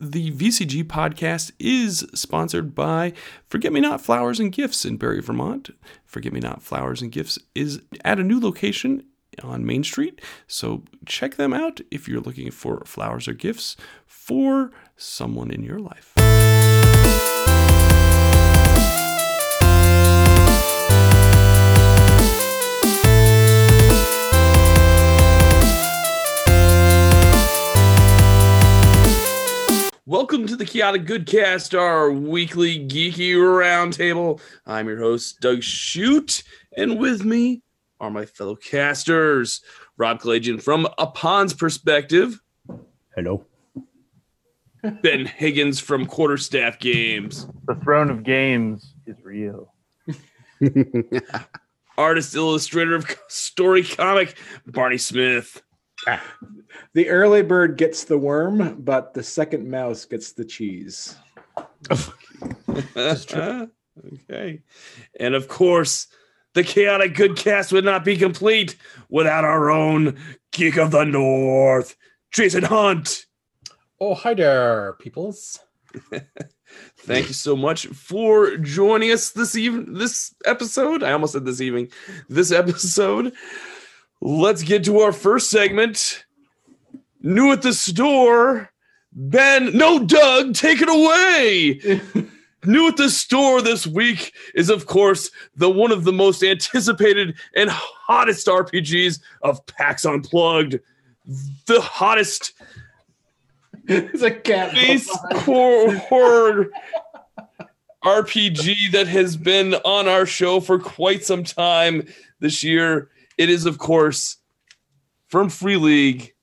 the VCG podcast is sponsored by Forget Me Not Flowers and Gifts in Barre, Vermont. Forget Me Not Flowers and Gifts is at a new location on Main Street. So check them out if you're looking for flowers or gifts for someone in your life. Welcome to the Chaotic Goodcast, our weekly geeky roundtable. I'm your host, Doug Shute, and with me are my fellow casters, Rob Kalajian from A Pawn's perspective, Hello. Ben Higgins from Quarterstaff Games, The throne of games is real. artist illustrator of story comic, Barney Smith. Ah. The early bird gets the worm, but the second mouse gets the cheese. That's true. Okay. And of course, the chaotic good cast would not be complete without our own Geek of the North, Jason Hunt. Oh, hi there, peoples. Thank you so much for joining us this even this episode. I almost said this evening. This episode. Let's get to our first segment. New at the store. Ben, no, Doug, take it away. New at the store this week is, of course, the one of the most anticipated and hottest RPGs of PAX Unplugged. The hottest it's a cat. horror, horror RPG that has been on our show for quite some time this year. It is, of course, from Free League,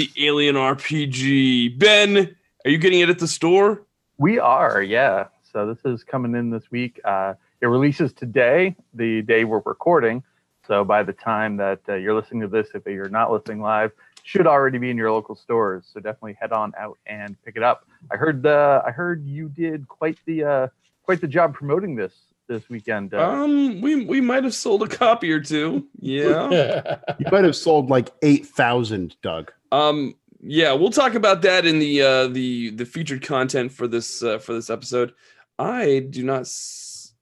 the Alien RPG. Ben, are you getting it at the store? We are, yeah. So this is coming in this week. Uh, it releases today, the day we're recording. So by the time that uh, you're listening to this, if you're not listening live, should already be in your local stores. So definitely head on out and pick it up. I heard uh, I heard you did quite the uh, quite the job promoting this this weekend. Uh, Um, we we might have sold a copy or two. Yeah. You might have sold like 8,000, Doug. Um, yeah, we'll talk about that in the uh, the the featured content for this uh, for this episode. I do not. S-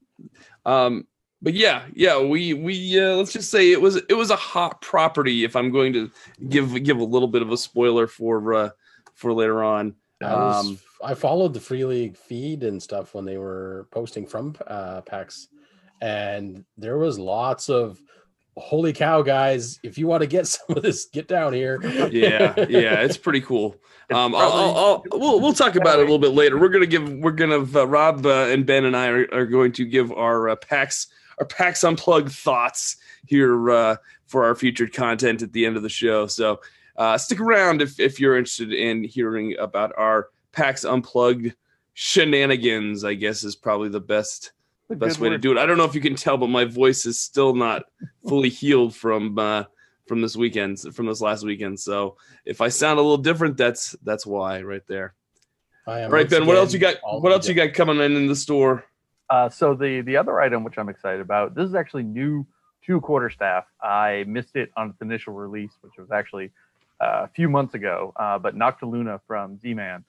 um, but yeah, yeah, we we uh, let's just say it was it was a hot property. If I'm going to give give a little bit of a spoiler for uh, for later on. I, was, Um, I followed the Free League feed and stuff when they were posting from uh, PAX, and there was lots of holy cow, guys! If you want to get some of this, get down here. yeah, yeah, it's pretty cool. Um, I'll, I'll, I'll, we'll we'll talk about it a little bit later. We're gonna give we're gonna uh, Rob uh, and Ben and I are, are going to give our uh, PAX our PAX unplugged thoughts here uh, for our featured content at the end of the show. So uh, stick around if if you're interested in hearing about our PAX unplugged shenanigans. I guess is probably the best a best good way to do it. I don't know if you can tell, but my voice is still not fully healed from uh, from this weekend, from this last weekend. So if I sound a little different, that's that's why right there. I am All right, Ben. What else you got? What else you got coming in in the store? Uh, so the the other item which I'm excited about, this is actually new to Quarterstaff. I missed it on its initial release, which was actually uh, a few months ago. Uh, but Noctiluca from Z-Man,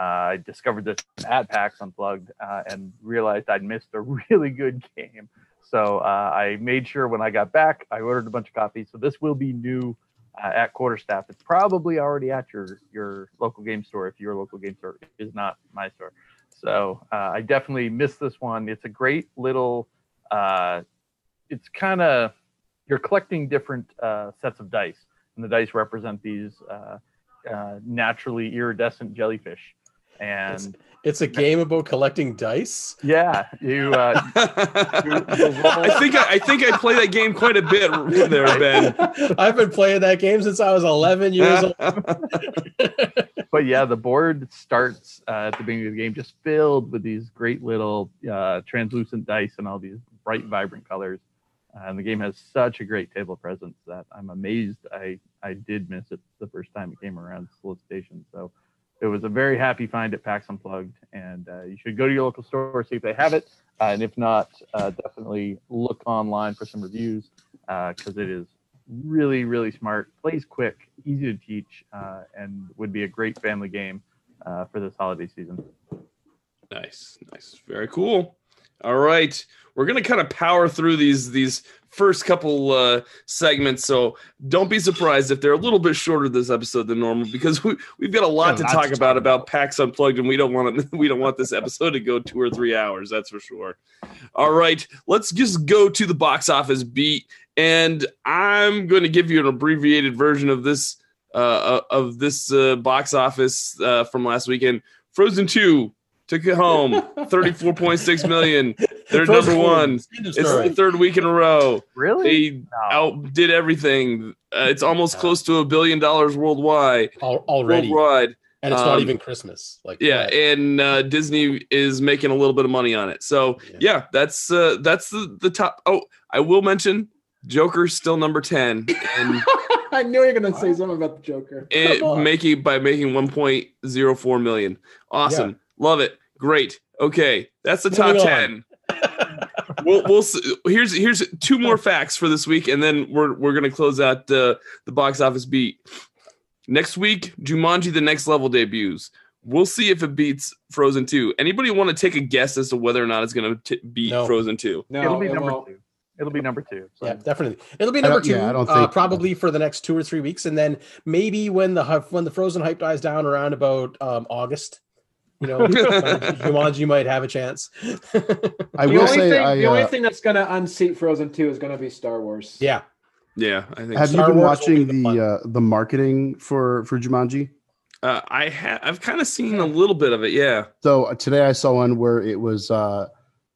I discovered this at PAX Unplugged uh, and realized I'd missed a really good game. So uh, I made sure when I got back, I ordered a bunch of copies. So this will be new uh, at Quarterstaff. It's probably already at your your local game store if your local game store is not my store. So uh, I definitely missed this one. It's a great little. Uh, it's kind of you're collecting different uh, sets of dice, and the dice represent these naturally iridescent jellyfish. And It's a game about collecting dice. yeah, you. Uh, I think I, I think I play that game quite a bit there, Ben. I've been playing that game since I was 11 years old. but yeah, the board starts uh, at the beginning of the game just filled with these great little uh, translucent dice and all these bright, vibrant colors. Uh, and the game has such a great table presence that I'm amazed I I did miss it the first time it came around solicitation. So it was a very happy find at PAX Unplugged, and uh, you should go to your local store see if they have it, uh, and if not, uh, definitely look online for some reviews because it is really really smart, plays quick, easy to teach, uh, and would be a great family game uh, for this holiday season. Nice, nice, very cool. All right, we're gonna kind of power through these these first couple uh, segments, so don't be surprised if they're a little bit shorter this episode than normal because we we've got a lot Got a to talk to about about PAX Unplugged, and we don't want to we don't want this episode to go two or three hours. That's for sure. All right, let's just go to the box office beat, and I'm going to give you an abbreviated version of this uh, of this uh, box office uh, from last weekend. Frozen Two took it home, thirty-four point six million. They're Frozen number Two, one. It's the third week in a row. Really? They No. outdid everything. Uh, it's almost Yeah. close to a billion dollars worldwide. Already, Worldwide, and it's not Um, even Christmas. Like yeah, what? and uh, Disney is making a little bit of money on it. So Yeah. yeah, that's uh, that's the the top. Oh, I will mention Joker's still number ten, and I knew you were gonna say something about the Joker. it making by making one point zero four million. Awesome, love it, great. Okay, that's the top ten. we'll we'll s- here's here's two more facts for this week, and then we're we're gonna close out the the box office beat. Next week, Jumanji: The Next Level debuts. We'll see if it beats Frozen Two. Anybody want to take a guess as to whether or not it's gonna t- beat No. Frozen Two? No, It'll be it number won't. two. It'll be number two. So Yeah, definitely. It'll be I don't- number two, yeah, I don't uh, think- probably for the next two or three weeks, and then maybe when the when the frozen hype dies down around about um, August, you know, Jumanji might have a chance. I the will only say, thing, I, the only uh, thing that's gonna unseat Frozen Two is gonna be Star Wars. yeah, Yeah, I think. have so. you been Wars will be watching the the uh, the marketing for for Jumanji? Uh, I ha- I've kind of seen a little bit of it. Yeah. So uh, today I saw one where it was uh,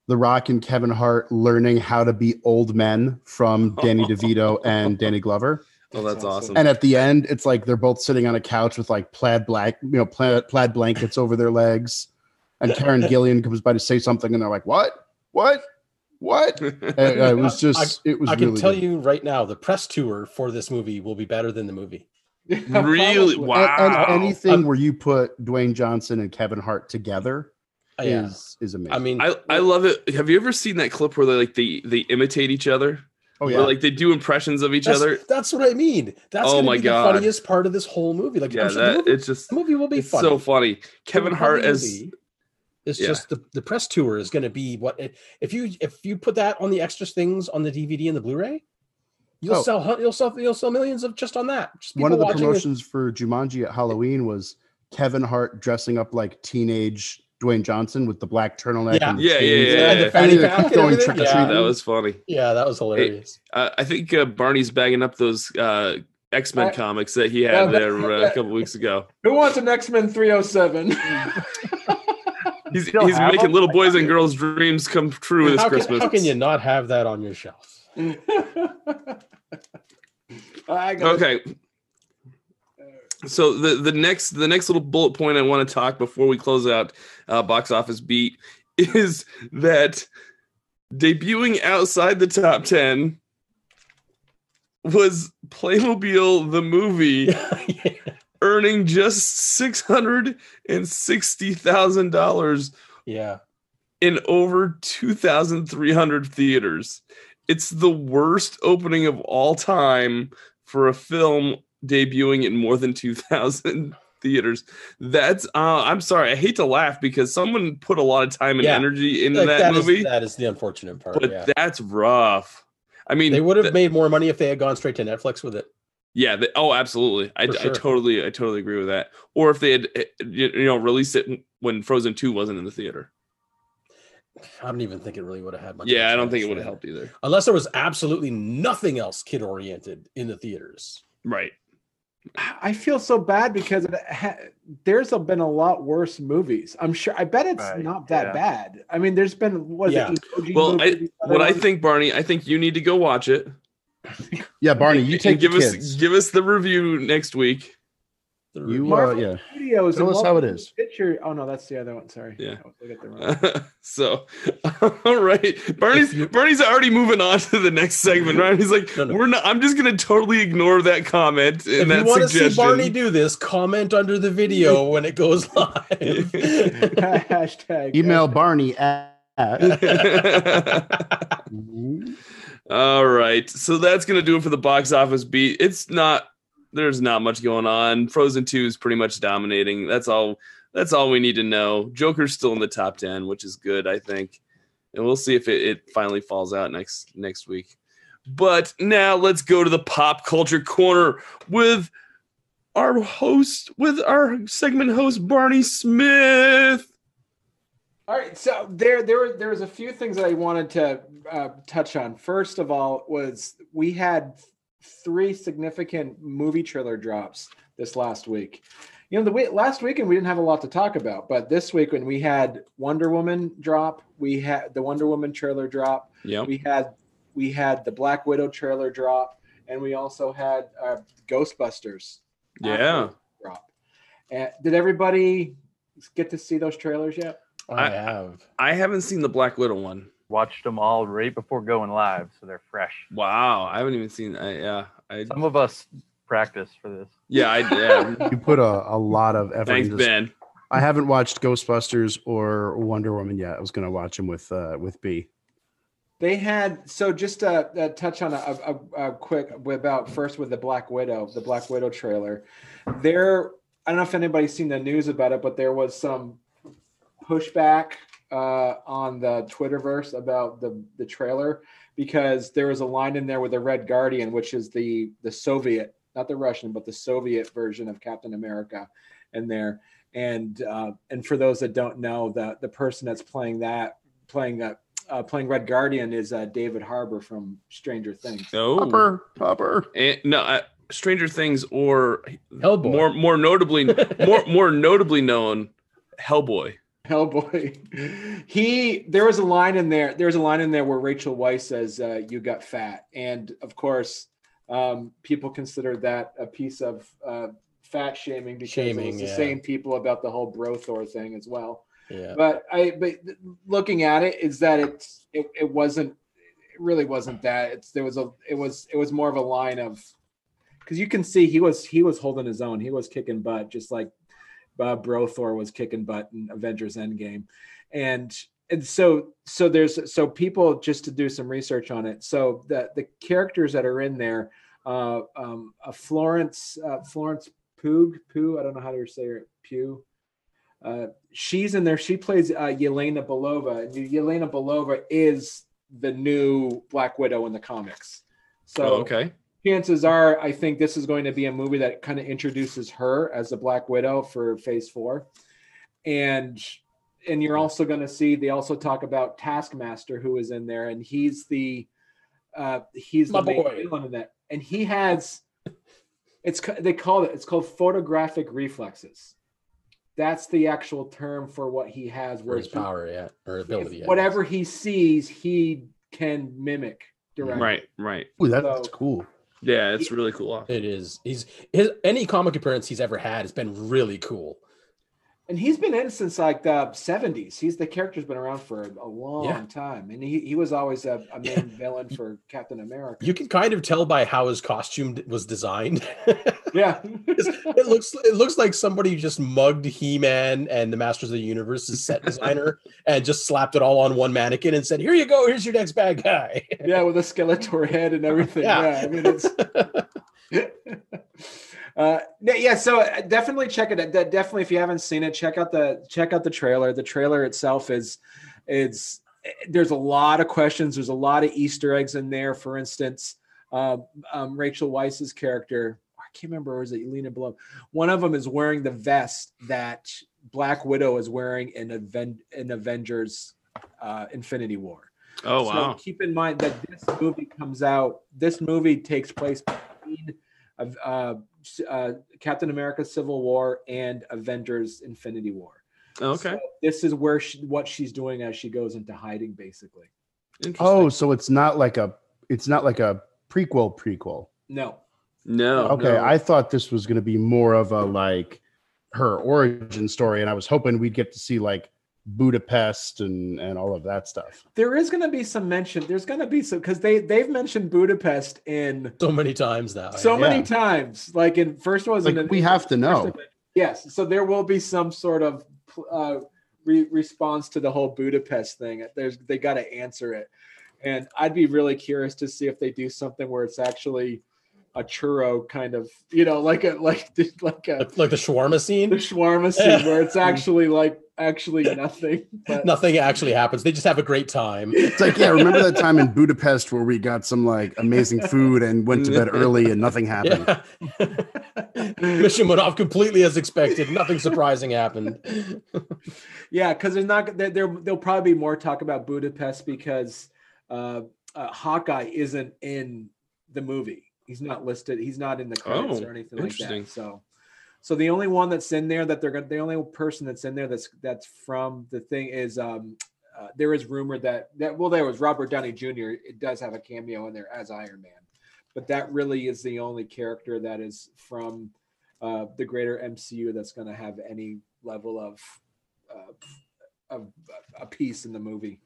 The Rock and Kevin Hart learning how to be old men from Danny DeVito and Danny Glover. Oh, that's That's awesome. awesome. And at the end, it's like they're both sitting on a couch with like plaid black, you know, plaid, plaid blankets over their legs. And Karen Gillan comes by to say something, and they're like, "What? What? What?" And, uh, it was just, it was. I can really tell good. you right now, the press tour for this movie will be better than the movie. really? Wow. And, and anything Um, where you put Dwayne Johnson and Kevin Hart together Uh, yeah, is is amazing. I mean, I, I love it. Have you ever seen that clip where they like they they imitate each other? Oh Where, yeah, like they do impressions of each that's, other. that's what I mean. That's Oh my be God. the funniest part of this whole movie. Like, Yeah, I'm sure the that movie, it's just the movie will be it's funny. so funny. Kevin Hart movie as It's Yeah. just the, the press tour is going to be what eh, if you if you put that on the extras things on the DVD and the Blu-ray, you'll Oh. sell you'll sell you'll sell millions of just on that. Just one of the people watching it. promotions for Jumanji at Halloween was Kevin Hart dressing up like teenage Dwayne Johnson with the black turtleneck. Yeah. and the Yeah, yeah, chains. yeah, and the fanny And pack going trick-or-treating. Yeah, that was funny. yeah, that was hilarious. Uh, I think uh, Barney's bagging up those uh, X Men comics that he had yeah, there uh, a couple weeks ago. Who wants an X Men 307? He's, he's making them? little boys and girls' dreams come true this How can, Christmas. how can you not have that on your shelf? I got okay so the the next the next little bullet point i want to talk before we close out uh, box office beat is that debuting outside the top 10 was playmobil the movie earning just $660000 yeah, in over 2,300 theaters. It's the worst opening of all time for a film debuting in more than 2,000 theaters. That's, uh, I'm sorry, I hate to laugh because someone put a lot of time and Yeah. energy into Like, that, that is- movie, that is the unfortunate part. but yeah. that's rough. I mean, They would have th- made more money if they had gone straight to Netflix with it. yeah. The, oh, absolutely. I, For I totally, I totally agree with that. Or if they had, eh, you you know, released it when Frozen 2 wasn't in the theater. I don't even think it really would have had much. Yeah, I don't think it would have helped either. unless there was absolutely nothing else kid oriented in the theaters. Right. I feel so bad because it ha- there's a, been a lot worse movies. I'm sure. I bet it's Right, not that yeah. bad. I mean, there's been what is Yeah. it? Well, I, what are I think, Barney, I think you need to go watch it. yeah, Barney, you And take give the us kids. give us the review next week. The You, review- uh, Marvel yeah. Studios. Tell and us how it is. Walter is. Picture. Oh no, that's the other one. Sorry. Yeah. I was looking at the so, all right, Barney's If you- Barney's already moving on to the next segment, right? He's like, No, no. we're not. I'm just gonna totally ignore that comment and if that you want to see. Barney do this, comment under the video when it goes live. Hashtag. Email Barney at. all right, so that's gonna do it for the box office beat. It's not. There's not much going on. Frozen Two is pretty much dominating. That's all. That's all we need to know. Joker's still in the top ten, which is good, I think, and we'll see if it, it finally falls out next next week. But now let's go to the pop culture corner with our host, with our segment host Barney Smith. All right, so there, there, there was a few things that I wanted to uh, touch on. First of all, was we had three significant movie trailer drops this last week. You know, the week, last weekend we didn't have a lot to talk about, but this week when we had Wonder Woman drop, we had the Wonder Woman trailer drop. Yeah, We had we had the Black Widow trailer drop, and we also had uh, Ghostbusters yeah. drop. And did everybody get to see those trailers yet? I, I- have. I haven't seen the Black Widow one. Watched them all right before going live, so they're fresh. Wow, I haven't even seen. I, yeah, I Some of us practice for this. yeah, I yeah. You put a, a lot of effort Thanks, into this. Ben. I haven't watched Ghostbusters or Wonder Woman yet. I was going to watch them with uh, with B. They had so just to uh, touch on a, a, a quick about first with the Black Widow, the Black Widow trailer. There, I don't know if anybody's seen the news about it, but there was some pushback uh, on the Twitterverse about the the trailer because there was a line in there with the Red Guardian, which is the the Soviet, not the Russian, but the Soviet version of Captain America, in there. And uh, and for those that don't know, the the person that's playing that playing that uh, playing Red Guardian is uh, David Harbour from Stranger Things. Oh, Hopper, Hopper. And, no, uh, Stranger Things, or Hellboy. more more notably, more more notably known, Hellboy. Hellboy. He there was a line in there. There's a line in there where Rachel Weisz says, uh, "You got fat," and of course, um, people consider that a piece of uh, fat shaming because Shaming, it's the yeah. same people about the whole Brothor thing as well. Yeah. But I, but looking at it, is that it's it, it wasn't it really wasn't that. It's there was a it was it was more of a line of because you can see he was he was holding his own. He was kicking butt, just like uh, Brothor was kicking butt in Avengers Endgame, and and so so there's so people just to do some research on it. So the the characters that are in there, uh, um, uh, Florence uh, Florence Pugh Pugh I don't know how to say it Pugh. Uh, she's in there. She plays uh, Yelena Belova. And Yelena Belova is the new Black Widow in the comics. So oh, okay. Chances are i think this is going to be a movie that kind of introduces her as the black widow for phase four and and you're also going to see they also talk about taskmaster who is in there and he's the uh he's My the main boy. villain in that and he has it's ca- they call it it's called photographic reflexes that's the actual term for what he has where his he- power, yeah, or if ability. I whatever he sees he can mimic directly Right, right. Ooh, that's So- cool. Yeah, it's really cool. It is. He's his any comic appearance he's ever had has been really cool. And he's been in since like the 70s. He's the character's been around for a long Yeah. time. And he, he was always a, a main villain for Captain America. You can kind of tell by how his costume was designed. yeah. it looks it looks like somebody just mugged He-Man and the Masters of the Universe's set designer and just slapped it all on one mannequin and said, "Here you go. Here's your next bad guy." yeah, with a Skeletor head and everything. Yeah. Yeah. I mean, it's. Uh, yeah, so uh, definitely check it. out. Definitely, if you haven't seen it, check out the check out the trailer. The trailer itself is, it's there's a lot of questions. There's a lot of Easter eggs in there. For instance, uh, um, Rachel Weisz's character, I can't remember, or is it Elena Below? One of them is wearing the vest that Black Widow is wearing in Aven- in Avengers uh, Infinity War. Oh So wow. keep in mind that this movie comes out. This movie takes place between uh, uh, Captain America: Civil War and Avengers: Infinity War. Okay. So this is where she, what she's doing as she goes into hiding, basically. Interesting. Oh, so it's not like a it's not like a prequel prequel. No, no. Okay, no. I thought this was going to be more of a like her origin story, and I was hoping we'd get to see like Budapest and and all of that stuff. there is going to be some mention. There's going to be some because they they've mentioned Budapest in so many times now. so yeah. many times. Like in first was Like in we have to know. Yes, so there will be some sort of uh, re- response to the whole Budapest thing. There's they got to answer it, and I'd be really curious to see if they do something where it's actually a churro kind of you know like a like like a Like, like the shawarma scene the scene, shawarma scene where it's actually like actually nothing. But nothing actually happens. They just have a great time. It's like, yeah, remember that time in Budapest where we got some like amazing food and went to bed early and nothing happened? Yeah. Mission went off completely as expected. Nothing surprising happened. yeah, because there's not there, there. There'll probably be more talk about Budapest because uh, uh, Hawkeye isn't in the movie. He's not listed. He's not in the credits Oh, or anything like that. So, so the only one that's in there that they're gonna, the only person that's in there that's that's from the thing is um, uh, there is rumor that that well there was Robert Downey Jr. It does have a cameo in there as Iron Man, but that really is the only character that is from uh, the greater MCU that's going to have any level of uh, of a piece in the movie.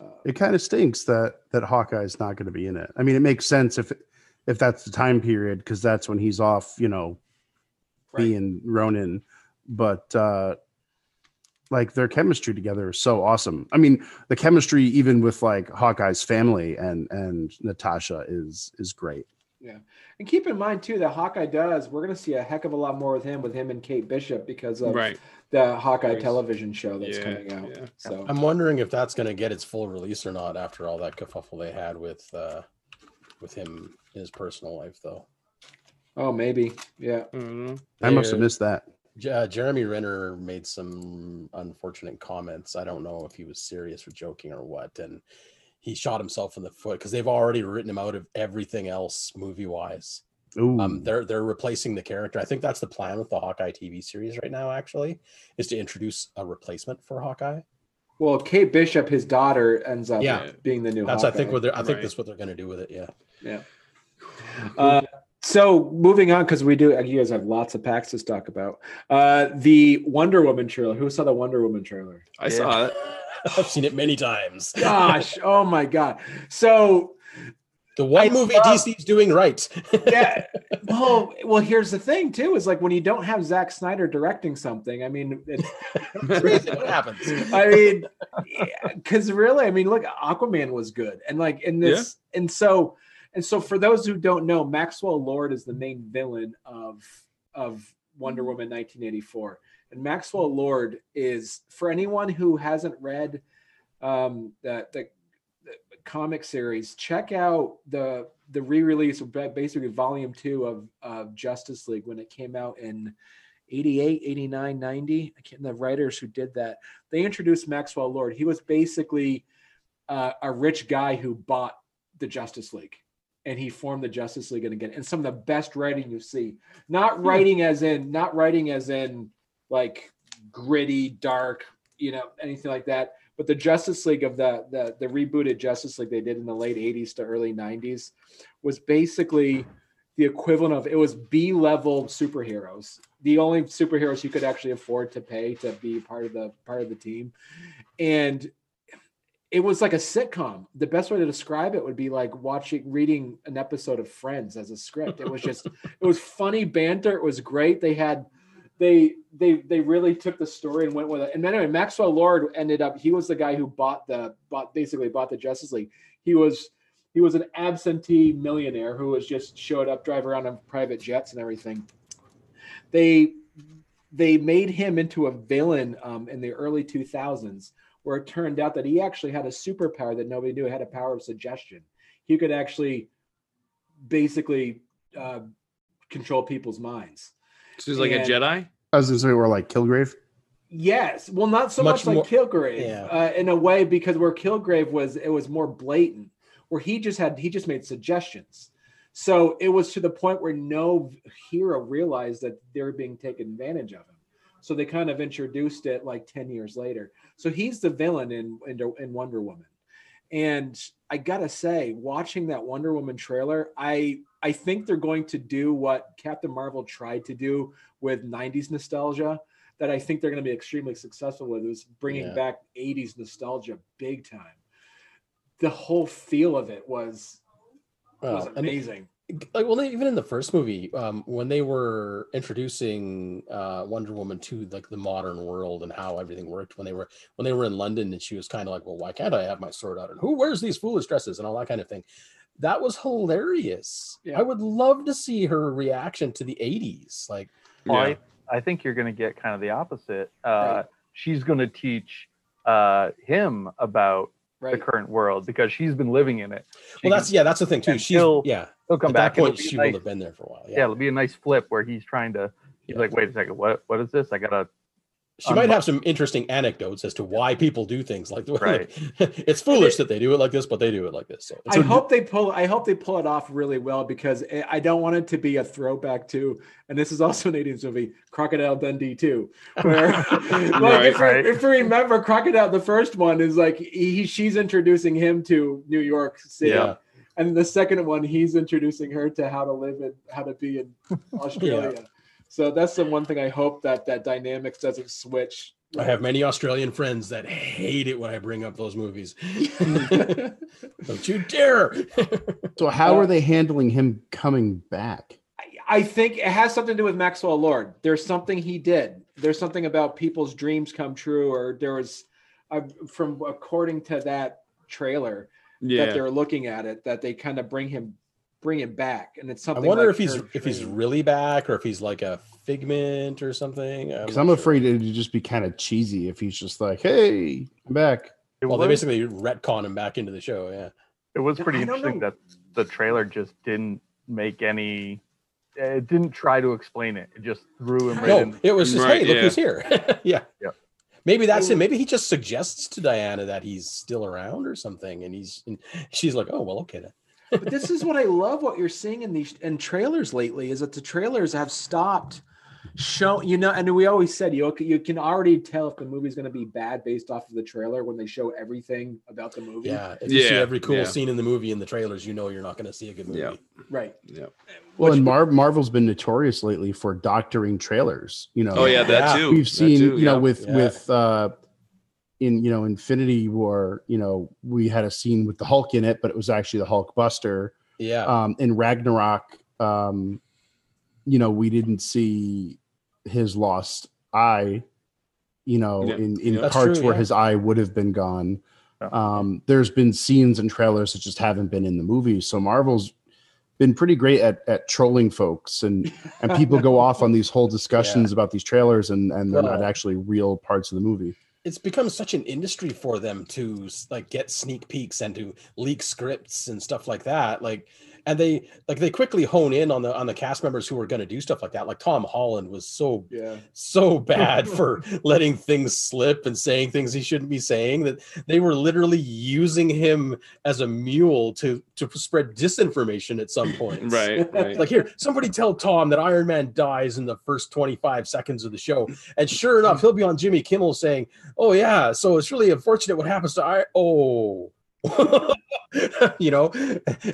Uh, It kind of stinks that that Hawkeye's not going to be in it. I mean, it makes sense if if that's the time period because that's when he's off, you know, right. being Ronin. But uh like their chemistry together is so awesome. I mean, the chemistry even with like Hawkeye's family and and Natasha is is great. Yeah, and keep in mind too that Hawkeye does. We're going to see a heck of a lot more with him, with him and Kate Bishop because of Right. the Hawkeye Yes. television show that's Yeah, coming out. yeah. So I'm wondering if that's going to get its full release or not after all that kerfuffle they had with uh, with him in his personal life, though. oh maybe yeah. I don't. I must have missed that. J- uh, Jeremy Renner made some unfortunate comments. I don't know if he was serious or joking or what, and he shot himself in the foot because they've already written him out of everything else movie wise. Ooh. Um, they're they're replacing the character. I think that's the plan with the Hawkeye TV series right now. Actually, is to introduce a replacement for Hawkeye. Well, Kate Bishop, his daughter, ends up Yeah. being the new. That's I think what they're I think Right. that's what they're going to do with it. Yeah. Yeah. Uh, so moving on because we do you guys have lots of packs to talk about. Uh, the Wonder Woman trailer. Who saw the Wonder Woman trailer? I saw it. I've seen it many times. Gosh, oh my god. So The one I movie love- DC's doing right. yeah. Well, well, here's the thing too: is like when you don't have Zack Snyder directing something. I mean, it's, Crazy what happens. I mean, because really, I mean, look, Aquaman was good, and like in this, and so, and so, for those who don't know, Maxwell Lord is the main villain of of Wonder Woman 1984, and Maxwell Lord is for anyone who hasn't read um, the the comic series, check out the the re-release of basically volume two of, of Justice League when it came out in 88, 89, 90. I can't the writers who did that they introduced Maxwell Lord. He was basically uh, a rich guy who bought the Justice League and he formed the Justice League and again. And some of the best writing you see, not writing as in, not writing as in like gritty, dark, you know, anything like that. But the Justice League of the, the the rebooted Justice League they did in the late 80s to early 90s was basically the equivalent of it was B level superheroes. The only superheroes you could actually afford to pay to be part of the part of the team. And it was like a sitcom. The best way to describe it would be like watching reading an episode of Friends as a script. It was just it was funny banter. It was great. They had they they they really took the story and went with it. And anyway, Maxwell Lord ended up he was the guy who bought the bought basically bought the Justice League. He was he was an absentee millionaire who was just showed up, drive around on private jets and everything. They they made him into a villain um, in the early 2000s, where it turned out that he actually had a superpower that nobody knew. He had a power of suggestion. He could actually basically uh, control people's minds. So he's like a Jedi. I was gonna say we're like Kilgrave. Yes, well, not so Much much, more- like Kilgrave, Yeah. uh, in a way, because where Kilgrave was, it was more blatant. Where he just had, he just made suggestions. So it was to the point where no hero realized that they were being taken advantage of him. So they kind of introduced it like ten years later. So he's the villain in in, in Wonder Woman. And I gotta say, watching that Wonder Woman trailer, I I think they're going to do what Captain Marvel tried to do with '90s nostalgia that I think they're going to be extremely successful with is bringing Yeah. back 80s nostalgia big time. The whole feel of it was was and amazing. like well even in the first movie um when they were introducing uh wonder woman to like the modern world and how everything worked when they were when they were in london and she was kind of like well why can't i have my sword out and who wears these foolish dresses and all that kind of thing that was hilarious. Yeah. I would love to see her reaction to the 80s. Like, Well, Yeah. I, I think you're going to get kind of the opposite. Uh, Right. She's going to teach uh, him about the current world because she's been living in it. She well, that's yeah, that's the thing too. And She's he'll- yeah. he'll come At back. that point, and she nice- will have been there for a while. yeah. Yeah, it'll be a nice flip where he's trying to. He's Yeah. like, wait a second, what? What is this? I gotta. She might have some interesting anecdotes as to why people do things like the way. Right. it's foolish that they do it like this, but they do it like this. So it's I a- hope they pull. I hope they pull it off really well because I- I don't want it to be a throwback to. And this is also an 80s movie, Crocodile Dundee 2, where like, Right, if, we- right. if we remember, Crocodile, the first one is like he, she's introducing him to New York City. Yeah. And the second one, he's introducing her to how to live and how to be in Australia. So that's the one thing I hope that that dynamics doesn't switch. I have many Australian friends that hate it when I bring up those movies. Don't you dare! So how Uh, are they handling him coming back? I- I think it has something to do with Maxwell Lord. There's something he did. There's something about people's dreams come true, or there was, uh, from according to that trailer that they're looking at it, that they kind of bring him, bring him back, and it's something. I wonder like if he's her if he's really back or if he's like a figment or something. Because not I'm sure. afraid it'd just be kind of cheesy if he's just like, "Hey, I'm back." It Well, they basically retcon him back into the show. Yeah. it was pretty interesting know. that the trailer just didn't make any. It didn't try to explain it. It just threw him right No, in. it was just, Right, hey, look yeah. who's here. yeah. Yeah. Maybe that's it. Maybe he just suggests to Diana that he's still around or something, and he's and she's like, "Oh well, okay then." But this is what I love. What you're seeing in these in trailers lately is that the trailers have stopped show. You know, and we always said you you can already tell if the movie's going to be bad based off of the trailer when they show everything about the movie. Yeah, if you see every cool yeah. scene in the movie in the trailers, you know you're not going to see a good movie. Yeah. Right. yeah. Well, Which- and Mar- Marvel's been notorious lately for doctoring trailers. You know, Oh yeah, that Yeah. too. we've seen too, you know yeah. with Yeah. with uh in you know infinity war you know we had a scene with the hulk in it but it was actually the hulk buster Yeah, um in ragnarok um you know we didn't see his lost eye you know Yeah. in in. That's parts true, where yeah. his eye would have been gone Yeah. um there's been scenes and trailers that just haven't been in the movie so marvel's been pretty great at, at trolling folks and and people go off on these whole discussions about these trailers and and they're not actually real parts of the movie it's become such an industry for them to like get sneak peeks and to leak scripts and stuff like that. Like, and they like they quickly hone in on the on the cast members who are going to do stuff like that. Like Tom Holland was so Yeah. so bad for letting things slip and saying things he shouldn't be saying that they were literally using him as a mule to to spread disinformation at some point. Right, right. Like here, somebody tell Tom that Iron Man dies in the first 25 seconds of the show. And sure enough, he'll be on Jimmy Kimmel saying, Oh yeah, so it's really unfortunate what happens to I oh you know,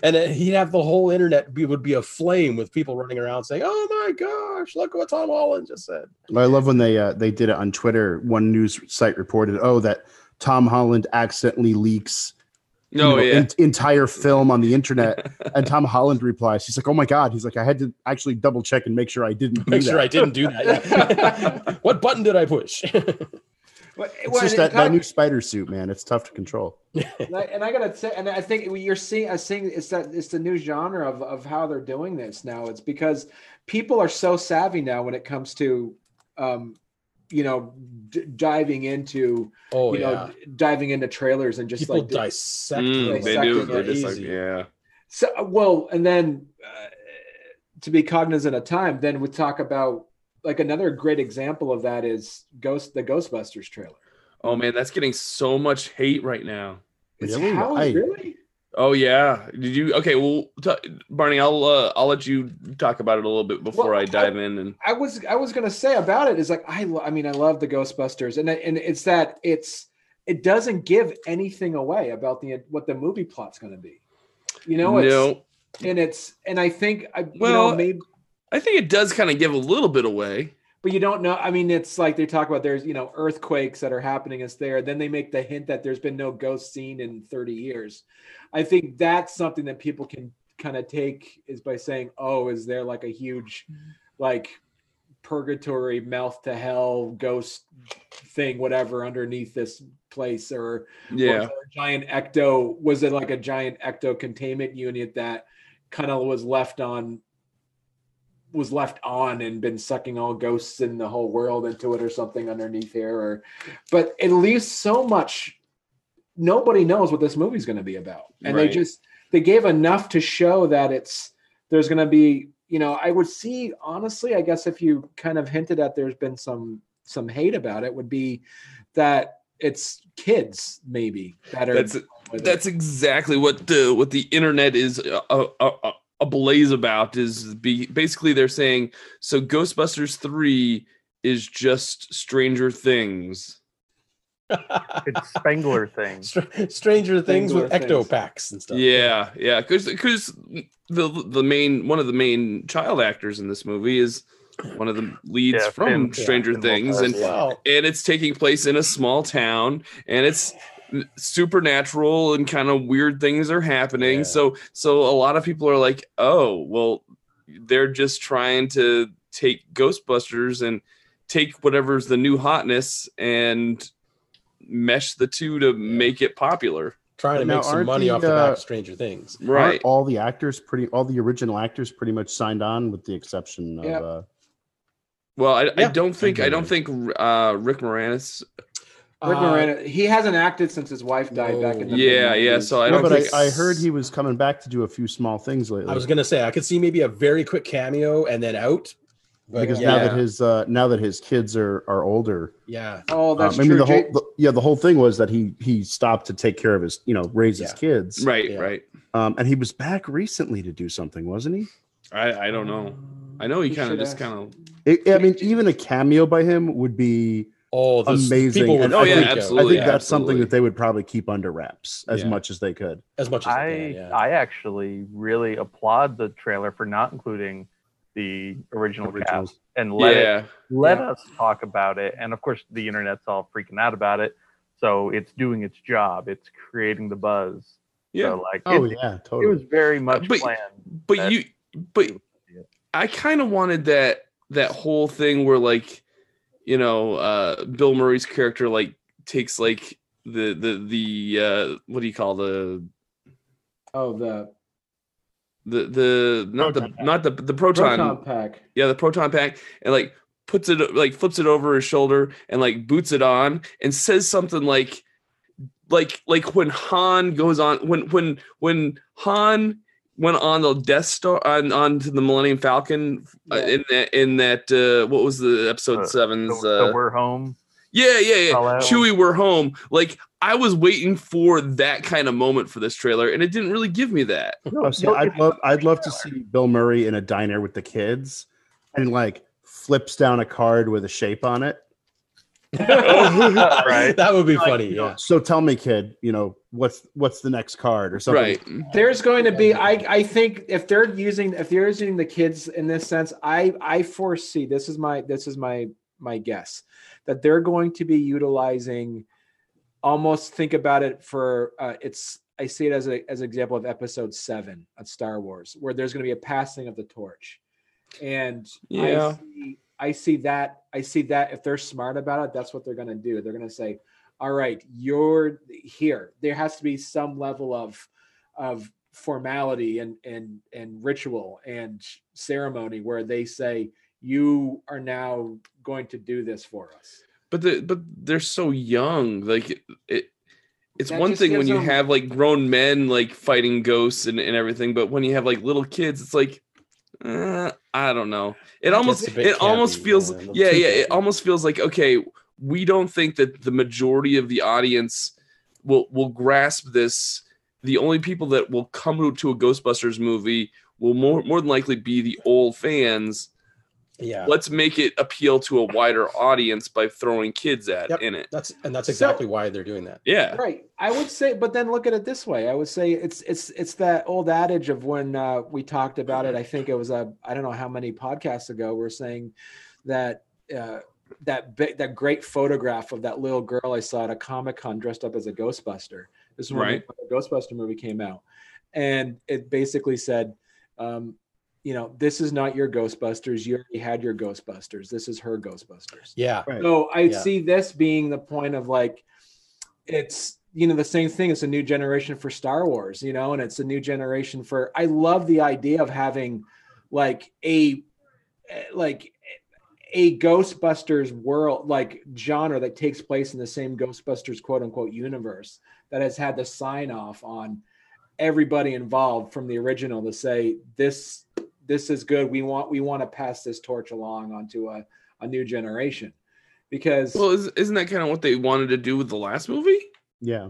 and he'd have the whole internet be, would be aflame with people running around saying, "Oh my gosh, look what Tom Holland just said." I love when they uh, they did it on Twitter. One news site reported, "Oh, that Tom Holland accidentally leaks you oh know, yeah. en- entire film on the internet." and Tom Holland replies, "He's like, oh my god." He's like, "I had to actually double check and make sure I didn't do Make sure that." I didn't do that. what button did I push? But, It's just that, that new spider suit, man. It's tough to control. and I, and I gotta say, and I think you're seeing, I seeing it's that it's the new genre of of how they're doing this now. It's because people are so savvy now when it comes to, um, you know, d- diving into, oh you yeah, know, diving into trailers and just people like dissect. Mm, they dissecting do. it They're just like, yeah. So well, and then uh, to be cognizant of time, then we talk about like another great example of that is Ghost the Ghostbusters trailer. Oh man, that's getting so much hate right now. It's Really? how Why? really? Oh yeah. Did you? Okay. Well, t- Barney, I'll uh, I'll let you talk about it a little bit before Well, I dive in. And I was I was gonna say about it is like I lo- I mean I love the Ghostbusters and and it's that it's it doesn't give anything away about the what the movie plot's gonna be. You know, it's, no, and it's and I think I Well, you know maybe I think it does kind of give a little bit away. but you don't know. I mean, it's like they talk about there's you know earthquakes that are happening. It's there. Then they make the hint that there's been no ghost seen in 30 years. I think that's something that people can kind of take is by saying, "Oh, is there like a huge, like, purgatory, mouth to hell, ghost thing, whatever, underneath this place, or Yeah. giant ecto was it like a giant ecto containment unit that kind of was left on was left on and been sucking all ghosts in the whole world into it or something underneath here or but it leaves so much nobody knows what this movie's going to be about and they just they gave enough to show that it's there's going to be you know i would see honestly i guess if you kind of hinted at there's been some some hate about it would be that it's kids maybe that are That's it. that's exactly what the what the internet is a, a, a, a blaze about is be, basically they're saying so ghostbusters 3 is just stranger things It's Spengler thing. Str- Stranger Things with Things. ecto packs and stuff. yeah yeah because because the the main one of the main child actors in this movie is one of the leads Yeah, from Finn, stranger Finn things and yeah. Wow. and it's taking place in a small town and it's supernatural and kind of weird things are happening Yeah. so so a lot of people are like oh well they're just trying to take ghostbusters and take whatever's the new hotness and mesh the two to make it popular Trying to Now, make some money the, off the back of Stranger Things. right Aren't all the actors pretty all the original actors pretty much signed on with the exception of Yeah. uh well i, I don't think i don't think uh rick moranis Rick Uh, Moranis, he hasn't acted since his wife died back in the Yeah, mid- yeah, so I no, don't but think I, I heard he was coming back to do a few small things lately. I was gonna say I could see maybe a very quick cameo and then out. But because yeah, now that his uh now that his kids are are older. Yeah, Oh, that's um, I true. mean the whole the, yeah the whole thing was that he he stopped to take care of his you know raise his kids. Right Yeah. right. Um and he was back recently to do something wasn't he? I i don't know. I know he We kind of just kind of I mean even a cameo by him would be oh, this, Amazing. People would And Oh, yeah, freak out. absolutely. I think that's something that they would probably keep under wraps as Yeah. much as they could as much as I they can. Yeah. I actually really applaud the trailer for not including the original Originals. cast and let it let Yeah. us talk about it. And of course, the internet's all freaking out about it. So it's doing its job. It's creating the buzz. yeah So like, oh it, yeah it was very much But- planned. but you but i kind of wanted that that whole thing where like you know uh bill murray's character like takes like the the the uh what do you call the oh, the the the not Proton the pack. not the the proton, proton pack. yeah the proton pack and like puts it like flips it over his shoulder and like boots it on and says something like like like when Han goes on when when when Han went on the Death Star on onto the Millennium Falcon uh, in that in that uh what was the episode Uh, seven's So, so uh, we're home. yeah yeah yeah Hello. Chewie we're home like I was waiting for that kind of moment for this trailer and it didn't really give me that Oh, see, I'd love I'd love to see Bill Murray in a diner with the kids and like flips down a card with a shape on it. Right. That would be Like, funny. Yeah. So tell me, kid, you know, what's what's the next card or something? right There's going to be, I, I think, if they're using, if they're using the kids in this sense, I, I foresee this is my, this is my, my guess that they're going to be utilizing, almost think about it for, uh, it's, I see it as a as an example of Episode Seven of Star Wars, where there's going to be a passing of the torch, and Yeah. I see, I see that, I see that if they're smart about it, that's what they're going to do. They're going to say, all right, you're here. There has to be some level of of formality and and and ritual and ceremony where they say you are now going to do this for us. but the but they're so young like it, it it's That one thing when you them- have like grown men like fighting ghosts and, and everything but when you have like little kids it's like uh, i don't know. It almost it almost feels yeah, yeah it almost feels like okay we don't think that the majority of the audience will will grasp this. The only people that will come to, to a ghostbusters movie will more more than likely be the old fans Yeah. let's make it appeal to a wider audience by throwing kids at Yep. in it That's and that's So- exactly why they're doing that. yeah Right. I would say, but then look at it this way. I would say it's it's it's that old adage of when uh, we talked about it. I think it was a I don't know how many podcasts ago. We're saying that uh, that big, that great photograph of that little girl I saw at a comic con dressed up as a Ghostbuster. This is when Right. the Ghostbuster movie came out, and it basically said, um, you know, this is not your Ghostbusters. You already had your Ghostbusters. This is her Ghostbusters. Yeah. Right. So I Yeah. see this being the point of like, it's you know the same thing. It's a new generation for Star Wars, you know, and it's a new generation for. I love the idea of having like a eh, like a Ghostbusters world like genre that takes place in the same Ghostbusters quote unquote universe that has had the sign off on everybody involved from the original to say this this is good. We want we want to pass this torch along onto a, a new generation because Well, is, isn't that kind of what they wanted to do with the last movie? Yeah.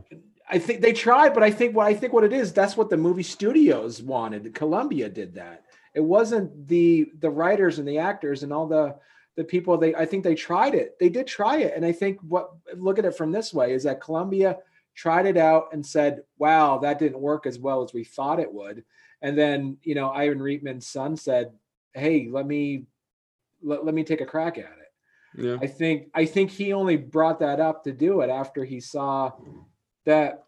I think they tried, but I think what I think what it is, that's what the movie studios wanted. Columbia did that. It wasn't the the writers and the actors and all the the people they I think they tried it. They did try it. And I think what look at it from this way is that Columbia tried it out and said, wow, that didn't work as well as we thought it would. And then, you know, Ivan Reitman's son said, Hey, let me let, let me take a crack at it. Yeah. I think I think he only brought that up to do it after he saw that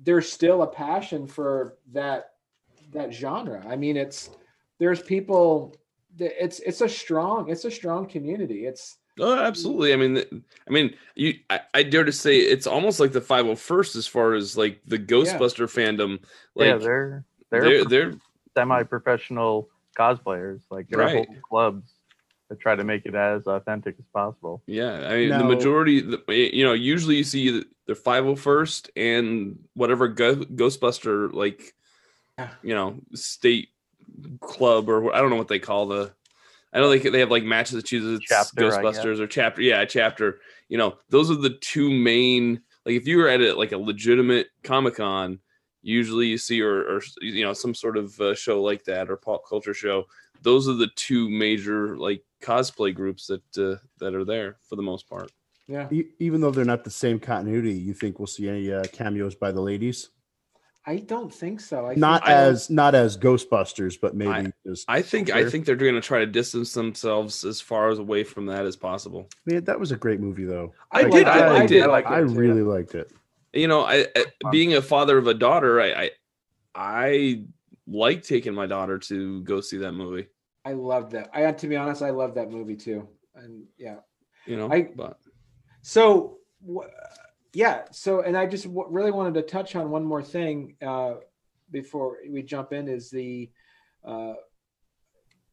there's still a passion for that that genre. I mean, it's there's people that it's it's a strong it's a strong community. It's Oh, absolutely. I mean, I mean, you. I, I dare to say it's almost like the 501st as far as like the Ghostbuster fandom. Like yeah, they're they're, they're they're semi-professional cosplayers. Like there Right. are whole clubs that try to make it as authentic as possible. yeah. I mean, the majority. You know, usually you see the- the 501st and whatever Go- Ghostbuster like, you know, state club or I don't know what they call the. I know they they have like matches that chooses Chapter, Ghostbusters or chapter. Yeah, chapter. You know, those are the two main. Like if you were at a, like a legitimate Comic Con, usually you see or, or you know some sort of uh, show like that or pop culture show. Those are the two major like cosplay groups that uh, that are there for the most part. yeah. E- even though they're not the same continuity, you think we'll see any uh, cameos by the ladies? I don't think so. I Not think, as not as Ghostbusters, but maybe I- just. I think I think they're going to try to distance themselves as far as away from that as possible. Man, that was a great movie, though. I, liked did. it. I, I I did. I like I it too, really liked it. You know, I, I being a father of a daughter, I, I I like taking my daughter to go see that movie. I love that. I to be honest, I love that movie too. And yeah. You know, I- but So, yeah. So, and I just w- really wanted to touch on one more thing uh, before we jump in is the uh,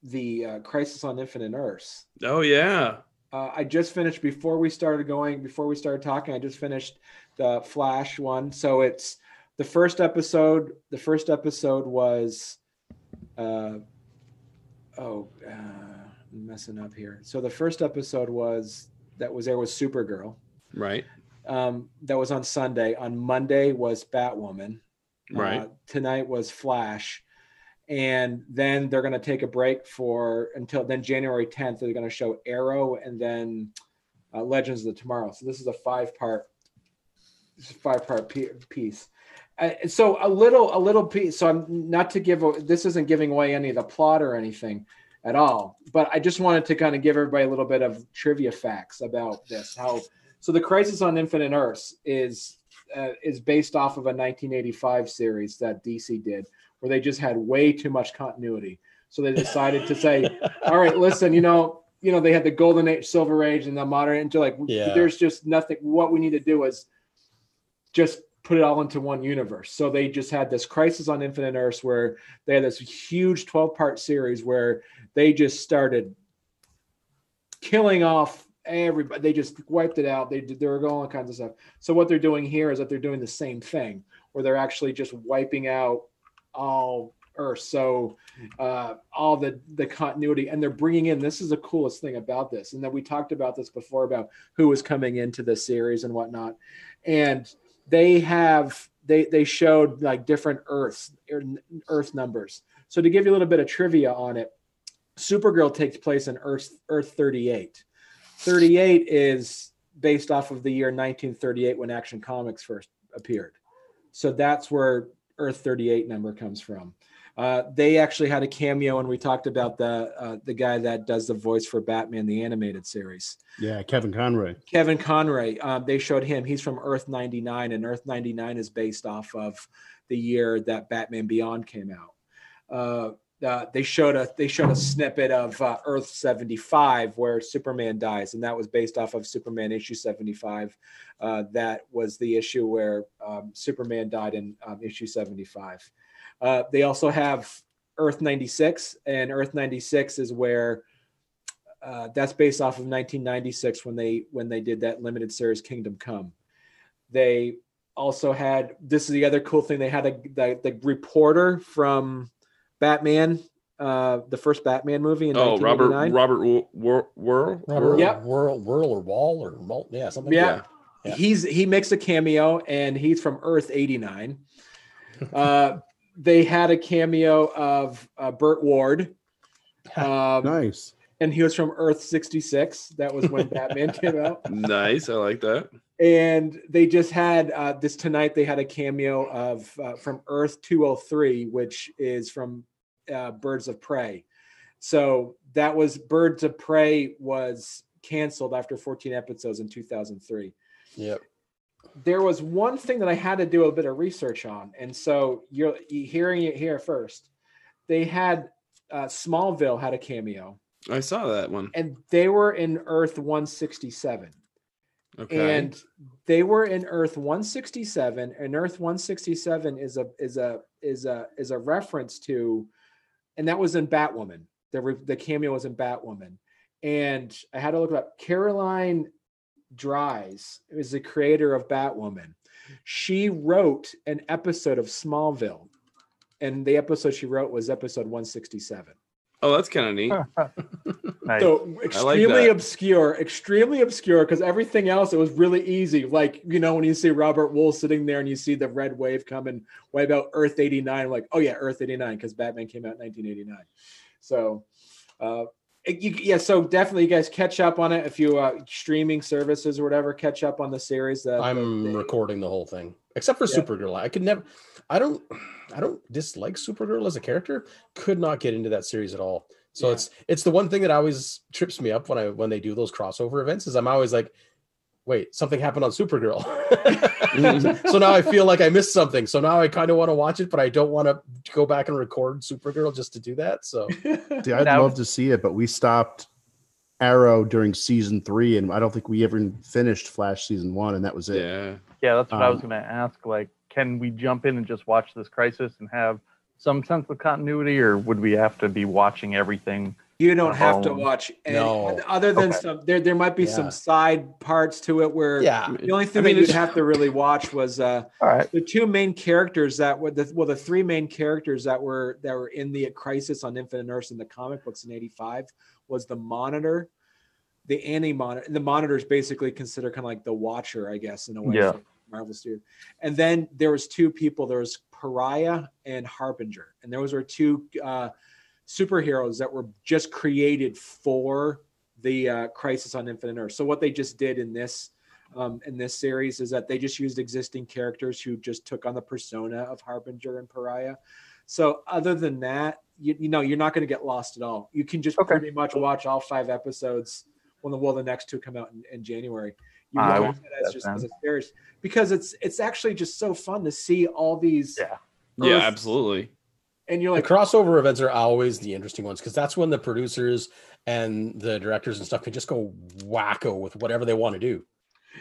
the uh, Crisis on Infinite Earths. oh yeah, Uh, I just finished before we started going. Before we started talking, I just finished the Flash one. So it's the first episode. The first episode was, uh, oh, uh, I'm messing up here. So the first episode was that was there was Supergirl. right, Um, that was on Sunday. On Monday was Batwoman. right. Uh, tonight was Flash. And then they're going to take a break for until then January 10th. They're going to show Arrow and then uh, Legends of the Tomorrow. So this is a five part, five part piece. Uh, so a little, a little piece. So I'm not to give. This isn't giving away any of the plot or anything at all. But I just wanted to kind of give everybody a little bit of trivia facts about this. How so? The Crisis on Infinite Earths is uh, is based off of a 1985 series that DC did, where they just had way too much continuity. So they decided to say, "All right, listen, you know, you know, they had the Golden Age, Silver Age, and the Modern Age. Like, Yeah. there's just nothing. What we need to do is just put it all into one universe. So they just had this Crisis on Infinite Earths, where they had this huge 12 part series where they just started killing off everybody. They just wiped it out. They did, they were going all kinds of stuff. So what they're doing here is that they're doing the same thing, where they're actually just wiping out all Earth. So uh, all the the continuity, and they're bringing in. This is the coolest thing about this, and then we talked about this before about who was coming into the series and whatnot, and they have they they showed like different Earths er, Earth numbers. So to give you a little bit of trivia on it, Supergirl takes place in Earth Earth 38. 38 is based off of the year 1938 when Action Comics first appeared. So that's where Earth 38 number comes from. Uh, they actually had a cameo, and we talked about the uh, the guy that does the voice for Batman the animated series, Yeah, Kevin Conroy. Kevin Conroy. Um, they showed him. He's from Earth 99, and Earth 99 is based off of the year that Batman Beyond came out. Uh, uh, they showed a they showed a snippet of uh, Earth 75 where Superman dies, and that was based off of Superman issue 75. Uh, that was the issue where um, Superman died in um, issue 75. Uh, they also have Earth 96, and Earth 96 is where uh, that's based off of 1996 when they when they did that limited series Kingdom Come. They also had this is the other cool thing they had a the, the reporter from Batman, uh, the first Batman movie in Oh, Robert 1989. Robert Whirl Whirl. Robert, Yep. Whirl, Whirl or Wall or Malt, yeah, something. Yeah. Yeah. He's he makes a cameo and he's from Earth 89. Uh, they had a cameo of uh, Burt Ward. Um, Nice. and he was from Earth 66. That was when Batman came out. Nice, I like that. and they just had uh, this tonight they had a cameo of uh, from earth 203 which is from uh, birds of prey so that was birds of prey was canceled after 14 episodes in 2003 Yep. There was one thing that i had to do a bit of research on and so you're, you hearing it here first they had uh, smallville had a cameo I saw that one. and they were in earth 167 Okay. and they were in Earth 167, and Earth 167 is a is a is a is a reference to, and that was in Batwoman. The the cameo was in Batwoman, and I had to look it up. Caroline Dries is the creator of Batwoman. She wrote an episode of Smallville, and the episode she wrote was episode 167. oh, that's kind of neat. Nice. So extremely that. obscure, extremely obscure because everything else it was really easy. Like you know when you see Robert Wuhl sitting there and you see the red wave coming wipe out Earth eighty nine, like oh yeah, Earth eighty nine because Batman came out in nineteen eighty nine. So uh, it- you, yeah, so definitely you guys catch up on it if you uh, streaming services or whatever. Catch up on the series. That I'm they- recording the whole thing, except for Yeah. Supergirl. I could never. I don't. I don't dislike Supergirl as a character. Could not get into that series at all. So Yeah. it's it's the one thing that always trips me up when I when they do those crossover events is I'm always like, wait, something happened on Supergirl. so now I feel like I missed something. So now I kind of want to watch it, but I don't want to go back and record Supergirl just to do that. So See, I'd Now- love to see it, but we stopped Arrow during season three, and I don't think we ever finished Flash season one, and that was it. Yeah. Yeah, that's what I was Um, going to ask. Like, can we jump in and just watch this crisis and have some sense of continuity, or would we have to be watching everything? You don't have to watch any, no. other than Okay. some there there might be some side parts to it where yeah, the only thing I mean, that you'd have to really watch was uh right. the two main characters that were the well the three main characters that were that were in the crisis on infinite earths in the comic books in 85 was the monitor the anti monitor the monitor is basically considered kind of like the watcher i guess in a way Yeah. marvel studio and then there was two people there was pariah and harbinger and those were two uh superheroes that were just created for the uh, crisis on infinite earth so what they just did in this um, in this series is that they just used existing characters who just took on the persona of Harbinger and Pariah. So other than that, you, you know, you're not going to get lost at all. You can just Okay. pretty much watch all five episodes when the well the next two come out in, in January. You I can will watch it as just that as a series because it's it's actually just so fun to see all these Yeah. Yeah, absolutely. And you're the crossover events are always the interesting ones because that's when the producers and the directors and stuff can just go wacko with whatever they want to do.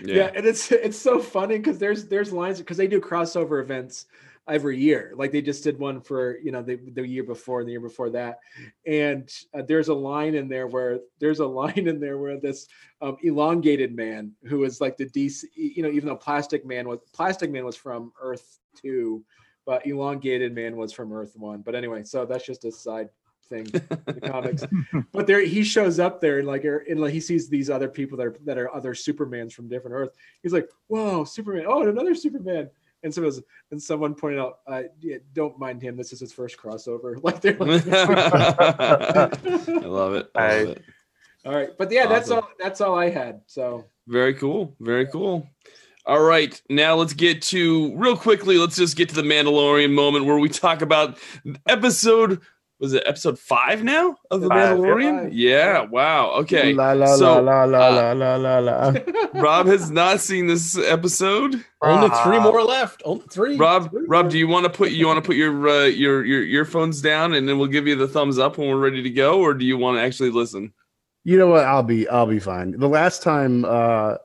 yeah. Yeah. and it's it's so funny because there's there's lines because they do crossover events every year like they just did one for you know the, the year before and the year before that and uh, there's a line in there where there's a line in there where this um, elongated man who is like the dc you know even though plastic man was plastic man was from earth 2 but elongated man was from earth 1 but anyway so that's just a side thing in the comics. But there he shows up there and like er- and like he sees these other people that are that are other supermans from different earth. He's like whoa superman. Oh and another superman. And so was, and someone pointed out uh, yeah, don't mind him. This is his first crossover. Like they're like I love it. I I- love it. all right. But yeah that's all that's all i had. So Very cool. Very cool. All right, now let's get to real quickly. Let's just get to the Mandalorian moment where we talk about episode was it episode five now of the Five, Mandalorian? five. Yeah. Wow. Okay. La la so, la la uh, la la la la. Rob has not seen this episode. Only Uh, three more left. Only three. Rob, Three Rob, do you want to put you want to put your uh, your your earphones down and then we'll give you the thumbs up when we're ready to go, or do you want to actually listen? You know what? I'll be I'll be fine. The last time uh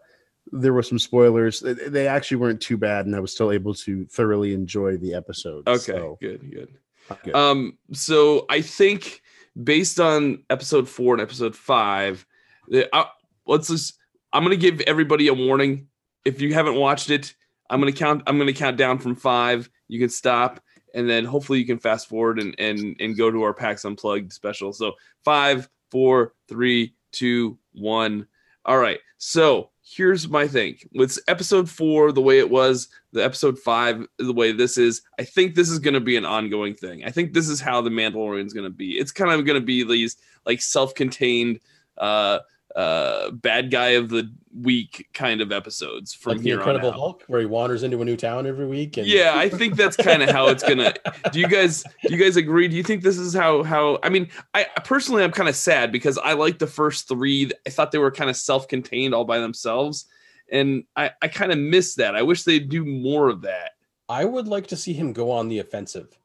there were some spoilers. They- actually weren't too bad, and I was still able to thoroughly enjoy the episode. Okay, so, good, good. good. Um, so I think based on episode four and episode five, the- I, let's just. I'm gonna give everybody a warning. If you haven't watched it, I'm gonna count. I'm gonna count down from five. You can stop, and then hopefully you can fast forward and and and go to our PAX Unplugged special. So five, four, three, two, one. All right. So here's my thing with episode four, the way it was, the episode five, the way this is. I think this is going to be an ongoing thing. I think this is how the Mandalorian is going to be. It's kind of going to be these like self-contained, uh, uh, bad guy of the week kind of episodes from like the here Incredible on out. Hulk, where he wanders into a new town every week. And Yeah, I think that's kind of how it's gonna. Do you guys? Do you guys agree? Do you think this is how? How? I mean, I personally, I'm kind of sad because I like the first three. I thought they were kind of self-contained, all by themselves, and I, I kind of miss that. I wish they'd do more of that. I would like to see him go on the offensive.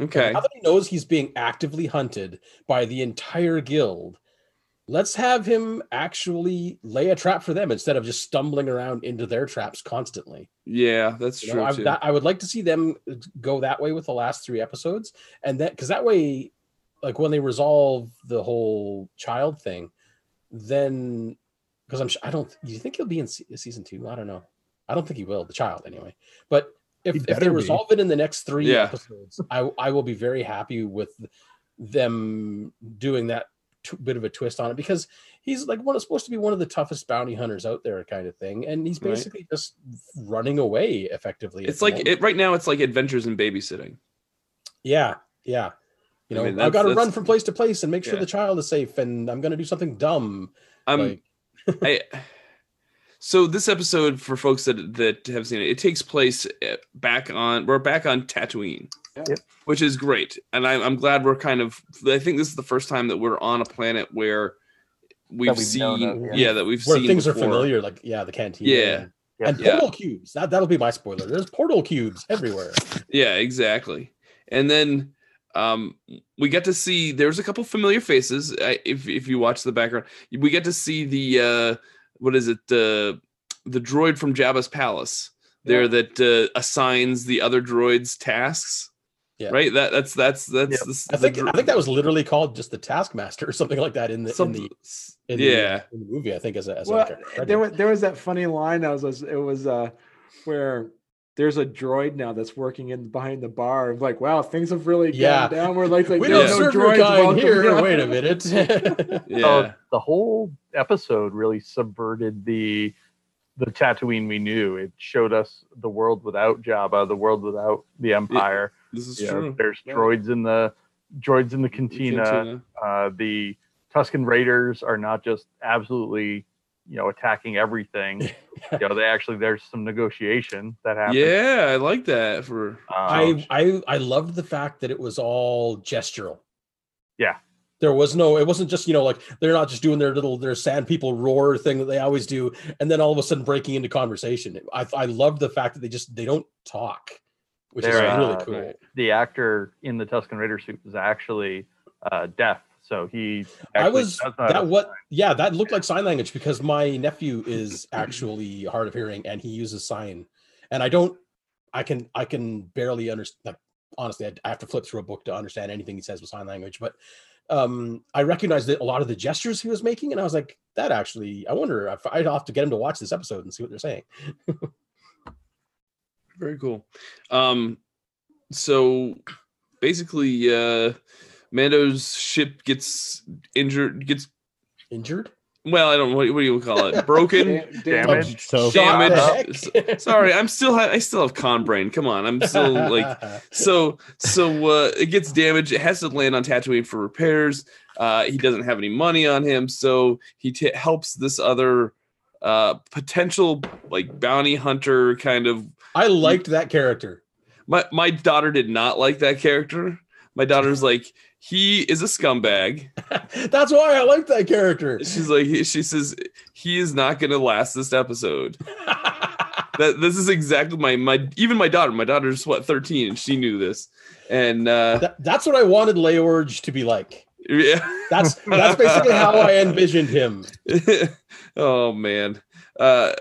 Okay. Now that he knows he's being actively hunted by the entire guild, let's have him actually lay a trap for them instead of just stumbling around into their traps constantly. Yeah, that's You true know, I, too. that, I would like to see them go that way with the last three episodes, and that because that way, like when they resolve the whole child thing, then because I'm sh- I don't. Do you think he'll be in se- season two? I don't know. I don't think he will. The child anyway, but. If, if they be. resolve it in the next three Yeah. episodes, I I will be very happy with them doing that t- bit of a twist on it because he's like one supposed to be one of the toughest bounty hunters out there, kind of thing, and he's Right. basically just running away effectively. it's like moment. it right now. It's like Adventures in Babysitting. Yeah, yeah. You I know, mean, I've got to run from place to place and make sure Yeah. the child is safe, and I'm going to do something dumb. I'm like, I so this episode for folks that that have seen it, it takes place uh, back on we're back on Tatooine, Yep. which is great, and I'm I'm glad we're kind of. I think this is the first time that we're on a planet where we've, we've seen, known of, yeah. yeah. that we've where seen things are familiar, like yeah, the canteen. Yeah. Yeah. and Yeah. portal cubes. That that'll be my spoiler. There's portal cubes everywhere. Yeah, exactly. And then um we get to see there's a couple familiar faces uh, if if you watch the background. We get to see the uh what is it the the droid from Jabba's palace there Yeah. that uh, assigns the other droids tasks. Yeah. Right? That that's that's that's Yep. this- I think dro- I think that was literally called just the Taskmaster or something like that in the in the, in yeah. uh, in the movie. I think as a, as well, a there was there was that funny line that was, was it was uh where there's a droid now that's working in behind the bar. Like, wow, things have really Yeah. gone down. We're like, like we don't Yeah. no serve droids kind welcome here. Yeah. Wait a minute. Yeah. So the whole episode really subverted the the Tatooine we knew. It showed us the world without Jabba, the world without the Empire. This is You know, true. there's Yeah. droids in the droids in the cantina. Cantina. Uh, the Tusken Raiders are not just absolutely, you know, attacking everything. you know, they actually there's some negotiation that happens. Yeah, I like that for Um, I, I I loved the fact that it was all gestural. Yeah. There was no, it wasn't just, you know, like they're not just doing their little their sand people roar thing that they always do, and then all of a sudden breaking into conversation. I I loved the fact that they just they don't talk, which is They're, really uh, cool. the actor in the Tusken Raider suit is actually uh, deaf, so he. I was that what yeah, that looked like sign language because my nephew is actually hard of hearing and he uses sign. And I don't I can I can barely understand like honestly I, I have to flip through a book to understand anything he says with sign language, but um I recognized that a lot of the gestures he was making and I was like that actually I wonder if I'd have to get him to watch this episode and see what they're saying. Very cool. Um, so basically, uh, Mando's ship gets injured. Gets Injured? well, I don't what, what do you call it? Broken, Da- Damage. So damaged. the heck? S- Sorry, I'm still ha- I still have con brain. Come on, I'm still like so so. Uh, it gets damaged. It has to land on Tatooine for repairs. Uh, he doesn't have any money on him, so he t- helps this other uh potential like bounty hunter kind of I liked that character. my my daughter did not like that character my daughter's like, he is a scumbag. That's why I like that character. She's like, she says he is not going to last this episode. That this is exactly my my even my daughter. My daughter's what thirteen, and she knew this. And uh, That- that's what I wanted Leorge to be like. yeah, That's that's basically how I envisioned him. oh man. Uh,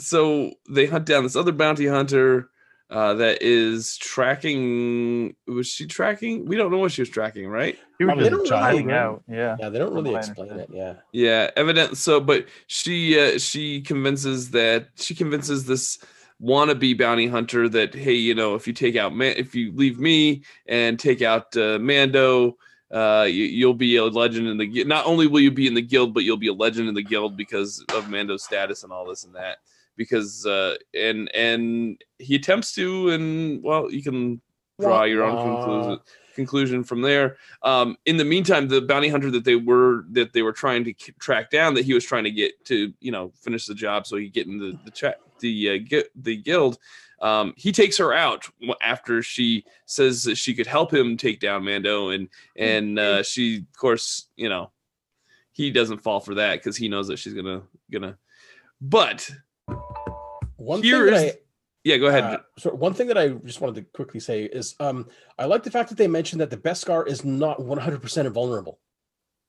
so they hunt down this other bounty hunter uh, that is tracking. Was she tracking? We don't know what she was tracking, right? He was Probably just the out. Yeah. Yeah, they don't really From what I explain it. Yeah. Yeah, evident. So, but she uh, she convinces that she convinces this wannabe bounty hunter that hey, you know, if you take out Man, if you leave me and take out uh, Mando, uh, you, you'll be a legend in the. gui- Not only will you be in the guild, but you'll be a legend in the guild because of Mando's status and all this and that. Because uh, and and he attempts to, and well, you can draw your own conclusion conclusion from there. Um, in the meantime, the bounty hunter that they were that they were trying to k- track down, that he was trying to get to, you know, finish the job so he get in the the chat the uh, get the guild. Um, he takes her out after she says that she could help him take down Mando, and and uh, she, of course, you know, he doesn't fall for that because he knows that she's gonna gonna. But One Here thing that is- I, yeah, go ahead. Uh, so one thing that I just wanted to quickly say is um, I like the fact that they mentioned that the Beskar is not 100% invulnerable.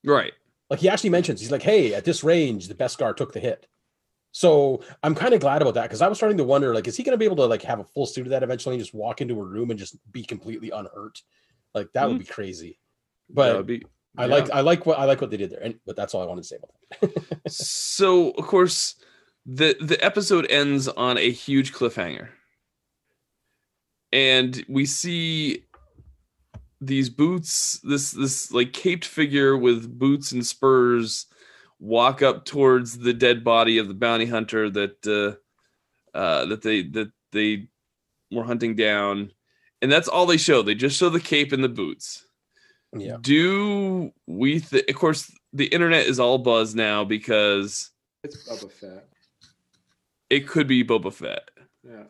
right. Like he actually mentions, he's like, "Hey, at this range, the Beskar took the hit." So I'm kind of glad about that because I was starting to wonder, like, is he going to be able to like have a full suit of that eventually, and just walk into a room and just be completely unhurt? Like that would be crazy. But be- I yeah. like I like what I like what they did there, and but that's all I wanted to say about that. so of course the the episode ends on a huge cliffhanger. And we see these boots this this like caped figure with boots and spurs walk up towards the dead body of the bounty hunter that uh uh that they that they were hunting down. And that's all they show. They just show the cape and the boots. Yeah, do we th- of course the internet is all buzz now because It's Boba Fett. It could be Boba Fett. Yeah.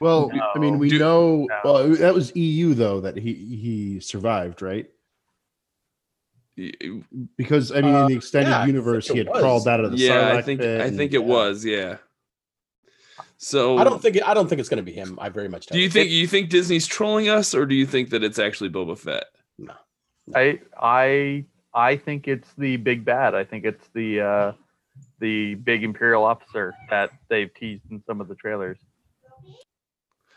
Well, I mean, we Do- know. No. Well, that was EU though that he he survived, right? Because I mean, in the extended yeah, universe, he had was. crawled out of the Yeah, I think pit I and- think it yeah. was. Yeah. So I don't think it, I don't think it's going to be him. I very much. doubt Do you it. think you think Disney's trolling us, or do you think that it's actually Boba Fett? No, I I I think it's the big bad. I think it's the uh, the big imperial officer that they've teased in some of the trailers.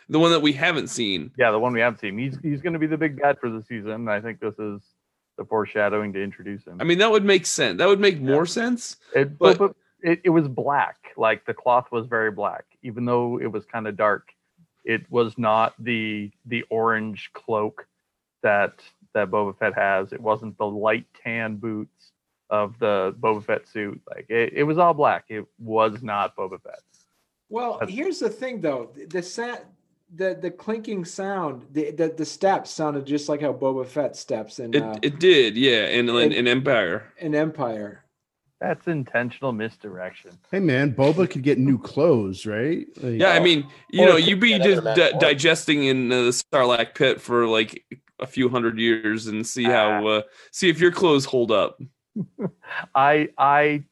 The one that we haven't seen. Yeah, the one we haven't seen. He's he's going to be the big bad for the season. I think this is the foreshadowing to introduce him. I mean, that would make sense. That would make more sense. it, but- but, it, it was black. Like the cloth was very black, even though it was kind of dark. It was not the the orange cloak that that Boba Fett has. It wasn't the light tan boots of the Boba Fett suit. Like it, it was all black. It was not Boba Fett. Well, That's- here's the thing, though. The sa- the the clinking sound, the, the the steps sounded just like how Boba Fett steps in It uh, it did, yeah. In in, in Empire. in Empire. That's intentional misdirection. Hey man, Boba could get new clothes, right? Like, Yeah, I mean, you know, you'd be just other di- digesting in uh, the Sarlacc pit for like a few hundred years and see how uh, see if your clothes hold up. I I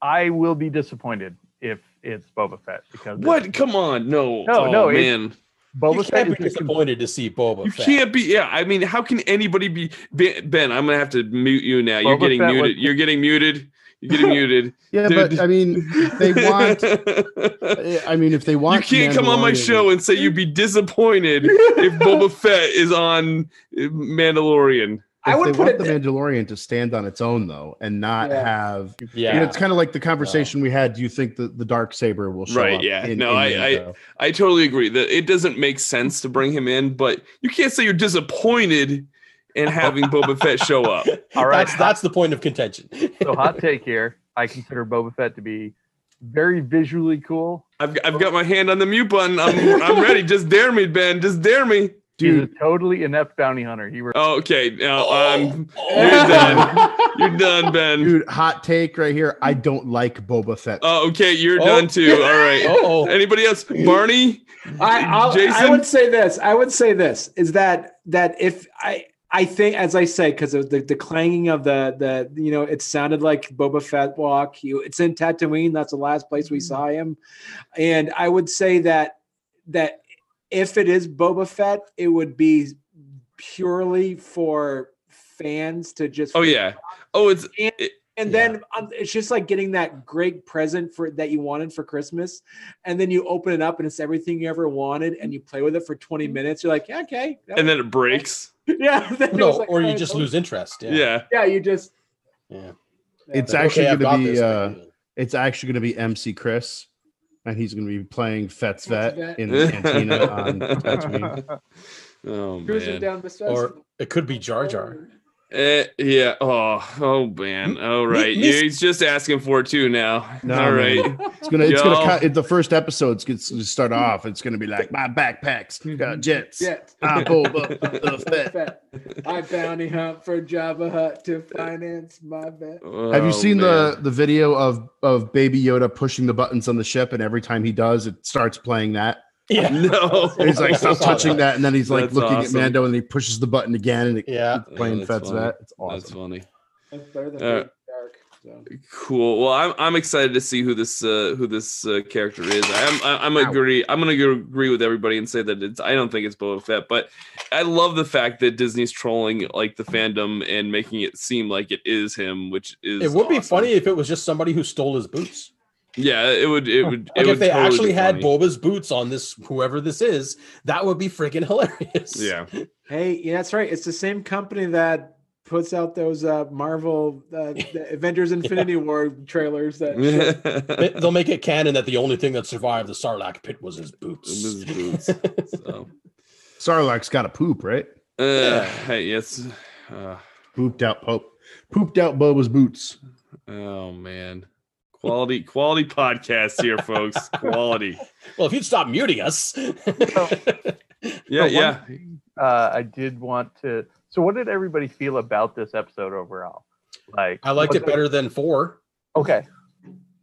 I will be disappointed if it's Boba Fett because What? Come on, no, No, oh, no, man. Boba you Fett can't be is the disappointed to see Boba You Fett. can't be. Yeah, I mean, how can anybody be? Ben, ben I'm gonna have to mute you now. You're getting Fett was- muted. You're getting muted. You're getting muted. yeah, Dude. but I mean, they want. I mean, if they want, you can't come on my show and say you'd be disappointed if Boba Fett is on Mandalorian. I would they put want it. the Mandalorian to stand on its own though, and not Yeah. have. yeah, You know, it's kind of like the conversation we had. Do you think that the dark saber will show up? Right, up? yeah. in- No, in I- I- I totally agree that it doesn't make sense to bring him in, but you can't say you're disappointed in having Boba Fett show up. All right, that's that's the point of contention. so hot take here. I consider Boba Fett to be very visually cool. I've, I've got my hand on the mute button. I'm, I'm ready. Just dare me, Ben. Just dare me. He's dude. a totally inept bounty hunter. He were Oh, okay. Now Oh, I'm oh. you're done. You're done, Ben. Dude, hot take right here. I don't like Boba Fett. Oh, okay, you're Oh. done too. All right. Oh, Anybody else? Barney? I I'll, I would say this. I would say this is that that if I I think as I say because of the, the clanging of the the you know it sounded like Boba Fett walk. He, it's in Tatooine. That's the last place we saw him, and I would say that that if it is Boba Fett, it would be purely for fans to just Oh yeah. Oh, it's and then um, it's just like getting that great present for that you wanted for Christmas, and then you open it up and it's everything you ever wanted, and you play with it for twenty minutes. You're like, yeah, okay, and then it breaks. yeah, then no, like, or you just lose interest. Yeah. Yeah. Yeah, you just. Yeah. It's Like, actually I've gonna be, this, uh, It's actually going to be MC Chris, and he's going to be playing Fett's Fett's Vette Vette. in the cantina on Tatooine. Oh cruising man. down the or it could be Jar Jar. Eh, yeah. Oh, oh man. All right. Miss- He's just asking for it too now. No, All man. It's gonna, it's gonna cut. It, the first episode's gonna start off. It's gonna be like my backpacks got jets. Yeah. I'm Boba the Fett. Fett. I bounty hunt for Jabba Hutt to finance my bet. Have you Oh, seen man. the the video of of Baby Yoda pushing the buttons on the ship, and every time he does, it starts playing that. Yeah. No. And he's like, "Stop touching that," and then he's like That's looking awesome. at Mando, and he pushes the button again, and it Yeah. keeps playing that's Fett's funny. Vette. It's That's awesome. funny. That's better than Uh, Dark. So. Cool. Well, I'm I'm excited to see who this uh, who this uh, character is. I'm I'm, I'm agree. I'm gonna agree with everybody and say that it's. I don't think it's Boba Fett, but I love the fact that Disney's trolling like the fandom and making it seem like it is him, which is. It would be funny if it was just somebody who stole his boots. Yeah, it would. It would. Like it would if they totally actually had funny. Boba's boots on this, whoever this is, that would be freaking hilarious. Yeah. Hey, yeah, that's right. It's the same company that puts out those uh, Marvel uh, the Avengers Infinity War trailers. That They- They'll make it canon that the only thing that survived the Sarlacc pit was his boots. His boots. so, Sarlacc's got a poop, right? uh, hey, yes. Uh, Pooped out Pope. Pooped out Boba's boots. oh man, quality quality podcast here, folks. Quality. Well, if you'd stop muting us. Yeah, one- yeah. uh, I did want to. So, what did everybody feel about this episode overall? Like, I liked it better than four. Okay,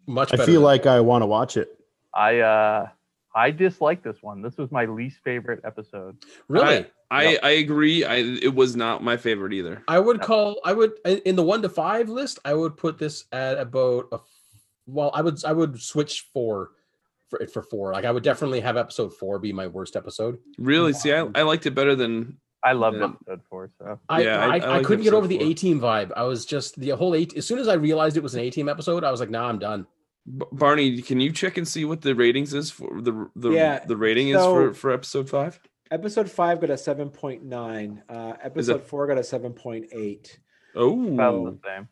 Much I feel like I want to watch it. I uh, I dislike this one. This was my least favorite episode. really. I I agree. I it was not my favorite either. I would call I would in in the one to five list. I would put this at about a. Well, I would I would switch four for it for four. Like I would definitely have episode four be my worst episode. Really, see, I, I liked it better than. I loved Yeah. episode four. So, I Yeah, I- I, I I, couldn't get episode over the four. A team vibe. I was just the whole eight. As soon as I realized it was an A team episode, I was like, Nah, I'm done. B- Barney, can you check and see what the ratings is for the the Yeah, the rating is for for episode five? episode five got a seven point nine. Uh, episode four got a seven point eight. about Oh, the same.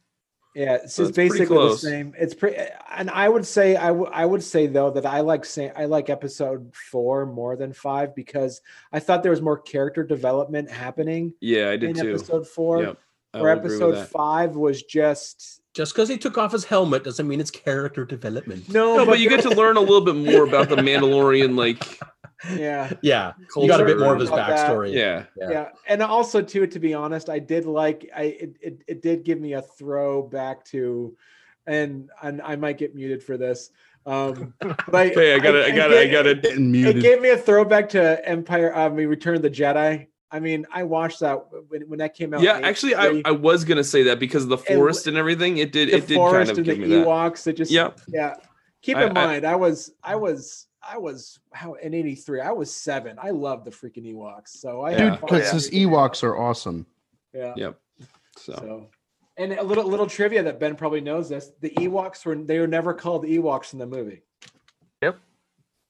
Yeah, it's So just it's basically the same. It's pretty, and I would say I would I would say though that I like say I like episode four more than five because I thought there was more character development happening yeah, I in did too. episode four. Yep, I Where will agree with episode five was just Just because he took off his helmet doesn't mean it's character development. no, No, but you get to learn a little bit more about the Mandalorian, like yeah. Yeah, you got a bit more of his backstory. yeah, Yeah. yeah and also too to be honest i did like i it, it, it did give me a throw back to and and i might get muted for this um but Okay, I got it. I got it. I got it. Getting it muted. gave me a throwback to empire i mean return of the jedi i mean i watched that when, when that came out Yeah, actually, I, I was gonna say that because of the forest and everything. It did it did kind forest of and the give me that. ewoks it just Yep. yeah keep I- in I- mind I, was i was i was how in 83 i was seven i love the freaking ewoks so i Yeah. Dude, because with his. Ewoks are awesome. yeah Yep. So, So, and a little little trivia that Ben probably knows this: the Ewoks were they were never called Ewoks in the movie. Yep.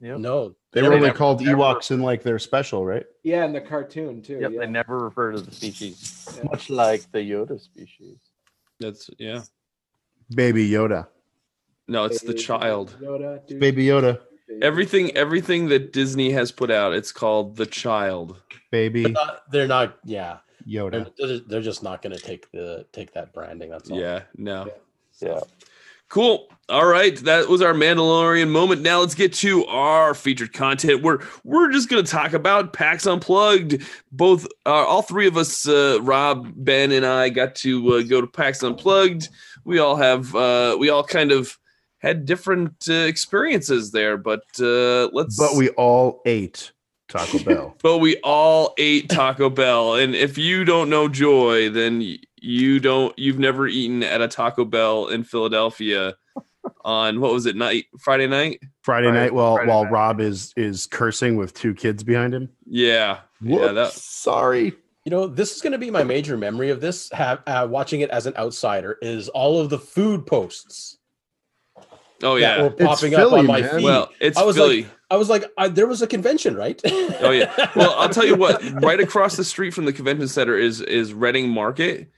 Yep. No, They Yeah, were they only called never- Ewoks in like their special, right? Yeah, in the cartoon too. Yep, yeah. they never refer to the species, Yeah. much like the Yoda species. that's yeah. Baby Yoda. No, it's the child. Yoda, dude. Baby Yoda. Baby Everything everything that Disney has put out, it's called the child. Baby they're not. They're not yeah, Yoda. they're, they're- they're just not going to take the take that branding. That's all. Yeah, no. Yeah. Cool. All right, that was our Mandalorian moment. Now let's get to our featured content. We're we're just going to talk about PAX Unplugged. Both, uh, all three of us, uh, Rob, Ben, and I, got to uh, go to PAX Unplugged. We all have, uh, we all kind of had different uh, experiences there, but uh, let's. But we all ate Taco Bell. but we all ate Taco Bell, and if you don't know joy, then you don't. You've never eaten at a Taco Bell in Philadelphia on what was it night Friday night? Friday Friday- night while Friday while night. Rob is is cursing with two kids behind him. Yeah, yeah. Whoops, That sorry. You know, this is going to be my major memory of this. Have uh, watching it as an outsider is all of the food posts oh that yeah. were popping up Philly, on my man. feed. Well, it's I was Philly. like, I was like, I, there was a convention, right? oh yeah. Well, I'll tell you what. Right across the street from the convention center is is Reading Market,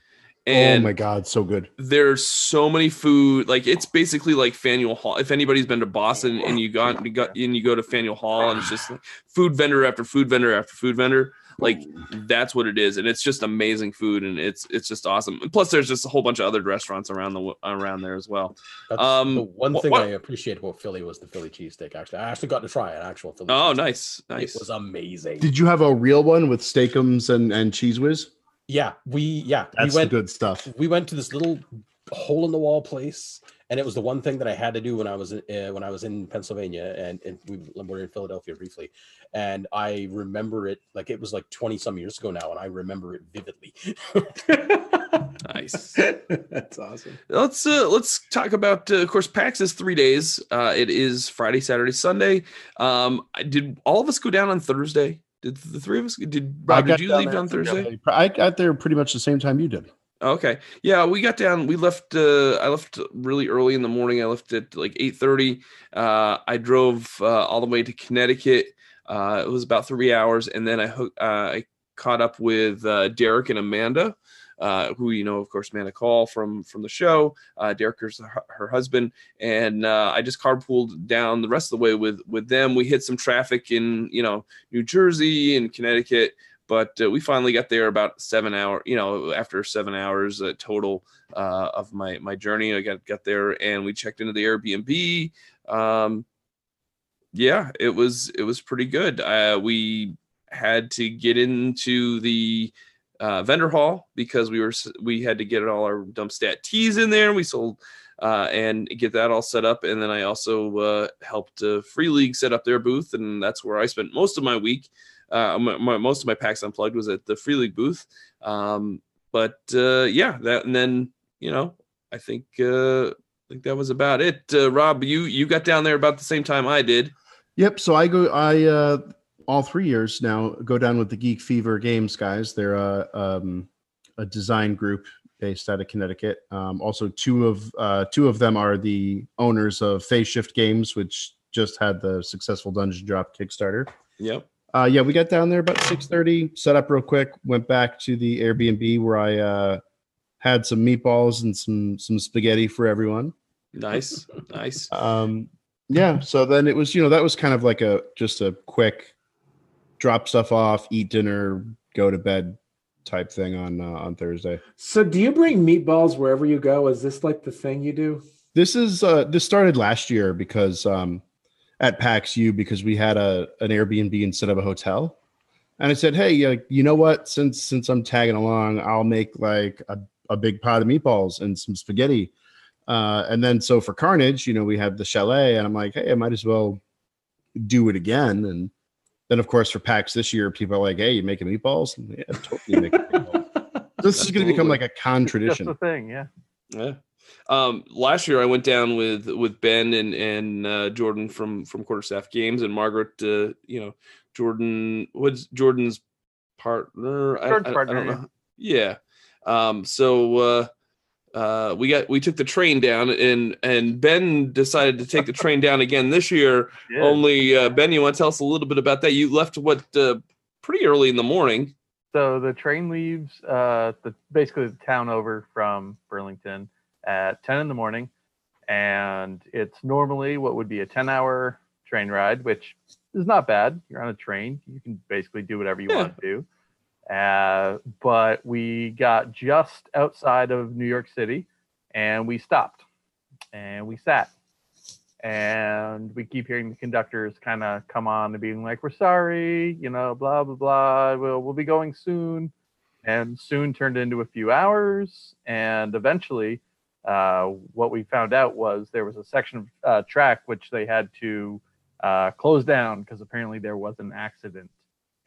oh, and oh my god, so good. there's so many food like it's basically like Faneuil Hall. If anybody's been to Boston and you got you got and you go to Faneuil Hall and it's just like food vendor after food vendor after food vendor, like that's what it is, and it's just amazing food and it's it's just awesome. And plus, there's just a whole bunch of other restaurants around the around there as well. That's Um, the one thing what- I appreciate about Philly was the Philly cheesesteak. Actually, I actually got to try an actual Philly. Oh, nice, nice. It was amazing. Did you have a real one with Steak-umms and and Cheez Whiz? yeah, we yeah That's we went the good stuff. we went to this little hole in the wall place and it was the one thing that i had to do when i was in, uh, when i was in pennsylvania and, and we were in philadelphia briefly and i remember it like it was like 20 some years ago now and i remember it vividly Nice. That's awesome. let's uh let's talk about uh, of course pax is three days uh it is friday saturday sunday um did all of us go down on thursday did the three of us did rob did you leave there on pretty thursday. I got there pretty much the same time you did. Okay yeah we got down we left uh i left really early in the morning i left at like 8 30 uh i drove uh, all the way to connecticut uh it was about three hours and then i hook uh, i caught up with uh derek and amanda uh, who you know, of course, Amanda Call from from the show. Uh, Derek is her, her husband, and uh, I just carpooled down the rest of the way with with them. We hit some traffic in you know New Jersey and Connecticut, but uh, we finally got there about seven hour. You know, after seven hours uh, total uh, of my my journey, I got got there and we checked into the Airbnb. Um, yeah, it was it was pretty good. Uh, we had to get into the uh, vendor hall because we were we had to get all our dumpstat teas in there. We sold uh, and get that all set up, and then I also helped Free League set up their booth, and that's where I spent most of my week. Uh, my, my, most of my PAX Unplugged was at the Free League booth. Um, but uh, yeah, that and then you know I think uh, I think that was about it. Uh, Rob, you you got down there about the same time I did. Yep. So I go. I uh, all three years now go down with the Geek Fever Games guys. They're a um, a design group based out of Connecticut. Um, also, two of uh, two of them are the owners of Phase Shift Games, which just had the successful Dungeon Drop Kickstarter. Yep. Uh, yeah, we got down there about six thirty. Set up real quick. Went back to the Airbnb where I uh, had some meatballs and some some spaghetti for everyone. Nice, nice. Um, yeah. So then it was, you know, that was kind of like a just a quick drop stuff off, eat dinner, go to bed type thing on uh, on Thursday. So, do you bring meatballs wherever you go? Is this like the thing you do? This is uh, this started last year because um, at PAX U because we had a an Airbnb instead of a hotel, and I said, hey, uh, you know what? Since since I'm tagging along, I'll make like a, a big pot of meatballs and some spaghetti. Uh, and then so for Carnage, you know, we had the chalet, and I'm like, hey, I might as well do it again. And then of course for PAX this year, people are like, hey, you making meatballs? And, yeah, totally making meatballs. This is going to become like a con Just tradition. the thing, yeah. Yeah. Um, last year I went down with with Ben and and uh, Jordan from from Quarterstaff Games and Margaret. Uh, you know, Jordan. was Jordan's partner? I, Jordan's I- I partner, don't know. Yeah. Um, so uh, uh, we got we took the train down and and Ben decided to take the train down again this year. Yeah. Only uh, Ben, you want to tell us a little bit about that? You left what uh, pretty early in the morning. So the train leaves uh, the basically the town over from Burlington at 10 in the morning, and it's normally what would be a 10 hour train ride, which is not bad. You're on a train, you can basically do whatever you Yeah. want to do. Uh, but we got just outside of New York City, and we stopped. and we sat. And we keep hearing the conductors kind of come on and being like, "We're sorry, you know, blah blah blah. We'll we'll be going soon." And soon turned into a few hours, and eventually, uh, what we found out was there was a section of uh, track which they had to uh, close down because apparently there was an accident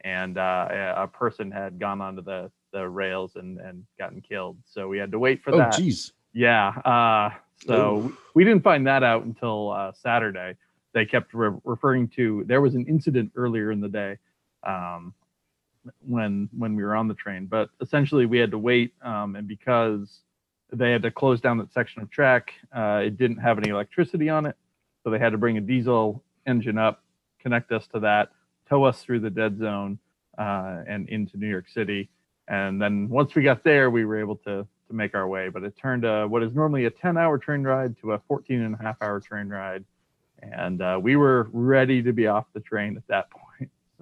and uh, a person had gone onto the, the rails and, and gotten killed. So we had to wait for Oh, that. jeez. Yeah. Uh, so Ooh. we didn't find that out until uh, Saturday. They kept re- referring to there was an incident earlier in the day um, when when we were on the train, but essentially we had to wait, um, and because they had to close down that section of track, uh, it didn't have any electricity on it, so they had to bring a diesel engine up, connect us to that, tow us through the dead zone uh, and into New York City. And then once we got there, we were able to to make our way. But it turned what is normally a 10 hour train ride to a 14 and a half hour train ride. And uh, we were ready to be off the train at that point.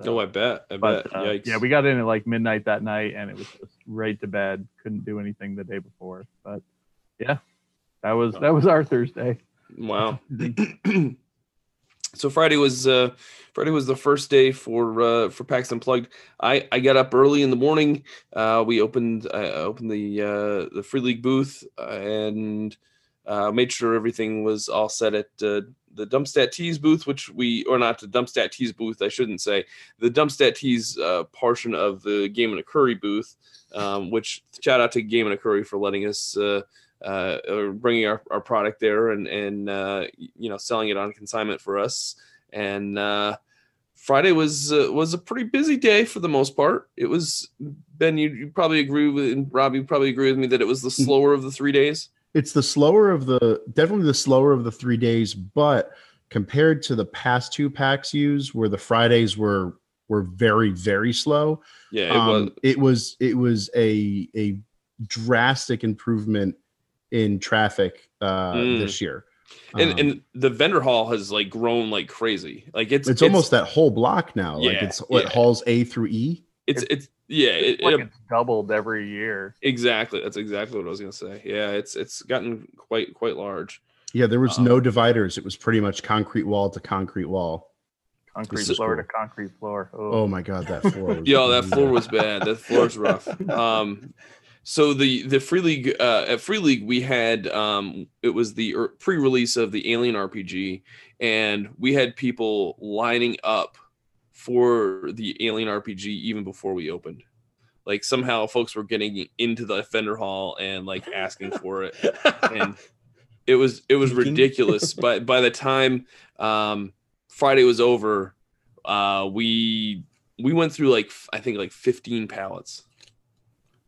So, Oh, I bet. I bet. but uh, Yikes. yeah, we got in at like midnight that night and it was just right to bed. Couldn't do anything the day before. But yeah, that was that was our Thursday. Wow. so Friday was uh Friday was the first day for uh for PAX Unplugged. I I got up early in the morning. Uh we opened I opened the uh the Free League booth uh, and uh made sure everything was all set at uh, the Dumpstat Tees booth, which we or not the Dumpstat Tees booth, I shouldn't say the Dumpstat Tees uh, portion of the Game and a Curry booth. Um, which shout out to Game and a Curry for letting us uh, uh, bringing our, our product there and and uh, you know selling it on consignment for us. And uh, Friday was uh, was a pretty busy day for the most part. It was Ben. You, you probably agree with and Rob. You probably agree with me that it was the slower of the three days. It's the slower of the definitely the slower of the three days, but compared to the past two packs used, where the Fridays were were very very slow, Yeah, it um, was. it was it was a a drastic improvement in traffic uh, Mm. this year. And Um, and the vendor hall has like grown like crazy. Like it's it's, almost that whole block now. like Yeah, it's what yeah. halls A through E. it's it's yeah it, like it- it's doubled every year. exactly that's exactly what I was gonna say. Yeah, it's it's gotten quite quite large. Yeah, there was Um, no dividers. It was pretty much concrete wall to concrete wall. Concrete This floor cool. to concrete floor. Oh my god, that floor. Was Yo, that floor was bad. That floor's rough. Um, so the the free league uh, at free league we had um, it was the er- pre-release of the Alien RPG, and we had people lining up for the Alien RPG even before we opened. Like somehow folks were getting into the vendor hall and like asking for it, and it was it was ridiculous. but by the time um, Friday was over, uh, we we went through like I think like 15 pallets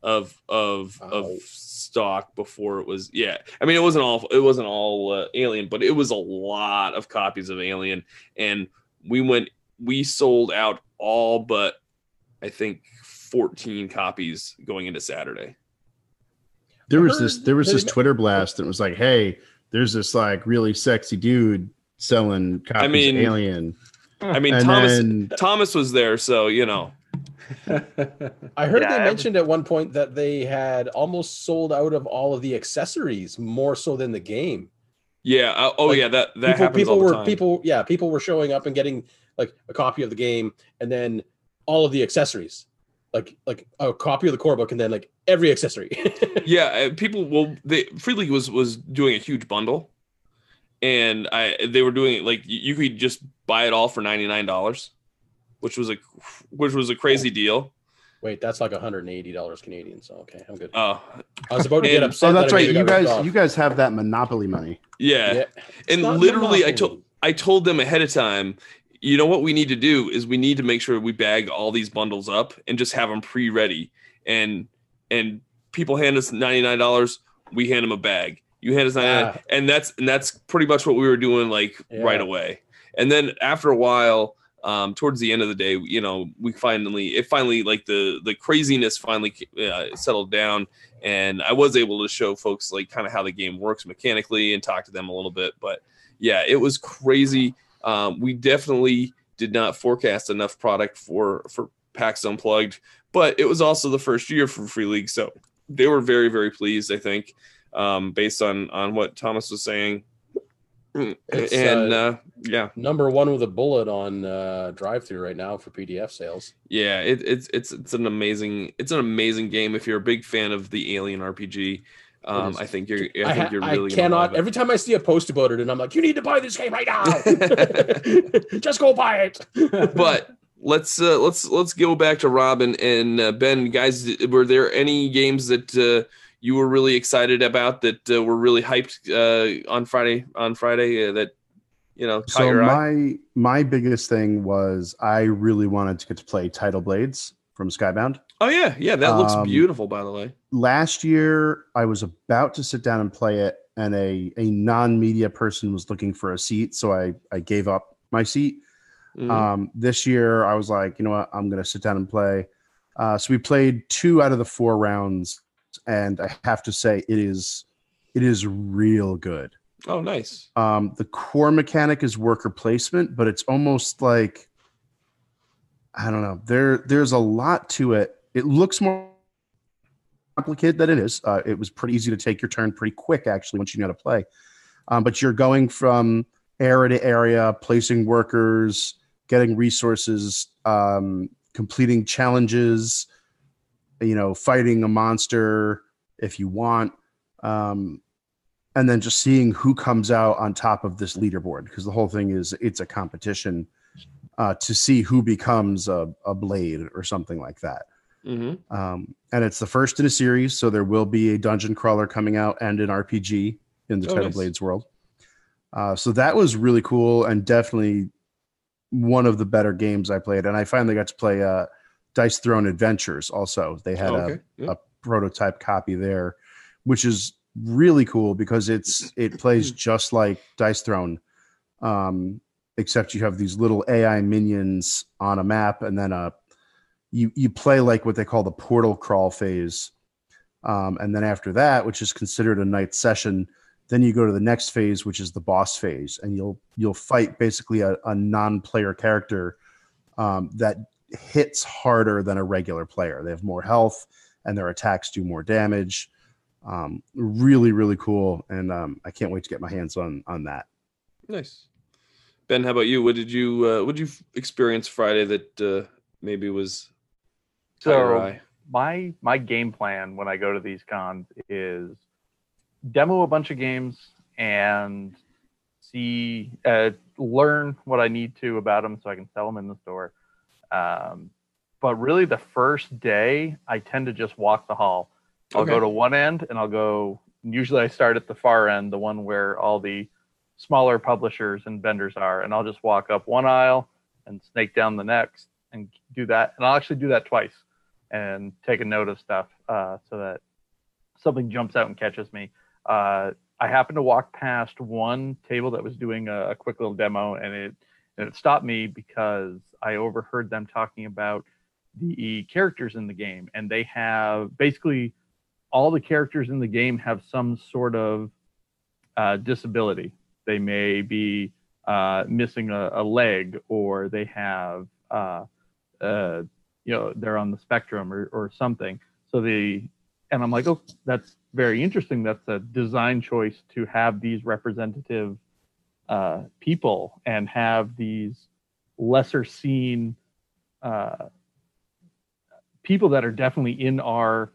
of of Wow. of stock before it was yeah. I mean it wasn't all it wasn't all uh, Alien, but it was a lot of copies of Alien, and we went we sold out all but I think 14 copies going into Saturday. There was this there was this Twitter blast that was like, "Hey, there's this like really sexy dude selling copies mean, of Alien." I mean And Thomas then Thomas was there, so you know. I heard Yeah, they every- mentioned at one point that they had almost sold out of all of the accessories more so than the game. Yeah. uh, oh Like, yeah. That that people happens people all the were time. people yeah, people were showing up and getting like a copy of the game and then all of the accessories. Like like a copy of the core book and then like every accessory. yeah uh, people well they free league was was doing a huge bundle and i they were doing it like you you could just buy it all for $99 which was a which was a crazy deal Wait, that's like $180 Canadian. So okay, I'm good. uh I was about to get and- upset. oh, that's I right. You guys, you guys have that monopoly money. yeah, Yeah. and It's not literally i told i told them ahead of time you know what we need to do is we need to make sure we bag all these bundles up and just have them pre-ready. And and people hand us $99 we hand them a bag. You hand us 99 Ah. and that's and that's pretty much what we were doing like Yeah. right away. And then after a while um towards the end of the day you know we finally it finally like the the craziness finally uh, settled down. And i was able to show folks like kind of how the game works mechanically and talk to them a little bit. But yeah it was crazy um we definitely did not forecast enough product for for pax unplugged but it was also the first year for free league so they were very very pleased i think um based on on what thomas was saying It's, and uh, uh, yeah, Number one with a bullet on uh, DriveThru right now for PDF sales. yeah, it, it's it's it's an amazing it's an amazing game. If you're a big fan of the Alien RPG, um. I think you're I, I, think you're I really gonna cannot. love it. Every time I see a post about it, and I'm like, "You need to buy this game right now. Just go buy it." but let's uh, let's let's go back to Robin and uh, Ben. Guys, were there any games that uh, you were really excited about that uh, were really hyped uh, on Friday on Friday uh, that you know So your eye? my my biggest thing was I really wanted to get to play Tidal Blades from Skybound. Oh yeah, yeah, that looks Um, beautiful. By the way, Last year, I was about to sit down and play it, and a a non media person was looking for a seat, so I I gave up my seat. Mhm. Um, this year, I was like, you know what, I'm gonna sit down and play. Uh, so we played two out of the four rounds, and I have to say, it is it is real good. oh, nice. Um, the core mechanic is worker placement, but it's almost like I don't know. There, there's a lot to it. It looks more complicated than it is. Uh, it was pretty easy to take your turn pretty quick, actually, once you know how to play. Um, but you're going from area to area, placing workers, getting resources, um, completing challenges. You know, fighting a monster if you want. Um, and then just seeing who comes out on top of this leaderboard because the whole thing is it's a competition uh, to see who becomes a, a blade or something like that. Hmm um, and it's the first in a series so there will be a dungeon crawler coming out and an rpg in the Oh, title nice. blades world. Uh, so that was really cool and definitely one of the better games i played. And i finally got to play uh, dice throne adventures also. They had Oh, a, okay. Yeah. a prototype copy there, which is really cool because it's it plays just like Dice Throne, um, except you have these little AI minions on a map, and then a you you play like what they call the portal crawl phase, um, and then after that, which is considered a night session, then you go to the next phase, which is the boss phase, and you'll you'll fight basically a, a non-player character um, that hits harder than a regular player. They have more health and their attacks do more damage. Um, really, really cool, and um, I can't wait to get my hands on on that. Nice. Ben, how about you? What did you uh, what did you experience Friday that uh, maybe was So my my game plan when I go to these cons is demo a bunch of games and see uh, learn what I need to about them so I can sell them in the store. Um, but really, the first day I tend to just walk the hall. I'll Okay. go to one end and I'll go. Usually, I start at the far end, the one where all the smaller publishers and vendors are, and I'll just walk up one aisle and snake down the next and do that. And I'll actually do that twice and take a note of stuff uh, so that something jumps out and catches me. Uh, I happened to walk past one table that was doing a, a quick little demo, and it and it stopped me because I overheard them talking about the characters in the game, and they have basically all the characters in the game have some sort of uh, disability. They may be uh, missing a, a leg, or they have uh, uh, you know they're on the spectrum or, or something. So the and i'm like oh that's very interesting. That's a design choice to have these representative uh, people and have these lesser seen uh, people that are definitely in our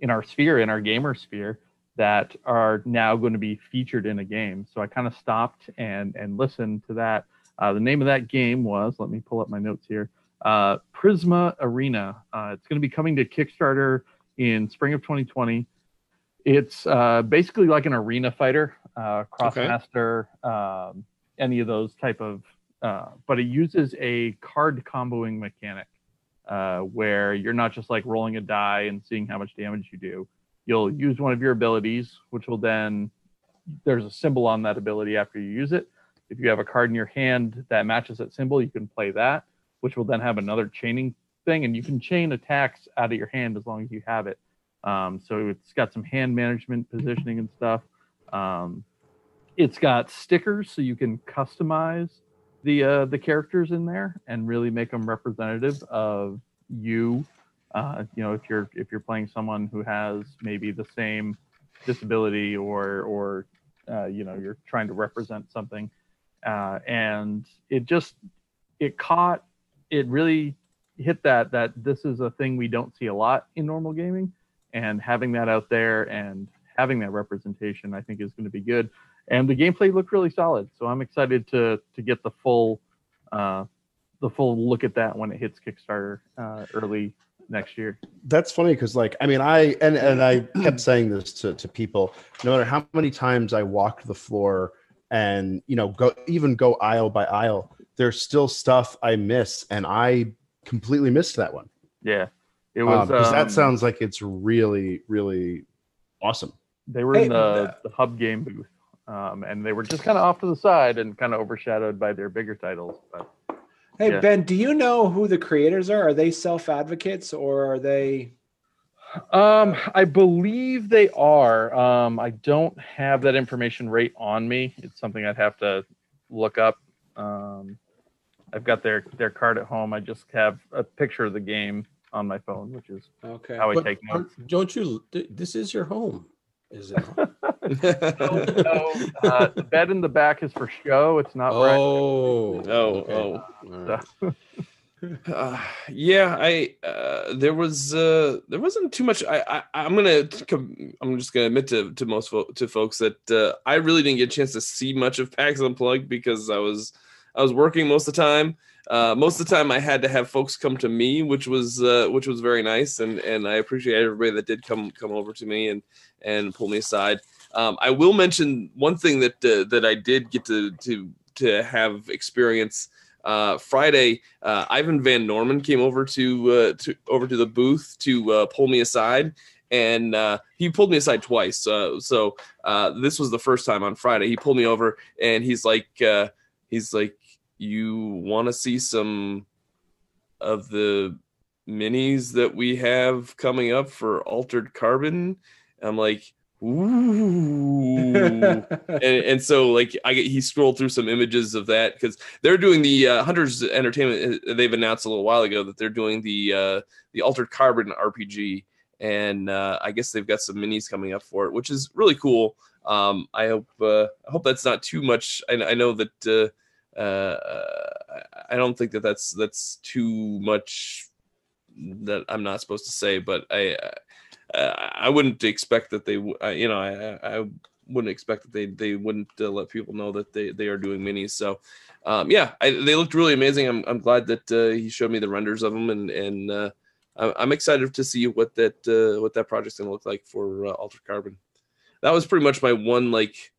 in our sphere in our gamer sphere that are now going to be featured in a game so i kind of stopped and and listened to that uh, the name of that game was let me pull up my notes here uh, Prisma Arena. Uh, it's going to be coming to Kickstarter in spring of 2020. It's uh, basically like an arena fighter, uh, Krosmaster, um, any of those type of, uh, but it uses a card comboing mechanic uh, where you're not just like rolling a die and seeing how much damage you do. You'll use one of your abilities, which will then there's a symbol on that ability after you use it. If you have a card in your hand that matches that symbol, you can play that which will then have another chaining thing, and you can chain attacks out of your hand as long as you have it. Um, so it's got some hand management, positioning, and stuff. Um, it's got stickers, so you can customize the uh, the characters in there and really make them representative of you. Uh, you know, if you're if you're playing someone who has maybe the same disability or or uh, you know you're trying to represent something, uh, and it just it caught it really hit that that this is a thing we don't see a lot in normal gaming, and having that out there and having that representation, I think, is going to be good. And the gameplay looked really solid, so I'm excited to to get the full uh, the full look at that when it hits Kickstarter uh, early next year. That's funny because, like, I mean, I and and I kept saying this to to people. No matter how many times I walked the floor and you know go even go aisle by aisle, there's still stuff I miss, and I completely missed that one. Yeah, it was because um, that sounds like it's really really awesome. They were Hey, in the, the hub game booth, um, and they were just kind of off to the side and kind of overshadowed by their bigger titles. But Hey Yeah. Ben, do you know who the creators are? Are they self advocates or are they? um, I believe they are. Um, I don't have that information right on me. It's something I'd have to look up. Um, I've got their their card at home. I just have a picture of the game on my phone, which is Okay. how I But take notes. don't you? This is your home, is it? not? No, no, uh, the bed in the back is for show. It's not. where I- oh, Oh, okay. oh. All right. Uh, yeah, I uh, there was uh, there wasn't too much. I, I I'm gonna com- I'm just gonna admit to to most fo- to folks that uh, I really didn't get a chance to see much of PAX Unplugged because I was I was working most of the time. Uh, most of the time, I had to have folks come to me, which was uh, which was very nice, and and I appreciate everybody that did come come over to me and and pull me aside. Um, I will mention one thing that uh, that I did get to to to have experience uh, Friday. Uh, Ivan Van Norman came over to uh, to over to the booth to uh, pull me aside, and uh, he pulled me aside twice. So uh, this was the first time on Friday. He pulled me over, and he's like, he's like, you want to see some of the minis that we have coming up for Altered Carbon? I'm like, ooh and, and so like I he scrolled through some images of that because they're doing the uh, Hunters Entertainment. uh, They've announced a little while ago that they're doing the uh, the Altered Carbon RPG, and uh, I guess they've got some minis coming up for it, which is really cool. Um, I hope uh, I hope that's not too much. I, I know that uh, uh, I don't think that that's that's too much that I'm not supposed to say, but I. Uh, I wouldn't expect that they, uh, you know, I, I wouldn't expect that they they wouldn't uh, let people know that they they are doing minis. So, um, yeah, I, they looked really amazing. I'm I'm glad that uh, he showed me the renders of them, and and uh, I'm I'm excited to see what that uh, what that project's gonna look like for uh, Altered Carbon. That was pretty much my one like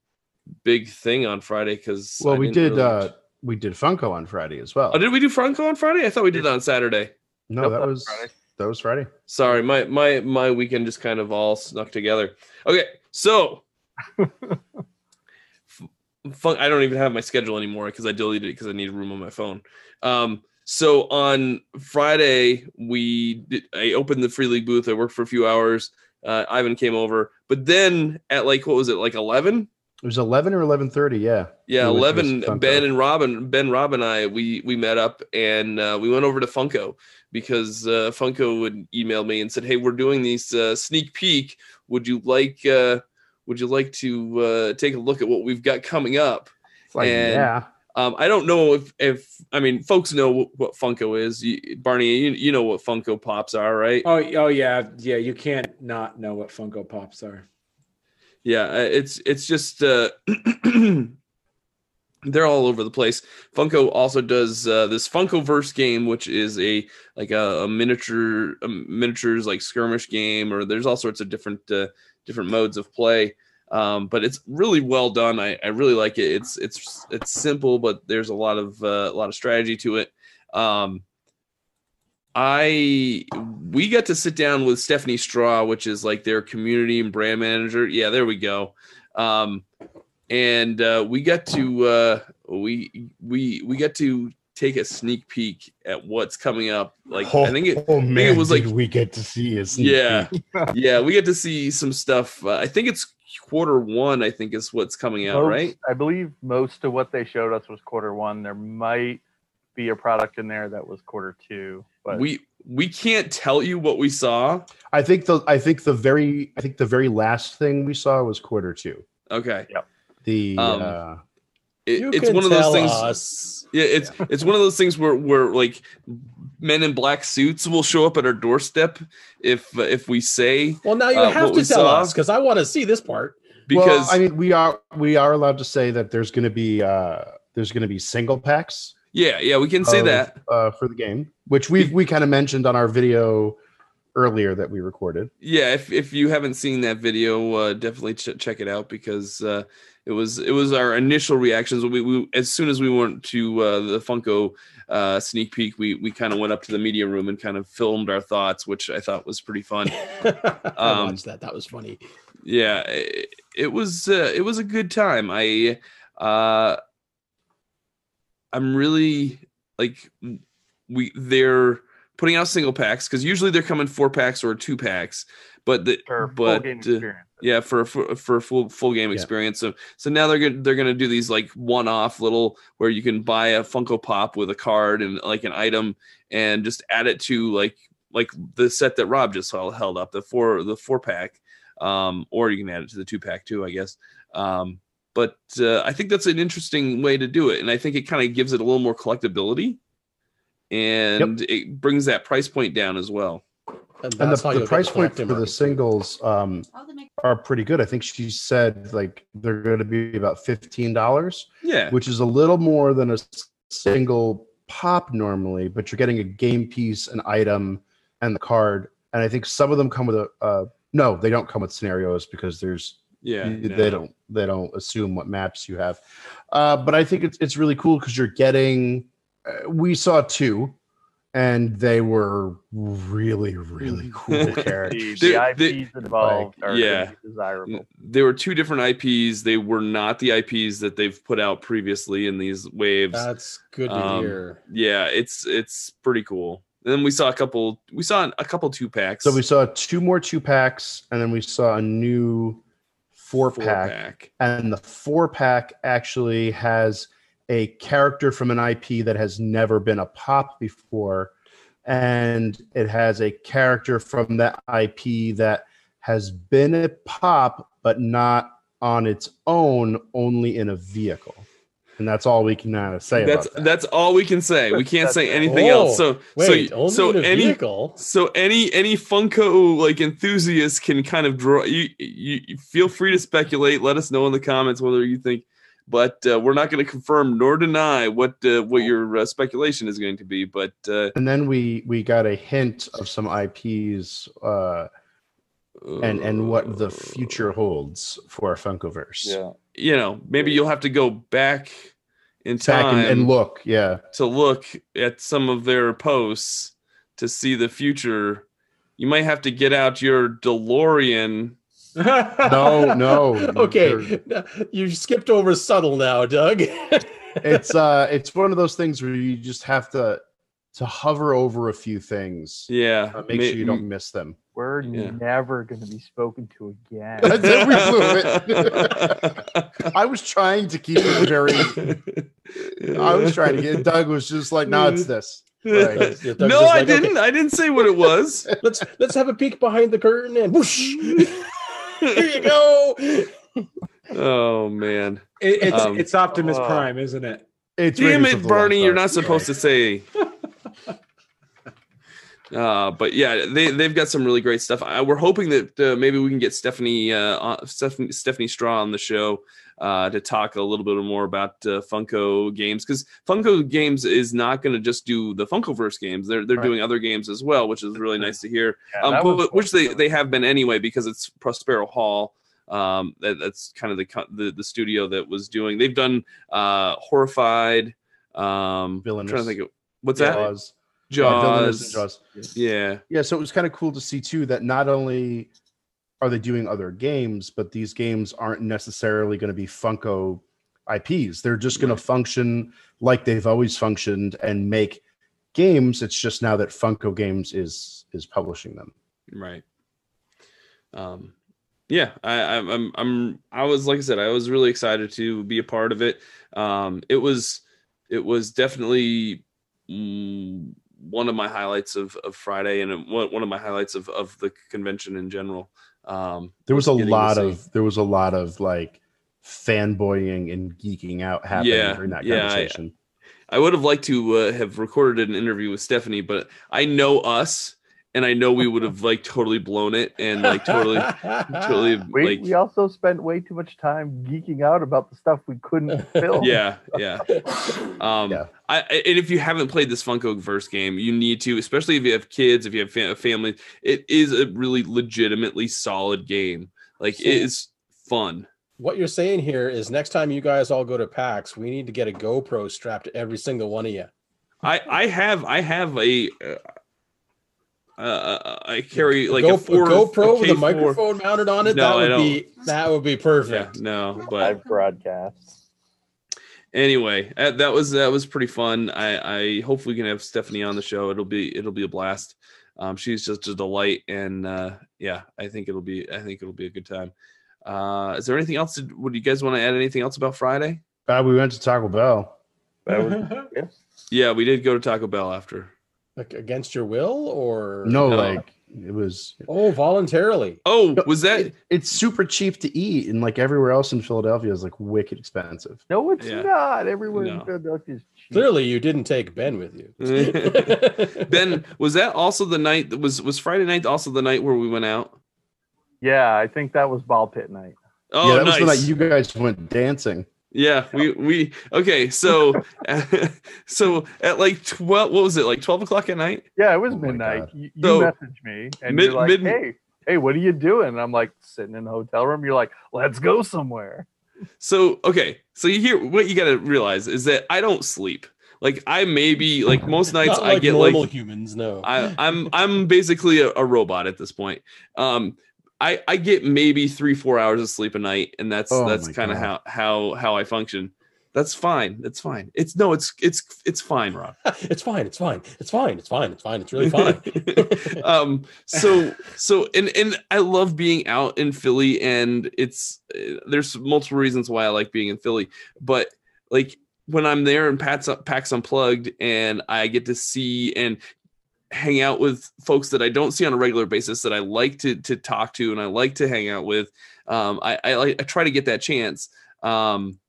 big thing on Friday because Well, we did uh we did Funko on Friday as well. Oh, did we do Funko on Friday? I thought we did that on Saturday. no, Nope, that that was was Friday. That was Friday. Sorry, my my my weekend just kind of all snuck together. Okay, so fun, I don't even have my schedule anymore because I deleted it because I needed room on my phone. Um, so on Friday we did, I opened the free league booth. I worked for a few hours. Uh, Ivan came over, but then at like what was it like eleven? It was eleven or eleven thirty. Yeah, Yeah, We eleven. Funko. Ben and Robin, Ben, Rob, and I, we we met up and uh, we went over to Funko because uh, Funko would email me and said, "Hey, we're doing these uh, sneak peek. Would you like uh, Would you like to uh, take a look at what we've got coming up?" like And- yeah. Um, I don't know if if I mean folks know what, what Funko is. You, Barney, you, you know what Funko Pops are, right? oh, oh yeah, yeah. You can't not know what Funko Pops are. Yeah, uh, it's it's just uh, they're all over the place. Funko also does uh, this Funkoverse game, which is a like a, a miniature a miniatures like skirmish game, or there's all sorts of different uh, different modes of play. Um, but it's really well done. I, I really like it. It's it's it's simple, but there's a lot of uh, a lot of strategy to it. Um, I we got to sit down with Stephanie Straw, which is like their community and brand manager. Yeah, there we go. Um, and uh, we got to uh, we we we got to take a sneak peek at what's coming up. Like I think it oh man, was like- we get to see his yeah yeah we get to see some stuff. Uh, I think it's quarter one. I think is what's coming out, Most- right? I believe most of what they showed us was quarter one. There might be a product in there that was quarter two, but We we can't tell you what we saw. I think the I think the very I think the very last thing we saw was quarter two. Okay. Yep. The Um, uh, It- it's one of those things. us. Yeah, it's it's one of those things where where like men in black suits will show up at our doorstep if if we say Well, now you uh, have to tell saw. us because I want to see this part. because well, I mean, we are we are allowed to say that there's going to be uh, there's going to be single packs yeah yeah we can say of, that uh, for the game, which we we kind of mentioned on our video earlier that we recorded. yeah if if you haven't seen that video uh definitely ch- check it out because uh it was it was our initial reactions we, we as soon as we went to uh the funko uh sneak peek we we kind of went up to the media room and kind of filmed our thoughts which i thought was pretty fun I Um, watched that. That was funny. yeah it, it was uh, it was a good time i uh i'm really like we they're putting out single packs because usually they're coming four packs or two packs but the For full but game uh, yeah for for, for a full full game Yeah. experience. So so now they're gonna they're gonna do these like one off little where you can buy a funko pop with a card and like an item and just add it to like like the set that rob just held, held up the four the four pack um or you can add it to the two pack too i guess. Um but uh, i think that's an interesting way to do it and i think it kind of gives it a little more collectability and it brings that price point down as well And, And the, the price point collecting for the singles um, they make are pretty good. I think she said like they're going to be about fifteen dollars, yeah which is a little more than a single pop normally. But you're getting a game piece, an item, and the card. And I think some of them come with a uh, no, they don't come with scenarios because there's yeah you- no. they don't they don't assume what maps you have. Uh, but I think it's it's really cool because you're getting. Uh, we saw two, and they were really really cool characters. the They- IPs they- involved are yeah. yeah. desirable. there were two different IPs. They were not the IPs that they've put out previously in these waves. That's good to Um, hear. yeah, it's it's pretty cool. And then we saw a couple. We saw a couple two packs. So we saw two more two packs, and then we saw a new four, pack. And the four pack actually has a character from an IP that has never been a pop before, and it has a character from that IP that has been a pop, but not on its own, only in a vehicle. And that's all we can uh, say That's about that. that's all we can say. We can't say anything Oh, else. So Wait, so only so in a any vehicle. so any any Funko like enthusiast can kind of draw. You you, you feel free to speculate. Let us know in the comments whether you think. But uh, we're not going to confirm nor deny what uh, what your uh, speculation is going to be. But uh, and then we we got a hint of some IPs uh, and and what the future holds for Funkoverse. Yeah. You know, maybe you'll have to go back in Back time and, and look, yeah. to look at some of their posts to see the future. You might have to get out your DeLorean. No, no. okay, you skipped over subtle now, Doug. It's uh it's one of those things where you just have to to hover over a few things. Yeah. Uh, make ma- sure you don't miss them. We're Yeah. never going to be spoken to again. We blew it. I was trying to keep it very I was trying to get Doug was just like, no, it's this. Right. Doug's no, like, I didn't. I didn't say what it was. let's let's have a peek behind the curtain and whoosh. Here you go. oh man. It, it's Um, it's Optimus oh. Prime, isn't it? It's Damn Raiders it, of the Barney! Lost You're not supposed to say. Uh, but yeah, they they've got some really great stuff. I, we're hoping that uh, maybe we can get Stephanie uh, Stephanie, Stephanie Straw on the show uh, to talk a little bit more about uh, Funko games because Funko games is not going to just do the Funkoverse games. They're they're Right. doing other games as well, which is really nice to hear. Yeah, Um, but, which they they have been anyway because it's Prospero Hall. Um, that, that's kind of the, the the studio that was doing. They've done uh, Horrified. Um, I'm trying to Villainous. think of what's Yeah. that? Jaws. Villainous Jaws. Jaws. Yeah, Yeah, so it was kind of cool to see too that not only are they doing other games, but these games aren't necessarily going to be Funko IPs. They're just going to function like they've always functioned and make games. It's just now that Funko Games is is publishing them. right. Um, yeah, I, I, I'm, I'm, I was like I said, I was really excited to be a part of it. Um, it was, it was definitely one of my highlights of, of Friday, and one one of my highlights of, of the convention in general. Um, There was a lot of there was a lot of like fanboying and geeking out happening Yeah, during that yeah, I- conversation. I would have liked to uh, have recorded an interview with Stephanie, but I know us, and I know we would have like totally blown it and like totally, totally We, like we also spent way too much time geeking out about the stuff we couldn't film. yeah, yeah. Um, Yeah. I, I- and if you haven't played this Funkoverse game, you need to, especially if you have kids, if you have fa- a family. It is a really legitimately solid game. Like it is fun. What you're saying here is next time you guys all go to PAX, we need to get a GoPro strapped to every single one of you. I I have I have a. Uh, uh, I carry like Go, a four GoPro with a K4 microphone mounted on it. No, that I would be that would be Yeah, perfect. no, but Live broadcasts. anyway, uh, that was that was pretty fun. I I hope we can have Stephanie on the show. It'll be it'll be a blast. Um, she's just a delight, and uh, yeah, I think it'll be I think it'll be a good time. Uh, is there anything else? To, would you guys want to add anything else about Friday? Uh, we went to Taco Bell. Yeah. Yeah, we did go to Taco Bell after. Like against your will or No, No. like it was. Oh, voluntarily. Oh, was that? It- it's super cheap to eat, and like everywhere else in Philadelphia is like wicked expensive. No, it's Yeah. not. Everywhere No. in Philadelphia is cheap. Clearly, you didn't take Ben with you. ben, was that also the night that was was Friday night also the night where we went out? Yeah, I think that was ball pit night. Oh, yeah, that nice. was the night you guys went dancing. Yeah, we we okay. So so at like twelve, what was it like twelve o'clock at night? Yeah, it was Oh midnight. You, you So, messaged me and mid- you're like, mid- "Hey, hey, what are you doing?" And I'm like, "Sitting in a hotel room." You're like, "Let's go somewhere." So okay, so you hear what you got to realize is that I don't sleep. Like I maybe like most nights Not I like get normal like humans. No. I, I'm I'm basically a, a robot at this point. Um, I I get maybe three four hours of sleep a night, and that's Oh that's kind of how how how I function. That's fine. That's fine. It's no, it's it's it's fine, Rob. it's fine. It's fine. It's fine. It's fine. It's fine. It's really fine. um so so and and i love being out in philly and it's uh, there's multiple reasons why i like being in philly but like when i'm there and pat's PAX Unplugged and i get to see and hang out with folks that i don't see on a regular basis that i like to to talk to and i like to hang out with um i i, I try to get that chance um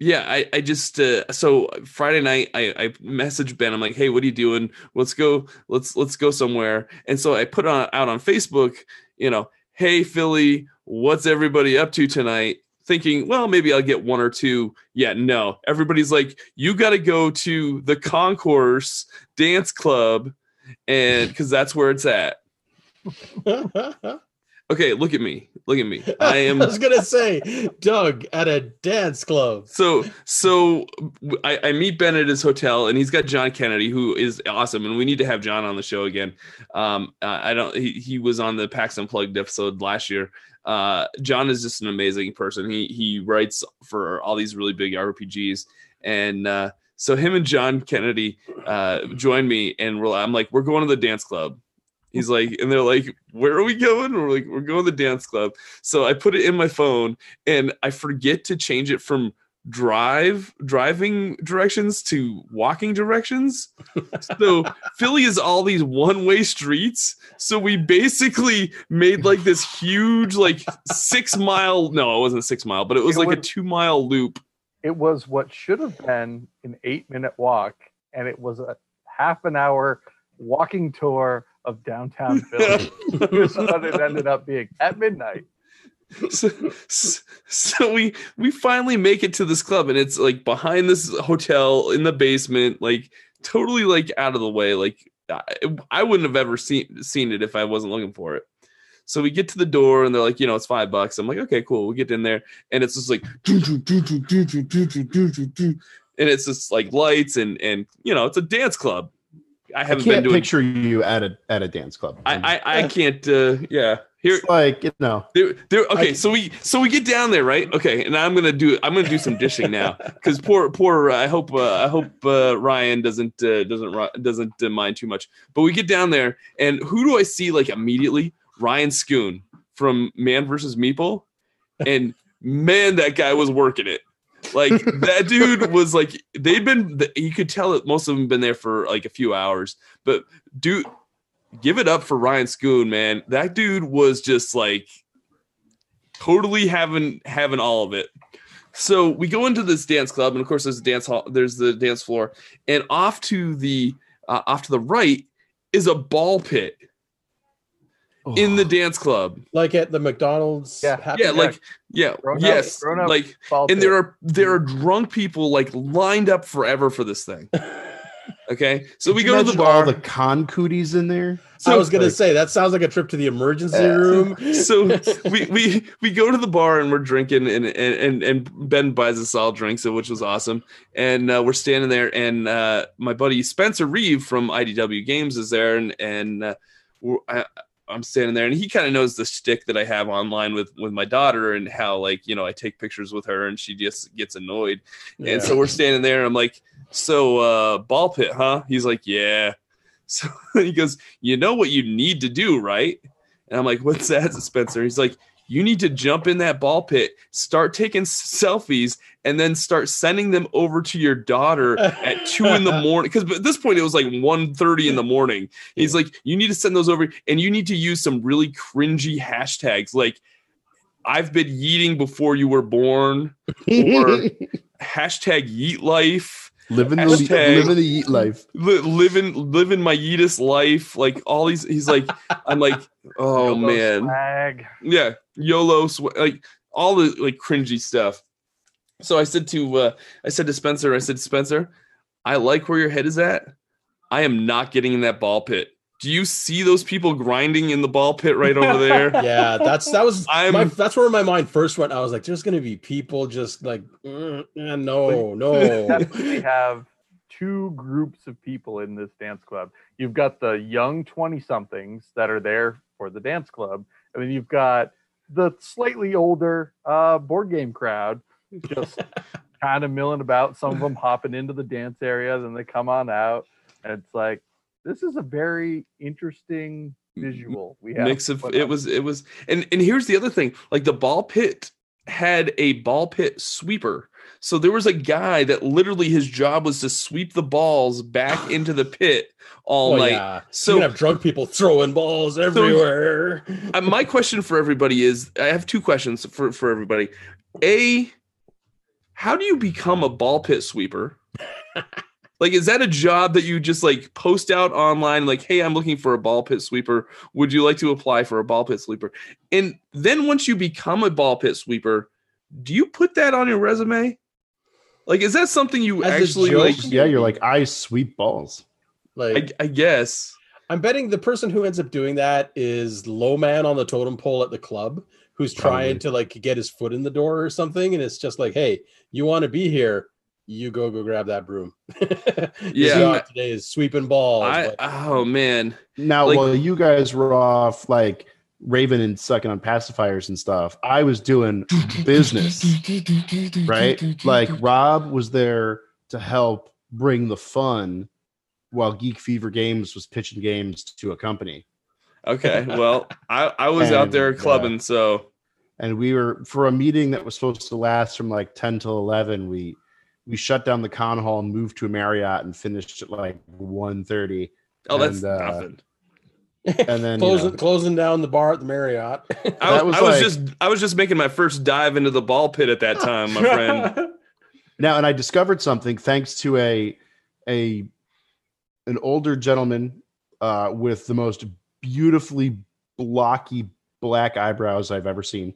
yeah, I, I just uh, so Friday night I, I messaged Ben. I'm like, hey, what are you doing? Let's go, let's let's go somewhere. And so I put on out on Facebook, you know, hey Philly, what's everybody up to tonight? Thinking, well, maybe I'll get one or two. Yeah, no. Everybody's like, you got to go to the Concourse Dance Club, and because that's where it's at. Okay, look at me, look at me. I am I was gonna say, Doug at a dance club. so so I meet Ben at his hotel and he's got John Kennedy who is awesome and we need to have John on the show again. Um, I don't he, he was on the PAX Unplugged episode last year. Uh, John is just an amazing person. He he writes for all these really big RPGs and uh, so him and John Kennedy uh, joined me and we're, I'm like we're going to the dance club. He's like, and they're like, where are we going? We're like, we're going to the dance club. So I put it in my phone and I forget to change it from drive driving directions to walking directions. so Philly is all these one-way streets. So we basically made like this huge, like six mile, no, it wasn't six mile, but it was It like a two mile loop. It was what should have been an eight minute walk, and it was a half an hour walking tour of downtown Philly. Here's what it ended up being at midnight. So, so we we finally make it to this club and it's like behind this hotel in the basement like totally like out of the way like I, I wouldn't have ever seen seen it if i wasn't looking for it so we get to the door and they're like you know it's five bucks i'm like okay cool We'll get in there and it's just like and it's just like lights and and you know it's a dance club i I haven't been can't doing picture you at a at a dance club. I, I i can't uh yeah here it's like you know. there, there. Okay, I- so we so we get down there, right? Okay, and I'm gonna do I'm gonna do some dishing now because poor poor. Uh, I hope uh, I hope uh, Ryan doesn't uh, doesn't doesn't uh, mind too much. But we get down there, and who do I see like immediately? Ryan Schoon from Man versus Meeple, and man, that guy was working it. Like that dude was like they'd been. You could tell that most of them been there for like a few hours, but dude give it up for Ryan Schoon, man. That dude was just like totally having having all of it. So we go into this dance club, and of course, there's a dance hall. There's the dance floor, and off to the uh, off to the right is a ball pit in the dance club. Like at the McDonald's. Yeah. Happy Yeah, Jack. like yeah, Grown up- yes, grown up like and pit. there are there are drunk people like lined up forever for this thing. Okay, so we go to the bar. All the con cooties in there. so I was gonna like- say that sounds like a trip to the emergency Yeah. room. so we, we we go to the bar and we're drinking and and and, and Ben buys us all drinks, which was awesome. And uh, we're standing there, and uh, my buddy Spencer Reeve from IDW Games is there, and and uh, we're, I, I'm standing there, and he kind of knows the stick that I have online with with my daughter, and how like you know I take pictures with her, and she just gets annoyed. Yeah. And so we're standing there, and I'm like, "So, uh, ball pit, huh?" He's like, "Yeah." So he goes, "You know what you need to do, right?" And I'm like, "What's that, Spencer?" He's like, "You need to jump in that ball pit, start taking selfies, and then start sending them over to your daughter at two in the morning. Because at this point, it was like 1.30 in the morning. He's like, you need to send those over, and you need to use some really cringy hashtags like." I've been yeeting before you were born. Or- Hashtag yeet life. living the Hashtag- living the eat life. li- living living my yeetus life like all these he's like i'm like oh man swag. yeah yolo sw- like all the like cringy stuff so i said to uh i said to spencer i said spencer i like where your head is at i am not getting in that ball pit do you see those people grinding in the ball pit right over there yeah, that's that was I'm- my, that's where my mind first went. I was like, there's gonna be people just like, mm, eh, no, no. definitely have two groups of people in this dance club. You've got the young 20 somethings that are there for the dance club, and then you've got the slightly older uh, board game crowd just kind of milling about. Some of them hopping into the dance area, then they come on out, and it's like this is a very interesting visual. We have mix of it was it was and and here's the other thing like the ball pit had a ball pit sweeper so there was a guy that literally his job was to sweep the balls back into the pit all Well, night. yeah. so- So you have drunk people throwing balls everywhere. uh, my question for everybody is i have two questions for for everybody. A how do you become a ball pit sweeper? Like is that a job that you just like post out online like hey i'm looking for a ball pit sweeper. Would you like to apply for a ball pit sweeper? And then once you become a ball pit sweeper do you put that on your resume like is that something you As actually joke? like Yeah, you're like I sweep balls. like I, I guess I'm betting the person who ends up doing that is low man on the totem pole at the club who's trying to like get his foot in the door or something, and it's just like, hey, you want to be here? You go go grab that broom. Yeah. job today is sweeping balls. i but- oh man Now, Like- while you guys were off like raving and sucking on pacifiers and stuff, I was doing business, right? Like Rob was there to help bring the fun while Geek Fever Games was pitching games to a company. okay well i i was out there uh, clubbing so And we were for a meeting that was supposed to last from like 10 till 11, we we shut down the con hall and moved to a Marriott and finished at like 1:30. oh that's And, uh, nothing And then you closing know, closing down the bar at the Marriott. I, That was, was I was like- just I was just making my first dive into the ball pit at that time, my friend. Now, and I discovered something thanks to a a an older gentleman uh, with the most beautifully blocky black eyebrows I've ever seen,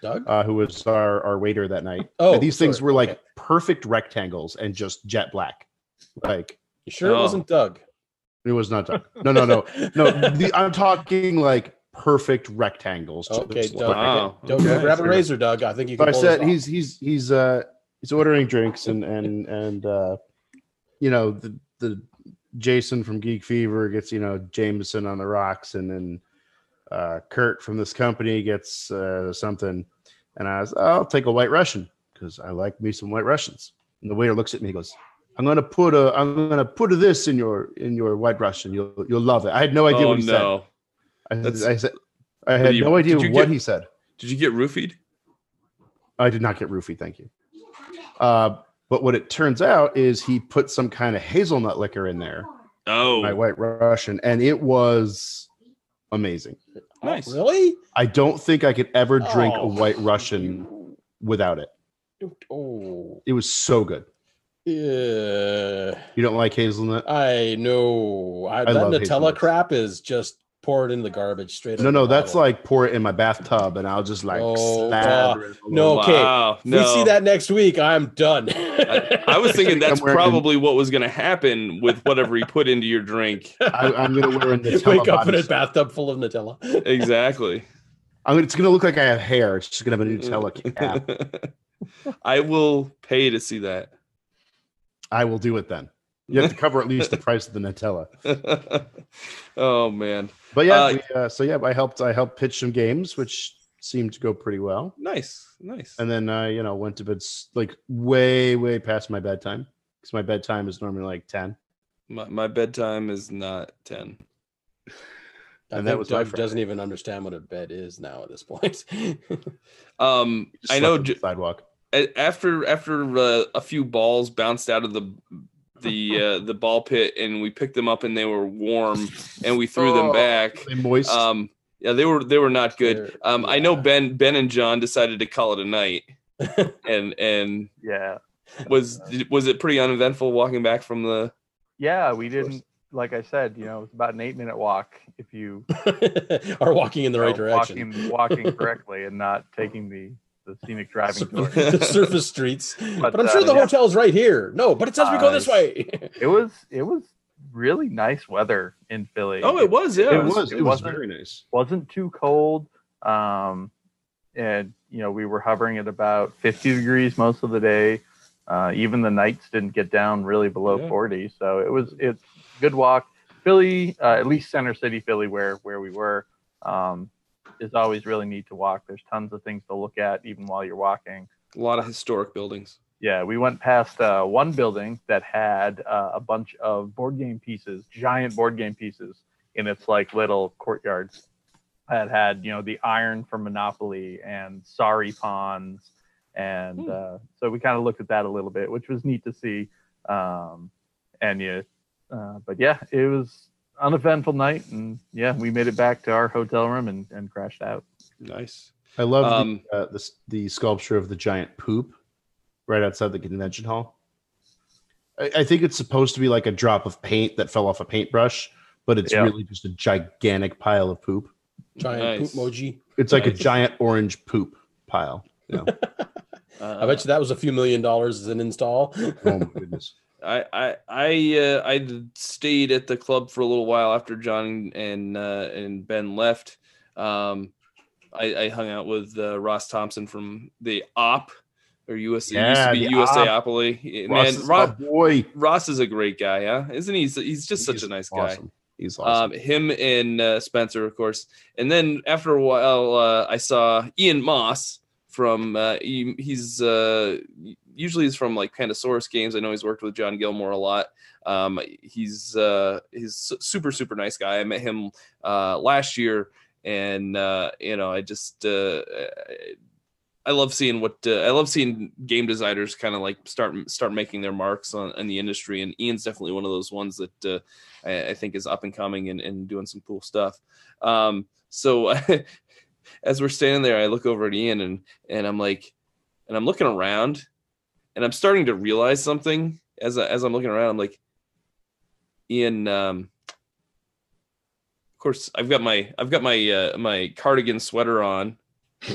Doug? uh, who was our, our waiter that night. Oh, and these things were like Okay. perfect rectangles and just jet black. Like You sure it Oh. wasn't Doug? It was not. Doug. No, no, no, no. The, I'm talking like perfect rectangles. just Okay, like- Doug. Wow. Don't Okay. grab a razor, Doug. I think you So can. I said he's he's he's uh he's ordering drinks and and and uh you know the the Jason from Geek Fever gets you know Jameson on the rocks and then uh Kurt from this company gets uh something and I was I'll take a white Russian because I like me some white Russians and the waiter looks at me and goes I'm gonna put a I'm gonna put this in your in your white Russian you'll you'll love it I had no idea oh what he no! said I, That's- I said I had you- no idea what get- he said Did you get roofied? I did not get roofie, thank you. Uh, but what it turns out is he put some kind of hazelnut liquor in there, Oh, my white Russian, and it was amazing. Nice. Oh, really? I don't think I could ever drink a Oh. White Russian without it. Oh, It was so good. Yeah. You don't like hazelnut? I know. I, I that love Nutella hazelnuts. crap is just pour it in the garbage straight. Up. No, no, that's bottle. like pour it in my bathtub and I'll just like Oh, slather ah, it no, over. okay. Wow. If we see that next week, I'm done. I, I was thinking that's I'm wearing- probably what was going to happen with whatever he put into your drink. I, I'm gonna wear a Nutella wake up in a bathtub full of Nutella. Exactly. I'm gonna, it's gonna look like I have hair. It's just gonna have a Nutella cap. I will pay to see that. I will do it then. You have to cover at least the price of the Nutella. oh man, But yeah, Uh, we, uh, so yeah, I helped. I helped pitch some games, which seemed to go pretty well. nice, nice. And then uh, you know went to bed s- like way, way past my bedtime because my bedtime is normally like ten. My, my bedtime is not ten. I And that think was Doug doesn't even understand what a bed is now at this point. Um, I know. the sidewalk. A- after after uh, a few balls bounced out of the the uh, the ball pit and we picked them up and they were warm and we threw them Oh, back. They moist. Um, yeah, they were they were not good. They're- Um, I know. Ben Ben and John decided to call it a night, and and Yeah. was was it pretty uneventful walking back from the? Yeah, we didn't like I said, you know, it's about an eight minute walk if you are walking in the right know, direction. walking walking correctly and not taking the the scenic driving tour. the surface streets. But, But, I'm sure uh, the yeah. hotel's right here. No, but it says we go this way. It was it was really nice weather in Philly. Oh, it was yeah. it it was. was- It, it was very nice. wasn't too cold. Um, and you know we were hovering at about 50 degrees most of the day. Uh, even the nights didn't get down really below Yeah. 40, so it was it's good walk. Philly, uh, at least Center City, Philly, where where we were, um, is always really neat to walk. There's tons of things to look at even while you're walking. A lot of historic buildings. Yeah, we went past uh, one building that had uh, a bunch of board game pieces, giant board game pieces in its like little courtyards That had you know the iron from Monopoly and Sorry pawns, and Hmm. uh, so we kind of looked at that a little bit, which was neat to see. Um, and yeah, uh, but yeah, it was uneventful night, and yeah, we made it back to our hotel room and, and crashed out. Nice. I love Um, the, uh, the the sculpture of the giant poop right outside the convention hall. I, I think it's supposed to be like a drop of paint that fell off a paintbrush, but it's Yeah. really just a gigantic pile of poop. Giant Nice. poop emoji. It's like a giant orange poop pile. Yeah. Uh, I bet you that was a few million dollars as an install. oh my goodness. I I I uh, I stayed at the club for a little while after John and uh, and Ben left. Um, I, I hung out with uh, Ross Thompson from the OP or US. it used Yeah, to be USAopoly. Ross Man, is Ross, boy. Ross is a great guy, huh? Isn't he? He's, he's just such a nice guy. He's awesome. Um, him and uh, Spencer, of course, and then after a while, uh, I saw Ian Moss from. Uh, he, he's uh, usually he's from like Pandasaurus games. I know he's worked with John Gilmour a lot. Um, he's uh, he's super super nice guy. I met him uh, last year, and uh, you know I just uh, I love seeing what uh, I love seeing game designers kind of like start start making their marks on in the industry. And Ian's definitely one of those ones that uh, I, I think is up and coming and, and doing some cool stuff. Um, so as we're standing there, I look over at Ian and and I'm like, and I'm looking around, and I'm starting to realize something as I, as I'm looking around. I'm like, Ian. Um, of course, I've got my I've got my uh, my cardigan sweater on.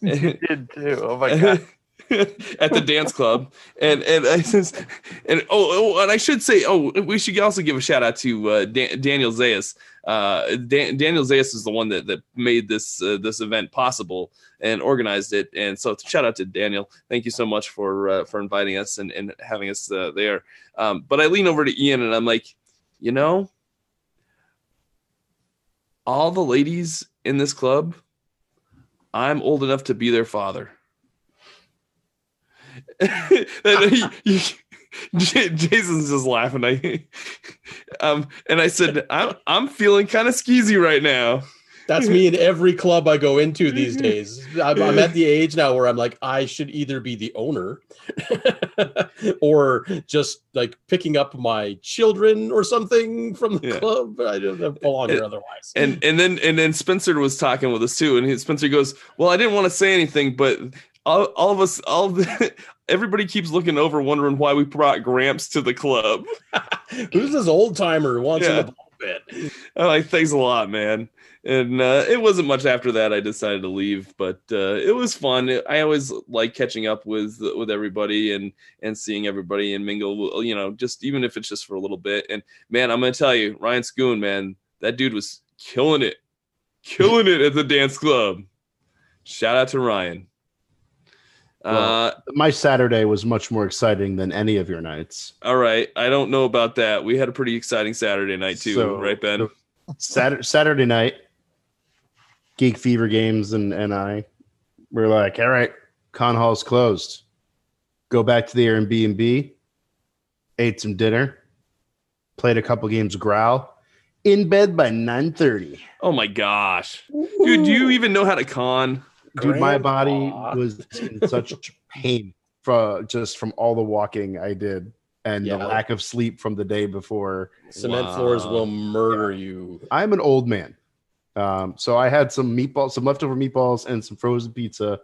You did too. Oh my god. at the dance club and and I just and oh, oh and I should say oh we should also give a shout out to uh, Dan, Daniel Zayas. Uh, Dan, Daniel Zayas is the one that that made this uh, this event possible and organized it. And so shout out to Daniel. Thank you so much for uh, for inviting us and and having us uh, there. Um, but I lean over to Ian and I'm like, you know, all the ladies in this club, I'm old enough to be their father. And he, he- Jason's just laughing. I, um, and I said, I'm I'm feeling kind of skeezy right now. That's me in every club I go into these days. I'm, I'm at the age now where I'm like, I should either be the owner or just like picking up my children or something from the Yeah. club. I don't belong here otherwise. and and then and then Spencer was talking with us too, and he, Spencer goes, "Well, I didn't want to say anything, but all, all of us, all the, everybody keeps looking over, wondering why we brought Gramps to the club." Who's this old timer who wants Yeah. in the pulpit? I'm like, "Thanks a lot, man." And uh, it wasn't much after that I decided to leave, but uh, it was fun. I always like catching up with with everybody and and seeing everybody and mingle. You know, just even if it's just for a little bit. And man, I'm gonna tell you, Ryan Schoon, man, that dude was killing it, killing it at the dance club. Shout out to Ryan. Uh, My Saturday was much more exciting than any of your nights. all right. I don't know about that. We had a pretty exciting Saturday night too, So, right, Ben? Saturday, Saturday night, Geek Fever Games and, and I were like, all right, Con Hall's closed. Go back to the Airbnb, ate some dinner, played a couple games of Growl, in bed by 9.30. Oh my gosh, dude! Do you even know how to con? Dude, my body was in such pain for just from all the walking I did and Yeah. the lack of sleep from the day before. Cement Wow. floors will murder you. I'm an old man. Um, so I had some meatballs, some leftover meatballs, and some frozen pizza,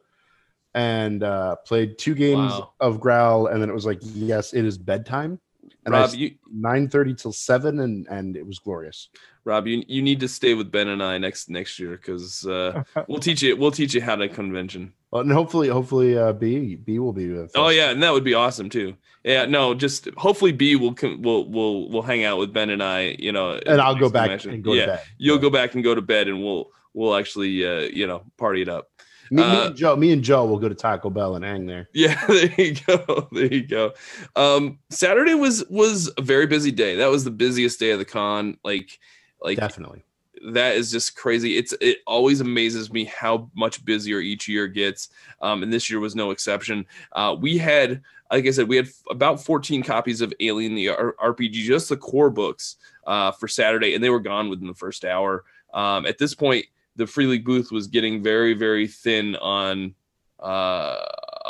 and uh, played two games Wow. of Growl, and then it was like, yes, it is bedtime. And Rob, I you nine thirty till seven, and and it was glorious. Rob, you, you need to stay with Ben and I next next year because uh, we'll teach you we'll teach you how to convention. Well, and hopefully, hopefully, uh, B B will be with. Oh yeah, and that would be awesome too. Yeah, no, just hopefully B will com- will will will hang out with Ben and I. You know, and I'll go back convention. and go yeah, to bed. you'll go back and go to bed, and we'll we'll actually uh, you know party it up. Me, me uh, and Joe, me and Joe will go to Taco Bell and hang there. Yeah, there you go. There you go. Um, Saturday was was a very busy day. That was the busiest day of the con. Like, like Definitely. that is just crazy. It's it always amazes me how much busier each year gets. Um, and this year was no exception. Uh, we had, like I said, we had f- about 14 copies of Alien the R- RPG, just the core books, uh, for Saturday, and they were gone within the first hour. Um, at this point, the Free League booth was getting very, very thin on uh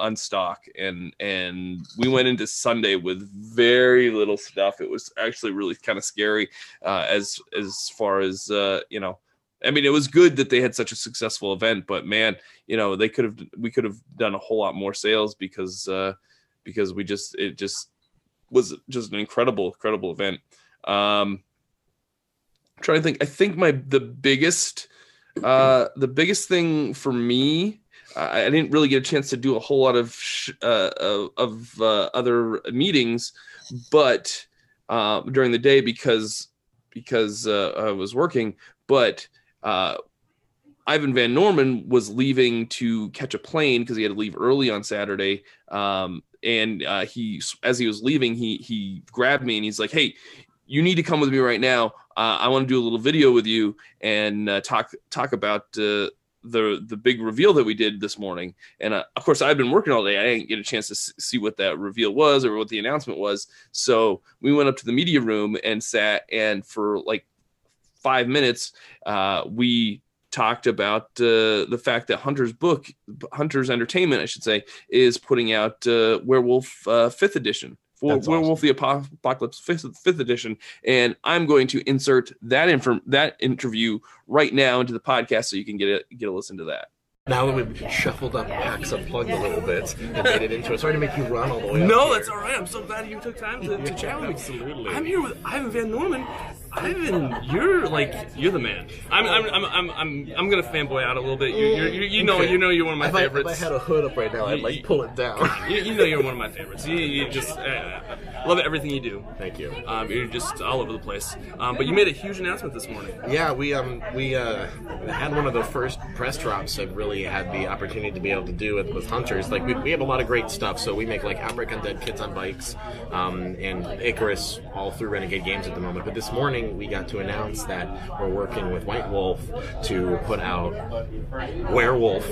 on stock and and we went into sunday with very little stuff. It was actually really kind of scary uh as as far as uh you know i mean it was good that they had such a successful event but man you know they could have we could have done a whole lot more sales because uh because we just it just was just an incredible incredible event. Um I'm trying to think i think my the biggest uh the biggest thing for me I, I didn't really get a chance to do a whole lot of sh- uh, of, uh, other meetings, but uh, during the day because because uh, I was working. But uh, Ivan Van Norman was leaving to catch a plane because he had to leave early on Saturday. Um, and uh, he, as he was leaving, he he grabbed me and he's like, "Hey, you need to come with me right now. Uh, I want to do a little video with you and uh, talk talk about uh, the the big reveal that we did this morning." And uh, of course, I've been working all day. I didn't get a chance to s- see what that reveal was or what the announcement was. So we went up to the media room and sat, and for like five minutes, uh, we talked about uh, the fact that Hunter's book, Hunter's Entertainment, I should say, is putting out uh, Werewolf uh, Fifth Edition. For That's Werewolf the Apocalypse fifth, fifth edition, and I'm going to insert that inform that interview right now into the podcast so you can get it get a listen to that. Now that we've shuffled up Pax Unplugged a little bit and made it into it, sorry to make you run all the way up No, here. that's all right. I'm so glad you took time to, to chat with me. Absolutely. I'm here with Ivan Van Norman. Ivan, you're like you're the man. I'm I'm I'm I'm I'm, I'm gonna fanboy out a little bit. You you you, you know Okay. you know you're one of my if I, favorites. if I had a hood up right now, I'd like pull it down. you, you know you're one of my favorites. You, you just uh, love everything you do. Thank you. Um, you're just all over the place. Um, but you made a huge announcement this morning. Yeah, we um we uh had one of the first press drops I've really had the opportunity to be able to do with, with hunters. Like we, we have a lot of great stuff. So we make like Outbreak Undead Kids on Bikes, um, and Icarus all through Renegade Games at the moment. But this morning we got to announce that we're working with White Wolf to put out Werewolf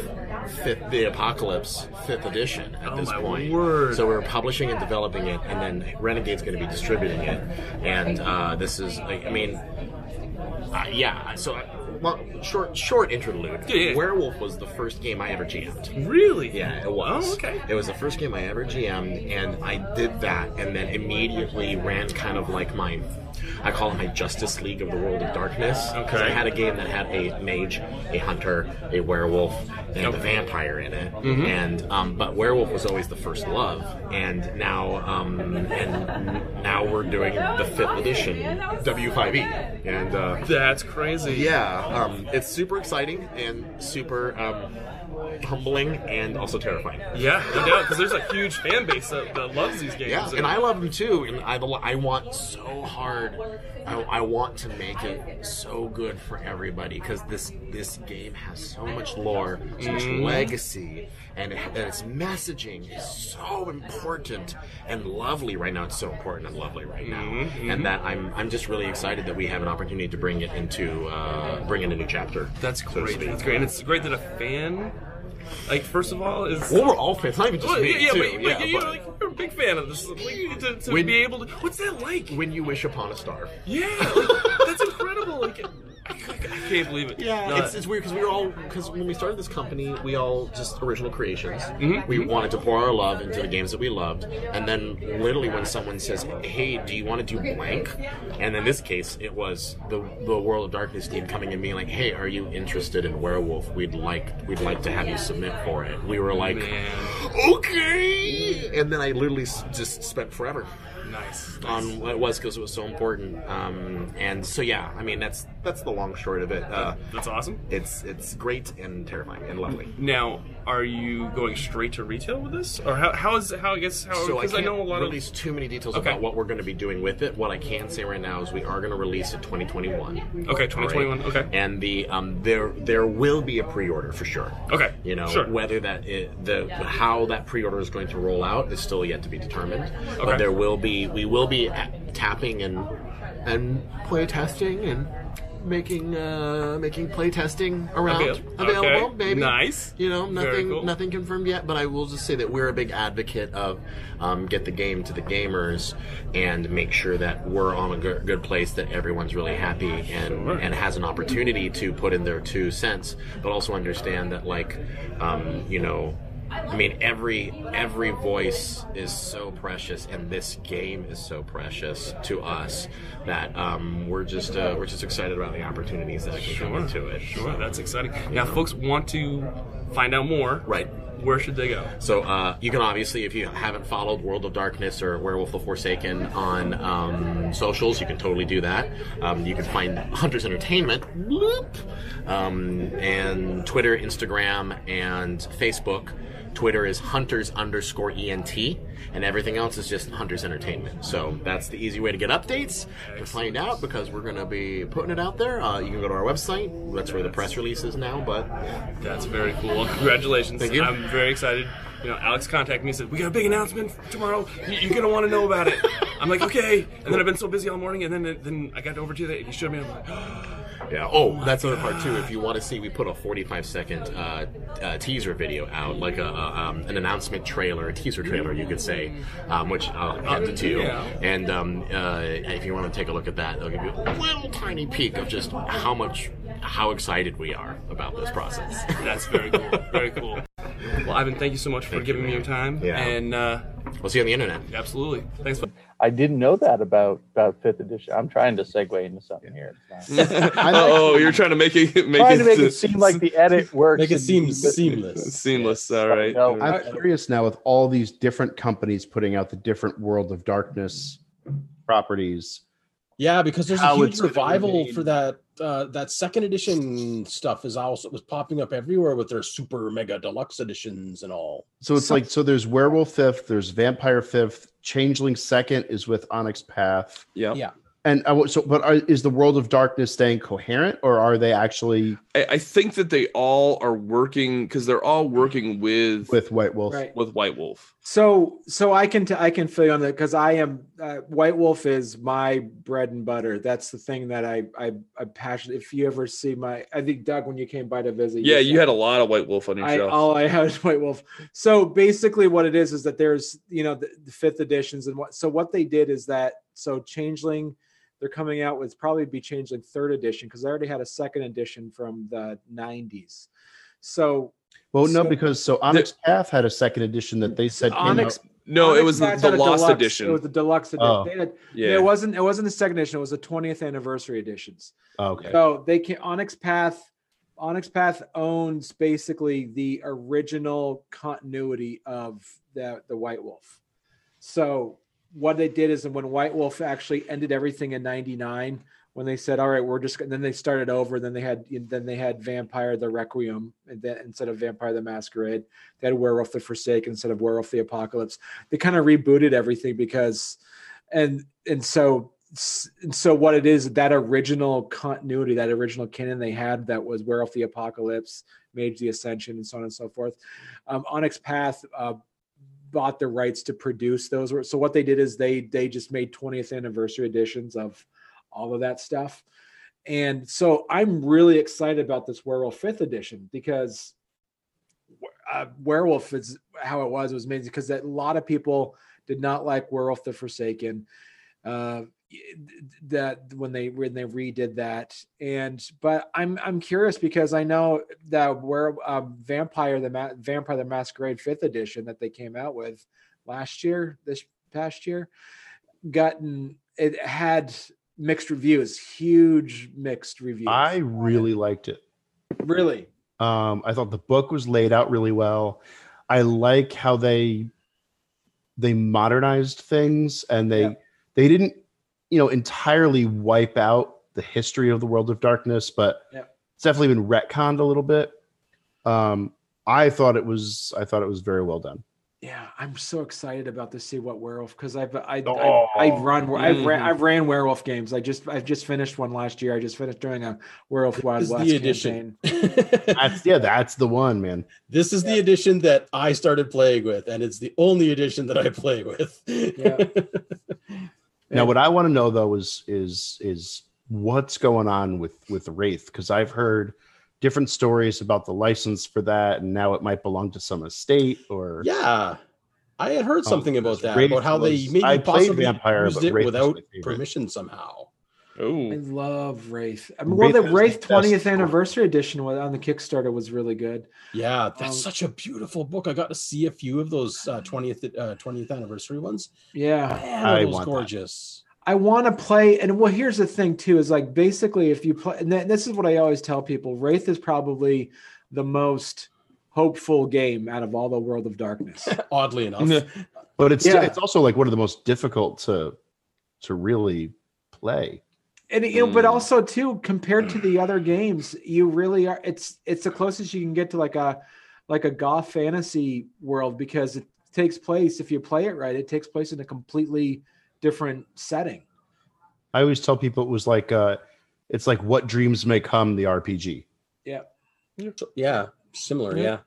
Fifth the Apocalypse Fifth Edition at Oh, this my point. word. So we're publishing and developing it, and then Renegade's going to be distributing it. And uh, this is, like, I mean, uh, yeah. So long, short short interlude. Yeah, yeah. Werewolf was the first game I ever GM'd. Really? Yeah, it oh, was. Oh, okay. It was the first game I ever GM'd, and I did that, and then immediately ran kind of like my, I call it my Justice League of the World of Darkness. 'Cause I had a game that had a mage, a hunter, a werewolf, and a vampire in it. Mhm. And um, but werewolf was always the first love, and now um, and now we're doing the fifth edition W5E, and. Uh, That's crazy. yeah, um, it's super exciting and super um, humbling and also terrifying. Yeah, no doubt, because there's a huge fan base that, that loves these games. Yeah, and I love them too, and I, I want so hard. I, I want to make it so good for everybody because this this game has so much lore, so much Mhm. legacy, and, it, and its messaging is so important and lovely right now. It's so important and lovely right now, Mhm, and that I'm I'm just really excited that we have an opportunity to bring it into uh, bring in a new chapter. That's great. speak. That's great, and it's great that a fan, like first of all, is Well, we're all fans, not even just Well, me, yeah, too. but, but Yeah, you, but- like, you're a big fan of this. Like, to, to When- be able to, what's that like? When you wish upon a star. Yeah, like, that's incredible. Like, I, can't believe it. Yeah, No, it's, it's weird because we were all because when we started this company, we all just original creations. Mhm, We wanted to pour our love into the games that we loved, and then literally when someone says, "Hey, do you want to do blank?" and in this case, it was the the World of Darkness team coming and being like, "Hey, are you interested in Werewolf? We'd like we'd like to have you submit for it." We were like, "Okay," and then I literally just spent forever nice. on what it was because it was so important. Um, and so yeah, I mean that's that's the long short of it. Uh, That's awesome. it's it's great and terrifying and lovely. Now, are you going straight to retail with this, or how, how is how I guess how So I because I, can't know a lot release too many details Okay. about what we're going to be doing with it. What I can say right now is we are going to release it 2021. okay, 2021. Okay, And the um there there will be a pre-order for sure. okay, You know sure. whether that it, the how that pre-order is going to roll out is still yet to be determined. Okay. But there will be we will be tapping and and play testing and making uh making play testing around Avail- available okay. maybe Nice. you know nothing cool. nothing confirmed yet but i will just say that we're a big advocate of um, get the game to the gamers and make sure that we're on a good, good place that everyone's really happy and Sure. and has an opportunity to put in their two cents but also understand that like um, you know I mean, every every voice is so precious, and this game is so precious to us that um, we're just uh, we're just excited about the opportunities that can come into it. Sure, that's exciting. Now, folks want to find out more. Right. Where should they go? So uh, you can obviously, if you haven't followed World of Darkness or Werewolf the Forsaken on um, socials, you can totally do that. Um, you can find Hunters Entertainment, bloop, um, and Twitter, Instagram, and Facebook. Twitter is Hunters underscore ENT, and everything else is just Hunters Entertainment. So that's the easy way to get updates to find out because we're going to be putting it out there. Uh, you can go to our website. That's where the press release is now. But That's very cool. Congratulations. Thank you. I'm very excited. You know, Alex contacted me and said, We got a big announcement tomorrow. You- You're going to want to know about it. I'm like, Okay. And then I've been so busy all morning, and then then I got over to that, and he showed me, I'm like, Yeah. Oh, that's another part too. If you want to see, we put a 45 second uh, uh, teaser video out, like a, a um, an announcement trailer, a teaser trailer, you could say, um, which I'll it to. Yeah. And um, uh, if you want to take a look at that, it'll give you a little tiny peek of just how much, how excited we are about this process. That's very cool. Very cool. Well, Ivan, thank you so much for Thank giving you, me your time. Yeah. And uh, we'll see you on the internet. absolutely. Thanks. For- I didn't know that about about fifth edition. I'm trying to segue into something here. It's not, oh, you're trying to make it make trying it, to make it seem like the edit works. Make it and- seem seamless. seamless. All right. No, I'm curious now with all these different companies putting out the different World of Darkness properties. Yeah, because there's a huge revival remain. for that. Uh, that second edition stuff is also was popping up everywhere with their super mega deluxe editions and all. So it's like so there's Werewolf Fifth, there's Vampire Fifth, Changeling Second is with Onyx Path. Yeah. Yeah. And I, wa- so, but are, is the World of Darkness staying coherent, or are they actually I, I think that they all are working because they're all working with with White Wolf? Right. with White Wolf. So, so I can t- I can fill you on that because I am uh, White Wolf is my bread and butter. That's the thing that I I I'm passionate. If you ever see my, I think Doug, when you came by to visit, Yeah, said- you had a lot of White Wolf on your I, shelf. all I had is White Wolf. So basically, what it is is that there's you know the, the fifth editions and what. So what they did is that so Changeling, they're coming out with probably be Changeling third edition because they already had a second edition from the 90s. So Well, no, because so Onyx Path had a second edition that they said came Onyx out- No, it was the, Path the had Lost deluxe- edition. It was the deluxe edition. Oh. They had- yeah. It wasn't. It wasn't the second edition. It was the 20th anniversary editions. Oh, okay. So they can Onyx Path. Onyx Path owns basically the original continuity of the the White Wolf. So what they did is when White Wolf actually ended everything in '99, when they said, "All right, we're just," then they started over. Then they had then they had Vampire the Requiem then instead of Vampire the Masquerade, they had Werewolf the Forsaken instead of Werewolf the Apocalypse. They kind of rebooted everything because, and and so and so what it is that original continuity that original canon they had that was werewolf the apocalypse mage the ascension and so on and so forth um, onyx path uh, bought the rights to produce those so what they did is they they just made 20th anniversary editions of all of that stuff. And so i'm really excited about this werewolf fifth edition because uh, werewolf is how it was it was amazing because a lot of people did not like werewolf the forsaken. Uh, that when they when they redid that and but i'm i'm curious because i know that where um, vampire the Ma- vampire the masquerade fifth edition that they came out with last year this past year gotten it had mixed reviews huge mixed reviews I really liked it. really Um, I thought the book was laid out really well. I like how they they modernized things and they Yeah. they didn't, you know, entirely wipe out the history of the world of darkness, but Yeah. it's definitely been retconned a little bit. Um, I thought it was I thought it was very well done. yeah i'm so excited about to see what werewolf because i've I, Oh. I i've run i've ran Mhm. i've ran werewolf games i just i've just finished one last year i just finished doing a werewolf wild west the edition. campaign That's yeah, that's the one, man. this is the edition that I started playing with, and it's the only edition that I play with. Yeah. Now, what I want to know though is is is what's going on with with Wraith because I've heard different stories about the license for that, and now it might belong to some estate or yeah. I had heard Oh, something about that, Wraith about how they was- maybe I played possibly Vampire, used it without permission somehow. I love Wraith. I mean, well, the Wraith the 20th story. anniversary edition on the Kickstarter was really good. Yeah, that's Um, such a beautiful book. I got to see a few of those uh, 20th uh, 20th anniversary ones. Yeah. Man, I are those want that. gorgeous. I want to play, and well, here's the thing too: is like basically if you play, and this is what I always tell people: Wraith is probably the most hopeful game out of all the World of Darkness. Oddly enough. but it's Yeah. it's also like one of the most difficult to to really play. And you know, but Mm. also too, compared to the other games, you really are. It's it's the closest you can get to like a like a goth fantasy world because it takes place if you play it right. It takes place in a completely different setting. I always tell people it was like uh it's like what dreams may come the RPG. Yeah, yeah, similar. Yeah. Yeah.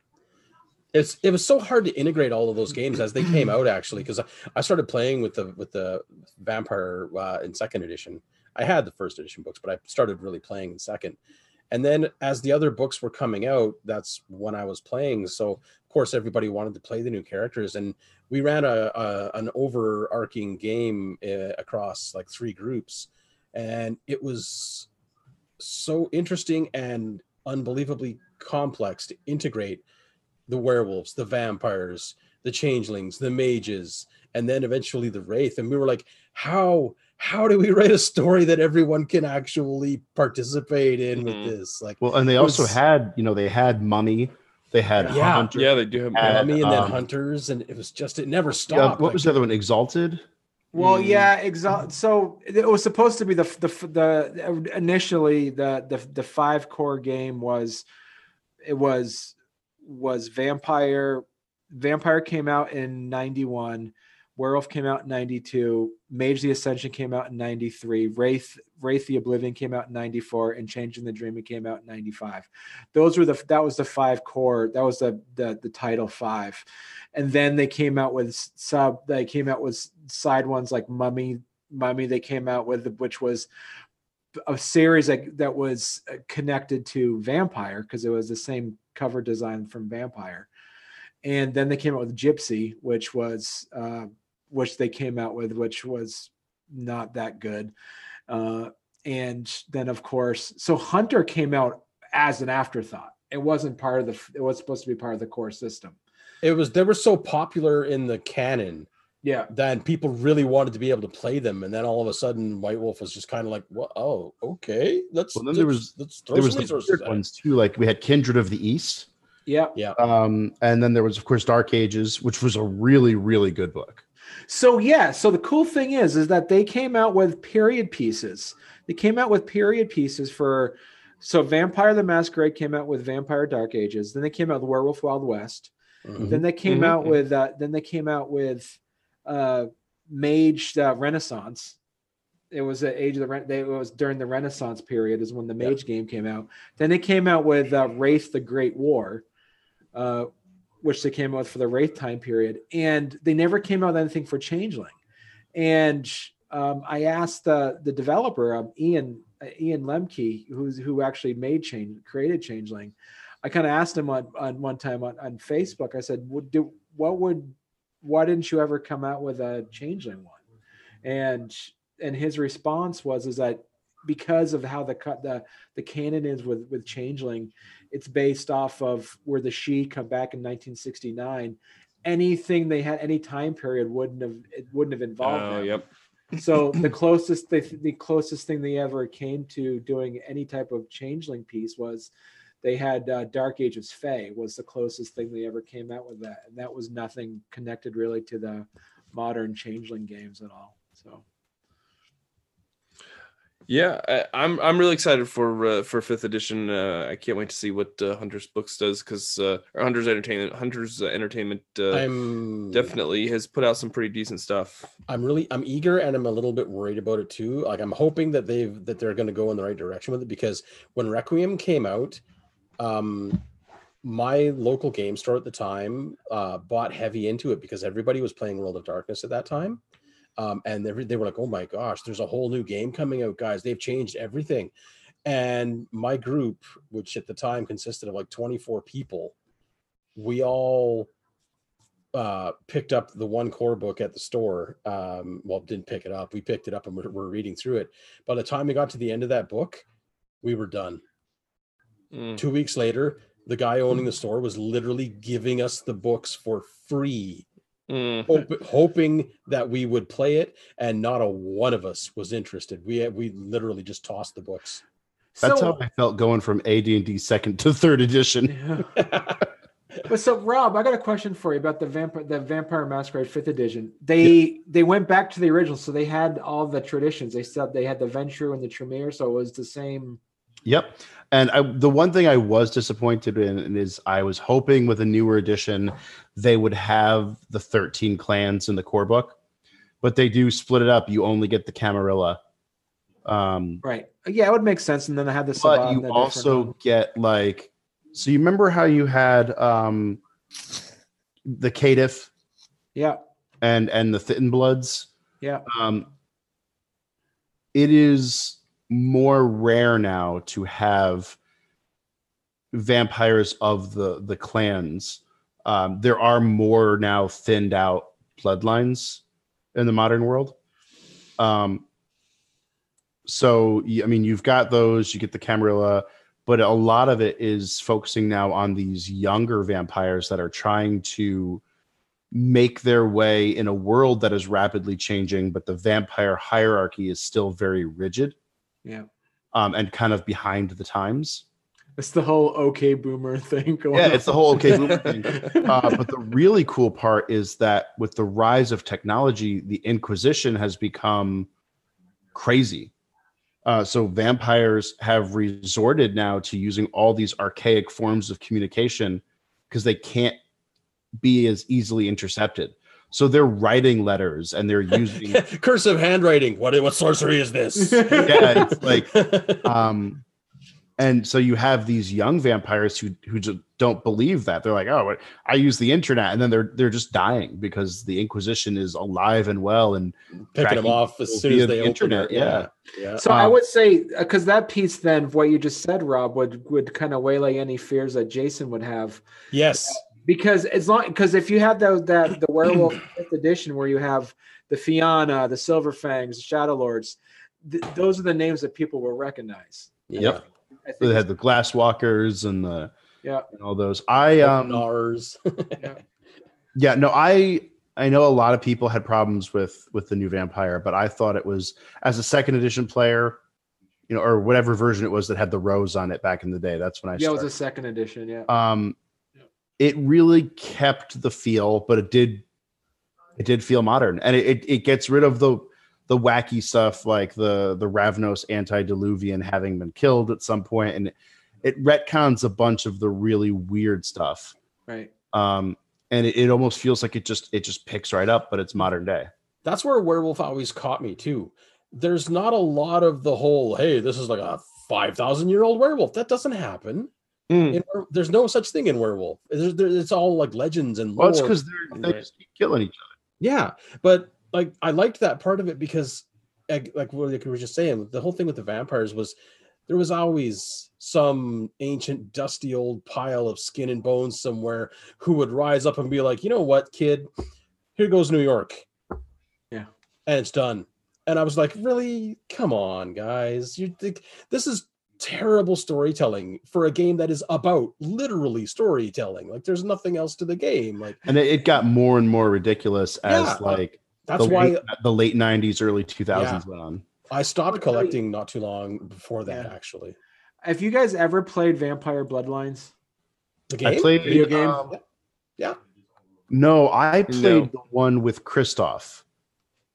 It's it was so hard to integrate all of those games as they came out actually because I, I started playing with the with the vampire uh, in second edition. I had the first edition books, but I started really playing in second. And then as the other books were coming out, that's when I was playing. So of course everybody wanted to play the new characters, and we ran a, a an overarching game uh, across like three groups, and it was so interesting and unbelievably complex to integrate the werewolves, the vampires, the changelings, the mages, and then eventually the wraith. And we were like, how how do we write a story that everyone can actually participate in Mhm. with this? Like Well, and they also was- had, you know, they had Mummy, they had Yeah. Hunter. yeah, they do have. Uh, Mummy and then um, hunters, and it was just it never Yeah, stopped. what Like, was the other one? Exalted. Well, Mm. yeah, exa- So it was supposed to be the the the initially the the the five core game was it was was vampire vampire came out in 91 werewolf came out in 92 mage the ascension came out in 93 wraith wraith the oblivion came out in 94 and changeling the dream came out in 95 those were the that was the five core that was the the, the title five. And then they came out with sub they came out with side ones like mummy mummy they came out with which was a series that, that was uh, connected to vampire because it was the same cover design from vampire. And then they came out with gypsy which was uh, which they came out with which was not that good Uh, and then of course, so Hunter came out as an afterthought. It wasn't part of the. It was supposed to be part of the core system. It was they were so popular in the canon Yeah. that people really wanted to be able to play them, and then all of a sudden, White Wolf was just kind of like, "What? Oh, okay, let's." Well, then there let's- was- let's throw There was some the weird ones too. Like we had Kindred of the East, Yeah. um, and then there was of course Dark Ages, which was a really really good book. So yeah, so the cool thing is is that they came out with period pieces. They came out with period pieces for so Vampire the Masquerade came out with Vampire Dark Ages. Then they came out with Werewolf Wild West. Mhm. Then they came Mhm. out with uh, then they came out with uh Mage uh, Renaissance. It was the age of the Ren- they, it was during the Renaissance period is when the Yeah. Mage game came out. Then they came out with uh, Wraith the Great War, uh, which they came out with for the Wraith time period, and they never came out with anything for Changeling. And um, I asked the the developer, um, Ian uh, Ian Lemke, who's who actually made change created Changeling. I kind of asked him on, on one time on, on Facebook. I said, "Would do what would why didn't you ever come out with a Changeling one?" And and his response was is that because of how the cut the the canon is with with Changeling, it's based off of where the Sidhe come back in 1969. Anything they had any time period wouldn't have it wouldn't have involved Oh, them yep. so the closest they, the closest thing they ever came to doing any type of changeling piece was they had uh, dark ages Fae was the closest thing they ever came out with that and that was nothing connected really to the modern changeling games at all so Yeah, I, I'm I'm really excited for uh, for fifth edition. Uh, I can't wait to see what uh, Hunter's Books does because uh, Hunter's Entertainment Hunter's uh, Entertainment uh, I'm definitely has put out some pretty decent stuff. I'm really I'm eager and I'm a little bit worried about it too. Like I'm hoping that they've that they're going to go in the right direction with it because when Requiem came out, um, my local game store at the time uh, bought heavy into it because everybody was playing World of Darkness at that time, um, and they, they were like, "Oh my gosh, there's a whole new game coming out, guys! They've changed everything." And my group, which at the time consisted of like 24 people, we all uh picked up the one core book at the store um well didn't pick it up we picked it up and we're, we're reading through it by the time we got to the end of that book we were done Mm. two weeks later the guy owning the store was literally giving us the books for free Mm. hop- hoping that we would play it and not a one of us was interested we we literally just tossed the books That's so, how I felt going from AD and D second to third edition. Yeah. But so Rob, I got a question for you about the vampire the Vampire Masquerade fifth edition. They they went back to the original, so they had all the traditions. They said they had the Ventrue and the Tremere, so it was the same. Yep. And I, the one thing I was disappointed in is I was hoping with a newer edition they would have the 13 clans in the core book, but they do split it up. You only get the Camarilla. Um, Right. Yeah, it would make sense. And then I had the but you different also get like, so you remember how you had um, the Caitiff yeah, and and the Thin-Bloods? yeah. um, it is more rare now to have vampires of the the clans. Um, there are more now thinned out bloodlines in the modern world. Um, so I mean, you've got those. You get the Camarilla, but a lot of it is focusing now on these younger vampires that are trying to make their way in a world that is rapidly changing, but the vampire hierarchy is still very rigid Yeah. um, and kind of behind the times. It's the whole okay boomer thing going Yeah, on. it's the whole okay boomer thing. Uh, but the really cool part is that with the rise of technology, the Inquisition has become crazy. Uh, so vampires have resorted now to using all these archaic forms of communication because they can't be as easily intercepted. So they're writing letters and they're using cursive handwriting what what sorcery is this yeah, it's like um and so you have these young vampires who who just don't believe that they're like oh i use the internet and then they're they're just dying because the inquisition is alive and well and picking them off as soon as they the open internet, it. Yeah, yeah. So I Um, would say because that piece then of what you just said, Rob, would would kind of waylay any fears that Jason would have Yes. Because as long because if you have those that the werewolf fifth edition where you have the Fianna, the Silver Fangs, the Shadow Lords, th- those are the names that people will recognize. Yep. I think They had the glass walkers and the Yeah. and all those. I um Nars. yeah no I I know a lot of people had problems with with the new vampire, but I thought it was as a second edition player, you know, or whatever version it was that had the rose on it back in the day. That's when I yeah, it was a second edition. Yeah. um it really kept the feel but it did it did feel modern and it, it, it gets rid of the the wacky stuff like the the ravnos antediluvian having been killed at some point and it retcons a bunch of the really weird stuff Right. um and it, it almost feels like it just it just picks right up but it's modern day That's where werewolf always caught me too. There's not a lot of the whole, hey, this is like a 5,000 year old werewolf. That doesn't happen. Mm. In there's no such thing in werewolf. There's, there, it's all like legends and well it's because they're, they just keep killing each other. Yeah, but like I liked that part of it because, like, like what you were just saying, the whole thing with the vampires was there was always some ancient, dusty old pile of skin and bones somewhere who would rise up and be like, you know what, kid, here goes New York. Yeah. and it's done. And I was like, really? Come on, guys! You think this is terrible storytelling for a game that is about literally storytelling? Like, there's nothing else to the game. Like, and it, it got more and more ridiculous as Yeah. like that's the why late, the late 90s early 2000s Yeah. went on I stopped collecting not too long before that. Yeah. Actually, Have you guys ever played Vampire Bloodlines? the game, I played Video game? um, yeah, No, I played No. the one with Christof.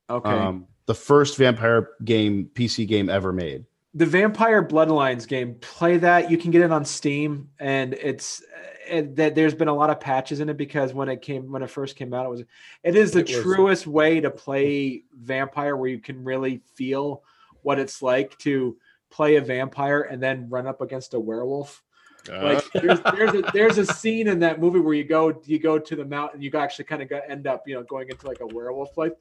Okay. Um, the first vampire game, PC game ever made. The Vampire Bloodlines game, play that. You can get it on Steam, and it's it, that there's been a lot of patches in it because when it came when it first came out, it was it is the It truest way to play vampire, where you can really feel what it's like to play a vampire and then run up against a werewolf. Like uh. there's there's a, there's a scene in that movie where you go you go to the mountain, you actually kind of end up you know going into like a werewolf life,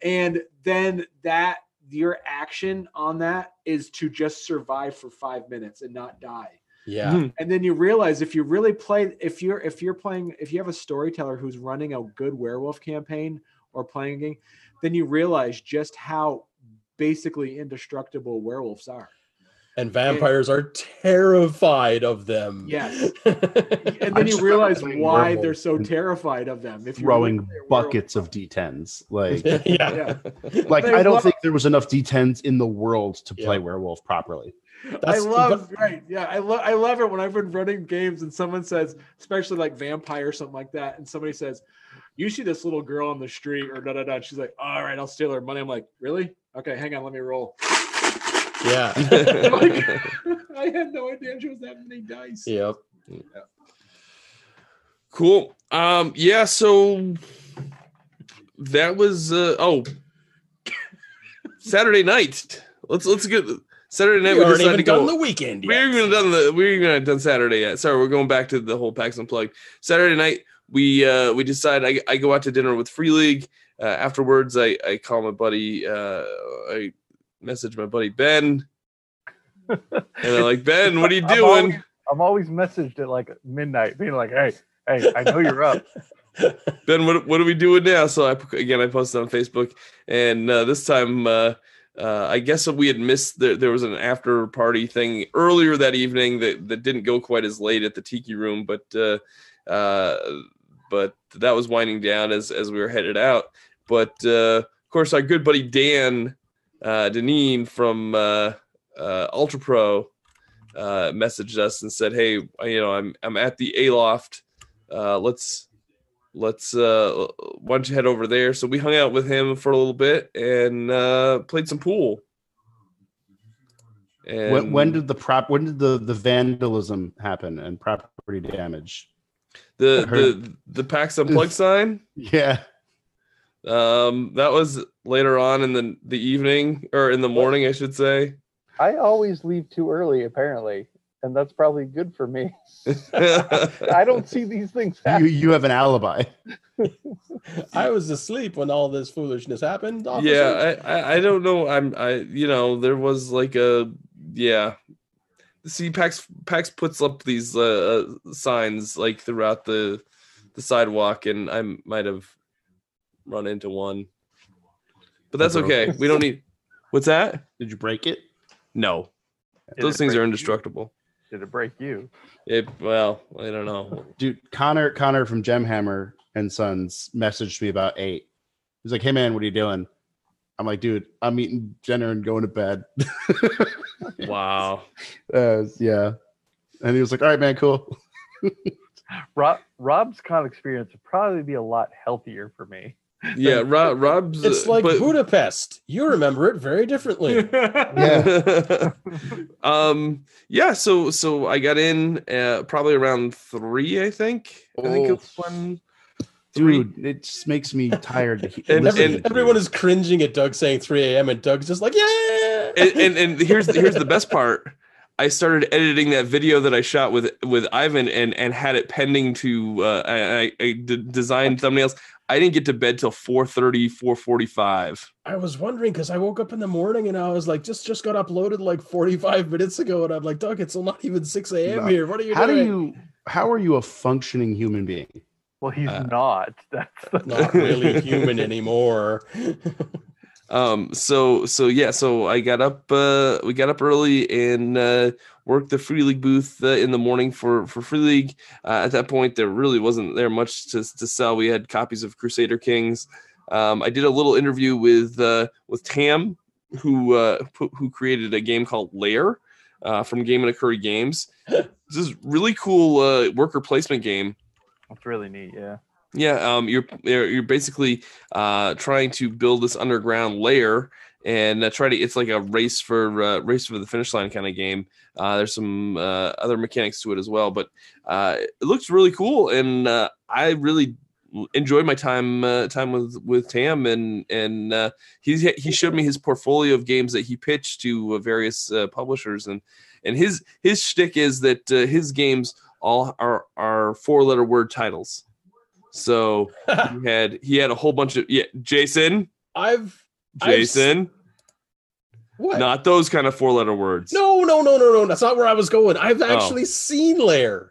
and then that your action on that is to just survive for five minutes and not die. yeah, Hmm. And then you realize if you really play, if you're if you're playing, if you have a storyteller who's running a good werewolf campaign or playing a game, then you realize just how basically indestructible werewolves are. And vampires are terrified of them. Yes. yeah, And I then you realize why werewolf they're so terrified of them. If you Throwing really play werewolf- buckets of D10s. Like, yeah. like I don't love- think there was enough D10s in the world to play Yeah. werewolf properly. I That's- love but- right. Yeah, I love I love it when I've been running games and someone says, especially like vampire or something like that, and somebody says, You see this little girl on the street or da da da. She's like, All right, I'll steal her money. I'm like, Really? Okay, hang on, let me roll. Yeah, Like, I had no idea she was that many dice. yep. Cool. Um, yeah, so that was uh oh Saturday night. Let's let's get Saturday night We we, aren't decided even to go. done the weekend we yet. haven't even done the we haven't even done Saturday yet. Sorry, we're going back to the whole PAX Unplugged. Saturday night we uh we decide I, I go out to dinner with Free League. Uh, afterwards I I call my buddy uh I message my buddy Ben. and I'm like, Ben, what are you I'm doing? always, I'm always messaged at like midnight, being like, "Hey, hey, I know you're up." Ben, what, what are we doing now? So I again I posted on Facebook, and uh, this time uh, uh, I guess we had missed there. There was an after party thing earlier that evening that, that didn't go quite as late at the Tiki Room, but uh, uh, but that was winding down as as we were headed out. But uh, of course, our good buddy Dan uh, Deneen from uh, uh, Ultra Pro uh, messaged us and said, "Hey, you know, I'm I'm at the Aloft. Uh, let's." let's uh why don't you head over there so we hung out with him for a little bit and uh played some pool and When, when did the prop? When did the the vandalism happen and property damage? the the the pax unplugged sign Yeah, um that was later on in the the evening or in the morning i should say I always leave too early, apparently, and that's probably good for me. I don't see these things you happen. you have an alibi. I was asleep when all this foolishness happened. officer. yeah I, I i don't know i'm i you know there was like a yeah see pax pax puts up these uh uh, signs like throughout the the sidewalk and i might have run into one but that's okay we don't need What's that? Did you break it? No, Did those it things break are you? indestructible. Did it break you? It well, I don't know. Dude, Connor Connor from Gemhammer and Sons messaged me about eight. He's like, "Hey man, what are you doing?" I'm like, "Dude, I'm eating dinner and going to bed." Wow. uh, yeah, and he was like, "All right, man, cool." Rob, Rob's con experience would probably be a lot healthier for me. Yeah, Rob. Rob's. It's uh, like but- Budapest. You remember it very differently. Yeah, um. Yeah. So so I got in uh, probably around three. I think. I think Oh. it's when. Three. dude, it just makes me tired. To he- And- listen and Everyone is cringing at Doug saying 3 a.m. and Doug's just like, yeah. and, and and here's here's the best part. I started editing that video that I shot with with Ivan and and had it pending to uh, I, I, I d- designed thumbnails. I didn't get to bed till 4:30, 4:45. I was wondering because I woke up in the morning and I was like, just just got uploaded like 45 minutes ago. And I'm like, Doug, it's not even 6 a.m. No. here. What are you How do you? How are you a functioning human being? Well, he's Uh, not. That's Not really human anymore. Um so so yeah, so I got up uh we got up early and uh worked the Free League booth uh, in the morning for for Free League. Uh, at that point there really wasn't there much to to sell. We had copies of Crusader Kings. Um I did a little interview with uh with Tam who uh who who created a game called Lair uh from Game and Curry Games. this is really cool uh worker placement game That's really neat. Yeah. yeah, um, you're you're you're basically uh, trying to build this underground layer and uh, try to. It's like a race for uh, race for the finish line kind of game. Uh, there's some uh, other mechanics to it as well, but uh, it looks really cool, and uh, I really enjoyed my time uh, time with with Tam, and and uh, he he showed me his portfolio of games that he pitched to uh, various uh, publishers, and and his his shtick is that uh, his games all are are four letter word titles. So he had he had a whole bunch of yeah, Jason, I've Jason, what? not those kind of four letter words. no, no, no, no, no. That's not where I was going. I've Oh. actually seen Lair.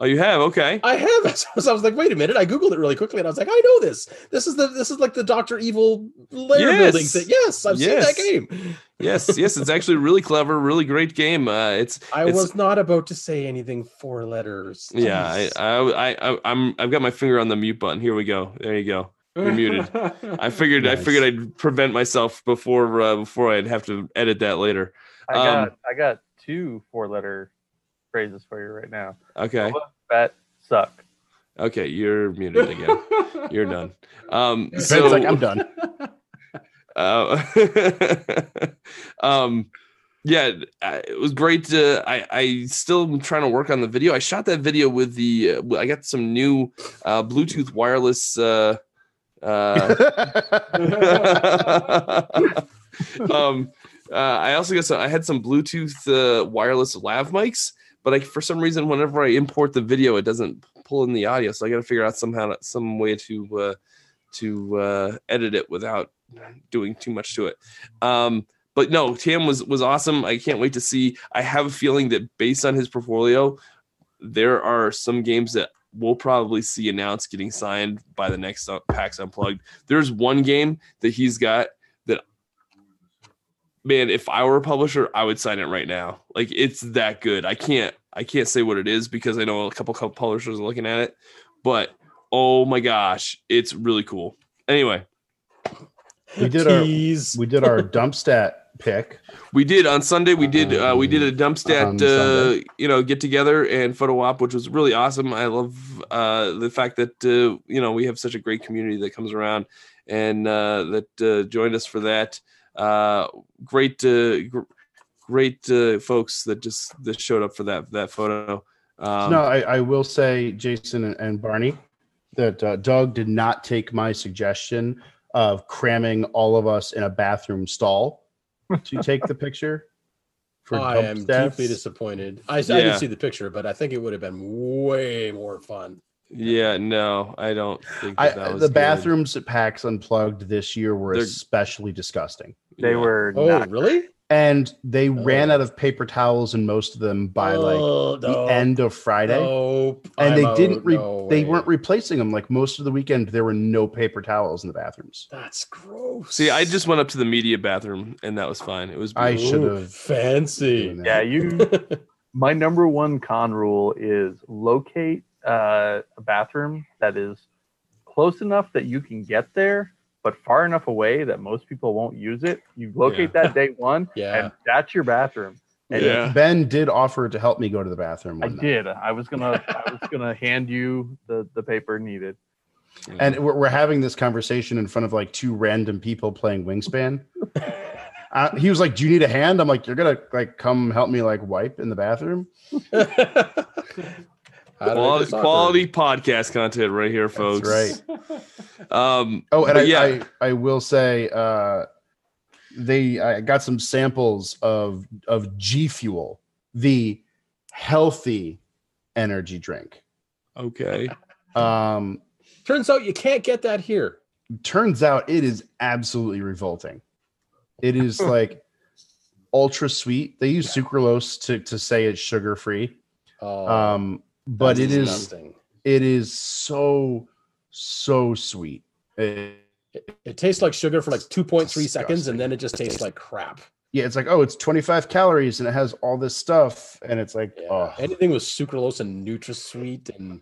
Oh, you have okay. I have. So I was like, wait a minute. I googled it really quickly, and I was like, I know this. This is the this is like the Doctor Evil lair Yes. building thing. Yes, I've Yes. seen that game. yes, yes, it's actually really clever, really great game. Uh, it's I It's- was not about to say anything four letters. yeah. I, I I I I'm I've got my finger on the mute button. Here we go. There you go. You're muted. I figured I figured I'd prevent myself before uh, before I'd have to edit that later. I Um, got I got two four letter phrases for you right now. Okay. Fat suck. Okay, you're muted again. You're done. Um, Ben's so like, I'm done. Uh, um, yeah, I- it was great. To, I I still am trying to work on the video. I shot that video with the. Uh, I got some new uh, Bluetooth wireless. Uh, uh, um, uh, I also got some. I had some Bluetooth uh, wireless lav mics, but I, for some reason, whenever I import the video, it doesn't pull in the audio. So I got to figure out somehow some way to uh, to uh, edit it without doing too much to it. Um, but no, Tam was was awesome. I can't wait to see. I have a feeling that based on his portfolio, there are some games that we'll probably see announced getting signed by the next uh, PAX Unplugged. There's one game that he's got that, man, if I were a publisher, I would sign it right now. Like it's that good. I can't I can't say what it is because I know a couple couple publishers are looking at it, but oh my gosh, it's really cool. Anyway, we did our we did our dump stat pick. We did on Sunday. We did uh, we did a dump stat uh, you know get together and photo op, which was really awesome. I love uh, the fact that uh, you know we have such a great community that comes around and uh, that uh, joined us for that. Uh, great uh, gr- great uh, folks that just that showed up for that that photo. Um, no, I, I will say, Jason and, and Barney, that uh, Doug did not take my suggestion of cramming all of us in a bathroom stall to take the picture. For I am stats. deeply disappointed. I, I didn't see the picture, but I think it would have been way more fun. yeah, no, I don't think I, that, that was the good. bathrooms at PAX Unplugged this year were They're- especially disgusting. They Yeah. were Oh, not really? And they ran out of paper towels in most of them by like Oh, the no. end of Friday. Nope. and I'm they didn't re- No they weren't replacing them like most of the weekend there were no paper towels in the bathrooms That's gross. See, I just went up to the media bathroom and that was fine. It was I should have fancy. Yeah, you. my number one con rule is locate uh, a bathroom that is close enough that you can get there, but far enough away that most people won't use it. You locate that day one, Yeah. and that's your bathroom. And Yeah. ben did offer to help me go to the bathroom I night. did. I was gonna. I was gonna hand you the the paper needed. and we're, we're having this conversation in front of like two random people playing wingspan uh, he was like do you need a hand i'm like you're gonna like come help me like wipe in the bathroom How did I Quality, get quality podcast content right here, folks. right Um, oh and I, yeah, I i will say uh they i got some samples of of g fuel the healthy energy drink okay. um Turns out you can't get that here. turns out it is absolutely revolting. It is like ultra sweet. They use sucralose to to say it's sugar free. Oh, Um, but it is disgusting. it is so so sweet. It- It, it tastes like sugar for like 2.3 seconds and then it just tastes like crap. yeah, it's like oh, it's 25 calories and it has all this stuff, and it's like Yeah. oh, Anything with sucralose and NutraSweet and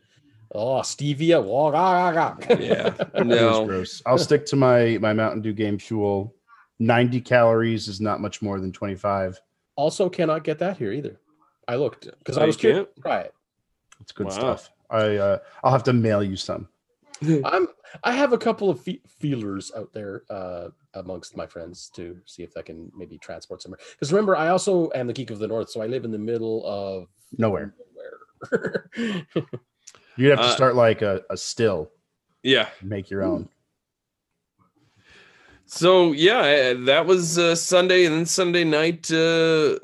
oh stevia. Wah, gah, gah, gah. Yeah. it was No. gross. I'll stick to my my Mountain Dew Game Fuel. 90 calories is not much more than 25. Also, cannot get that here either. I looked because I was curious. can't? to Try it. It's good Wow. stuff. I uh, I'll have to mail you some. I'm. I have a couple of fe- feelers out there uh, amongst my friends to see if I can maybe transport somewhere. Because remember, I also am the geek of the north, so I live in the middle of Nowhere. nowhere. You'd have to Uh, start like a, a still, Yeah. make your own. So yeah, uh, that was uh, Sunday, and then Sunday night uh,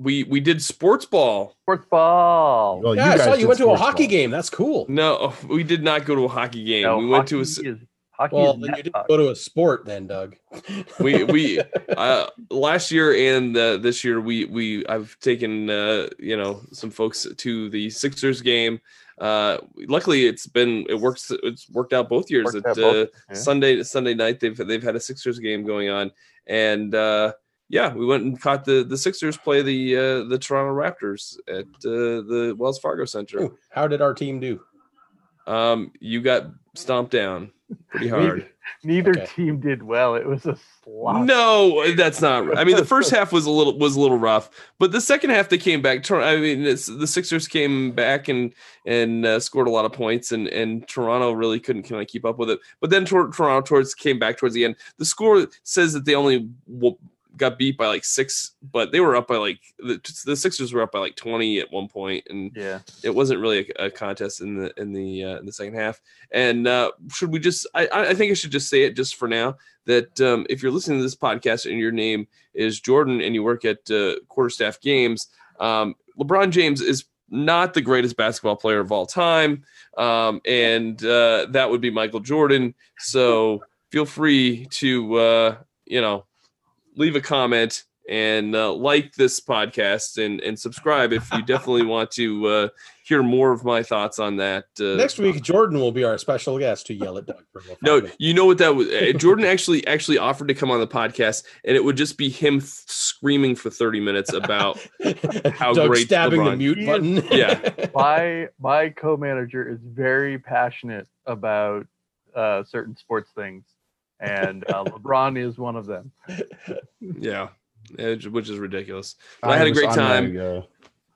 we we did sports ball. Sports ball. Well, yeah, I saw you went to a hockey ball. game. That's cool. No, we did not go to a hockey game. No, we went to a hockey is- hockey Well, then you didn't hockey. go to a sport, then, Doug. we we uh, last year and uh, this year we we I've taken uh, you know some folks to the Sixers game. Uh, luckily, it's been it works. It's worked out both years. Worked At out both, uh, yeah. Sunday Sunday night, they've they've had a Sixers game going on, and uh, yeah, we went and caught the the Sixers play the uh, the Toronto Raptors at uh, the Wells Fargo Center. Ooh, How did our team do? Um, you got stomped down pretty hard. Neither Okay. team did well. It was a slot. No, that's not. right. I mean, the first half was a little was a little rough, but the second half they came back. I mean, it's, the Sixers came back and and uh, scored a lot of points, and and Toronto really couldn't kind of keep up with it. But then Tor- Toronto towards came back towards the end. The score says that they only w- got beat by like six, but they were up by like the, the Sixers were up by like twenty at one point, and Yeah. it wasn't really a, a contest in the in the uh, in the second half. And uh, should we just? I I think I should just say it just for now that um, if you're listening to this podcast and your name is Jordan and you work at uh, Quarterstaff Games, um, LeBron James is not the greatest basketball player of all time, um, and uh, that would be Michael Jordan. So feel free to uh, you know leave a comment and uh, like this podcast and and subscribe if you definitely want to uh, hear more of my thoughts on that. Uh, Next week, Jordan will be our special guest to yell at Doug for no, you know what that was. uh, Jordan actually actually offered to come on the podcast, and it would just be him th- screaming for thirty minutes about. how Doug great stabbing the LeBron- mute button. Yeah. my my co-manager is very passionate about uh, certain sports things, and uh, LeBron is one of them. yeah, it- which is ridiculous. But I, had a great time. My, uh,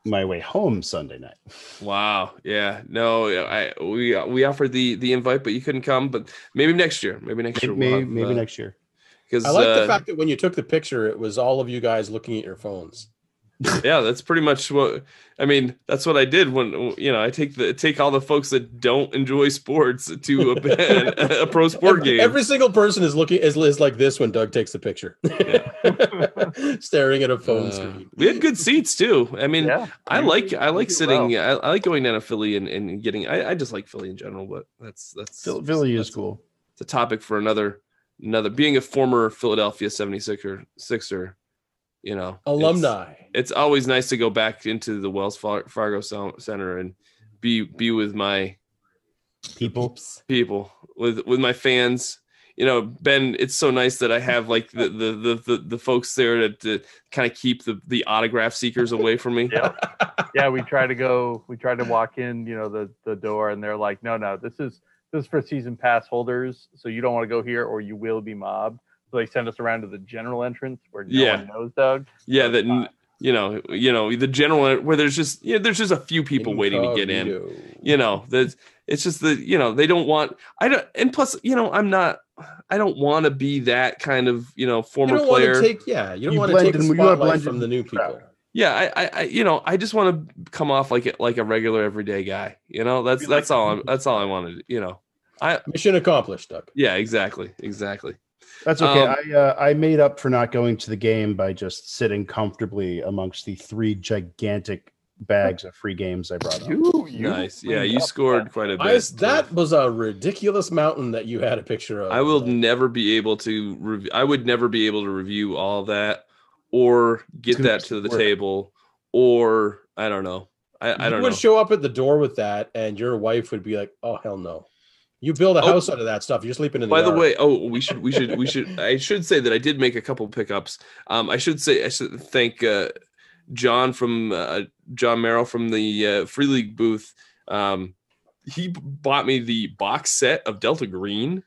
my way home Sunday night. Wow. Yeah. No, I we we offered the the invite, but you couldn't come. But maybe next year. Maybe next year. Maybe, we'll maybe, uh, next year. Because I like uh, the fact that when you took the picture, it was all of you guys looking at your phones. Yeah, that's pretty much what I mean. That's what I did when you know I take the take all the folks that don't enjoy sports to a, a pro sport every, game. every single person is looking is, is like this when Doug takes the picture, staring at a phone Uh, screen. we had good seats too. I mean, Yeah, I like I like sitting. well. I, I like going down to Philly and, and getting. I, I just like Philly in general, but that's that's Phil- Philly is cool. It's a topic for another another. Being a former Philadelphia 76er, Sixer, you know, Alumni. It's, always nice to go back into the Wells Fargo Center and be be with my People. people with with my fans you know ben it's so nice that i have like the the the the, the folks there to, to kind of keep the the autograph seekers away from me Yeah. yeah, we try to go. We try to walk in, you know, the the door, and they're like, "No, no, this is this is for season pass holders. So you don't want to go here, or you will be mobbed." So they send us around to the general entrance where no Yeah. one knows Doug. yeah that n- you know you know the general where there's just yeah there's just a few people waiting to get in you know that's it's just the you know they don't want i don't and plus you know i'm not i don't want to be that kind of you know former don't player take, yeah, you don't You want to take the in- you wanna spotlight blend from in the new with the crowd. people. yeah I, I i you know i just want to come off like it like a regular everyday guy you know that's Be like- that's all i'm that's all i wanted you know I Mission accomplished, Doug. yeah exactly exactly That's okay. Um, I uh, I made up for not going to the game by just sitting comfortably amongst the three gigantic bags of free games I brought. Up. You, you nice yeah you scored that. quite a bit I, that was a ridiculous mountain that you had a picture of. I will Uh, never be able to review. I would never be able to review all that, or get that to the work. table, or I don't know. I, I don't would know. show up at the door with that, and your wife would be like, "Oh hell no! You build a Oh. house out of that stuff. You're sleeping in the By the way, oh, we should, we should, we should. I should say that I did make a couple pickups. Um, I should say I should thank uh, John from uh, John Merrill from the uh, Free League booth. Um, he bought me the box set of Delta Green,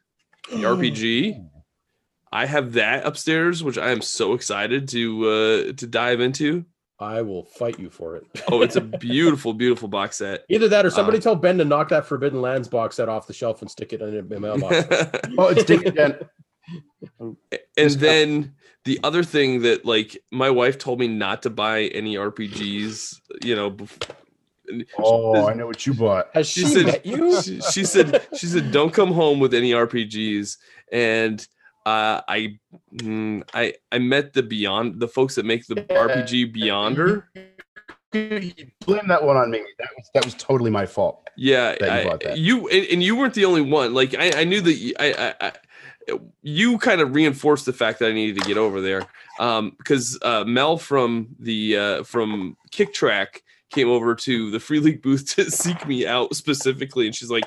the RPG. I have that upstairs, which I am so excited to uh, to dive into. I will fight you for it. Oh, it's a beautiful, beautiful box set. Either that, or somebody Uh, tell Ben to knock that Forbidden Lands box set off the shelf and stick it in a mailbox. Oh, it's Dick again. and then the other thing that like my wife told me not to buy any RPGs, you know, bef- Oh, I know what you bought. Has she she, said met you? she, she said she said don't come home with any RPGs and uh, I mm, I I met the beyond the folks that make the RPG Beyonder. Blame that one on me. That was that was totally my fault. Yeah, you I- you and, and you weren't the only one. Like I, I knew that you- I, I, I, you kind of reinforced the fact that I needed to get over there. Um, because uh, Mel from the uh, from Kick Track came over to the Free League booth to seek me out specifically, and she's like,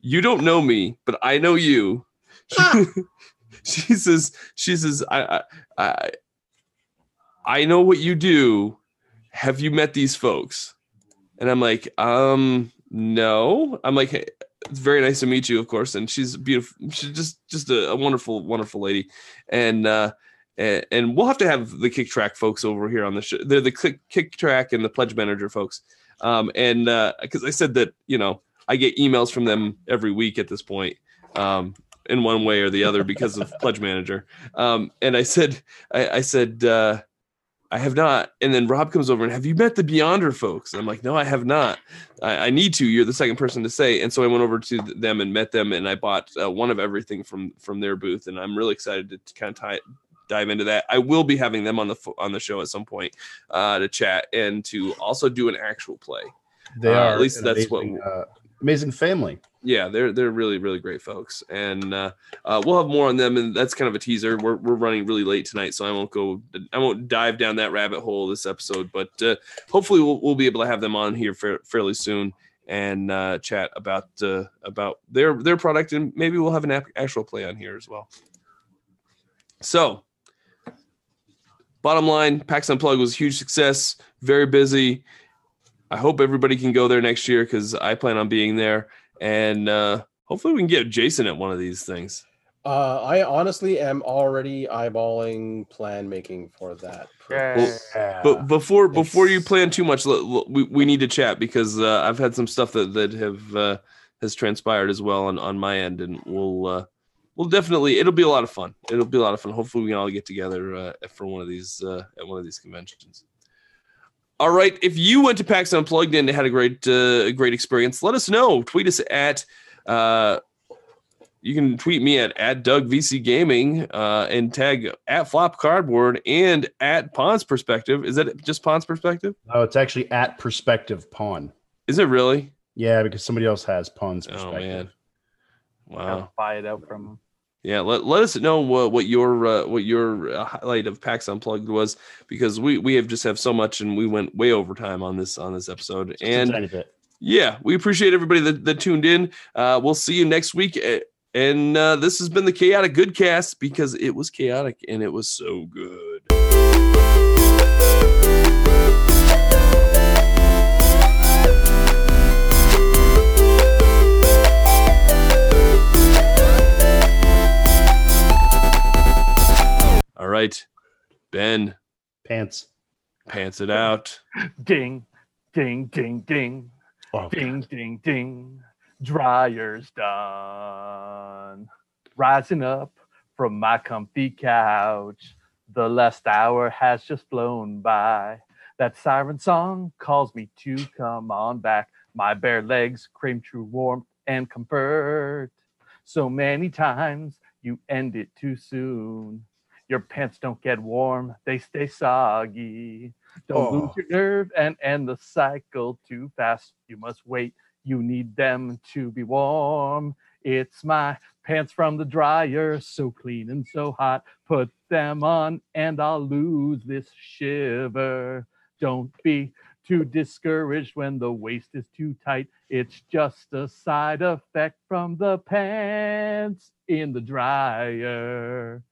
"You don't know me, but I know you." she says, "She says I, I, I, know what you do. Have you met these folks?" And I'm like, um, no. I'm like, "Hey, it's very nice to meet you, of course. And she's beautiful. She's just just a, a wonderful, wonderful lady. And uh and, and we'll have to have the kick track folks over here on the show. They're the kick, kick track and the pledge manager folks. Um, and uh because I said that, you know, I get emails from them every week at this point. Um in one way or the other because of pledge manager. Um, and I said, I, I said, uh, I have not. And then Rob comes over and have you met the Beyonder folks? I'm like, no, I have not. I, I need to. You're the second person to say. And so I went over to them and met them, and I bought uh, one of everything from from their booth, and I'm really excited to, kind of tie, dive into that. I will be having them on the on the show at some point uh, to chat and to also do an actual play. They Uh, are at least that's what- amazing, uh, amazing family. Yeah they're they're really really great folks and uh, uh, we'll have more on them and that's kind of a teaser. We're, we're running really late tonight so i won't go i won't dive down that rabbit hole this episode but uh, hopefully we'll, we'll be able to have them on here fa- fairly soon and uh, chat about uh, about their their product and maybe we'll have an actual play on here as well. So bottom line pax unplugged was a huge success very busy. I hope everybody can go there next year because i plan on being there and uh, hopefully we can get Jason at one of these things. Uh, I honestly am already eyeballing plan making for that. Yeah. Yeah. But before before you plan too much, l- l- we, we need to chat because uh, I've had some stuff that that have uh, has transpired as well on, on my end, and we'll uh, we'll definitely it'll be a lot of fun. It'll be a lot of fun. Hopefully, we can all get together uh, for one of these uh, at one of these conventions. All right, if you went to PAX Unplugged and had a great uh, great experience, let us know. Tweet us at. Uh, you can tweet me at, at Doug VC Gaming uh, and tag at Flop Cardboard and at Pawn's Perspective. Is that just Pawn's Perspective? no, it's actually at Perspective Pawn. Is it really? Yeah, because somebody else has Pawn's Oh man! Gotta Wow. buy it out from him. Yeah, let, let us know what, what your uh, what your uh, highlight of PAX Unplugged was because we we have just have so much and we went way over time on this on this episode Just and yeah, we appreciate everybody that, that tuned in. Uh, we'll see you next week. And uh, this has been the Chaotic Good Cast because it was chaotic and it was so good. All right, Ben, Pants. pants it out. Ding, ding, ding, ding, Oh, ding, ding, ding. Dryer's done. Rising up from my comfy couch. The last hour has just flown by. That siren song calls me to come on back. My bare legs crave true warmth and comfort. So many times you end it too soon. Your pants don't get warm, they stay soggy. Don't lose Oh. your nerve and end the cycle too fast. You must wait. You need them to be warm. It's my pants from the dryer, so clean and so hot. Put them on and I'll lose this shiver. Don't be too discouraged when the waist is too tight. It's just a side effect from the pants in the dryer.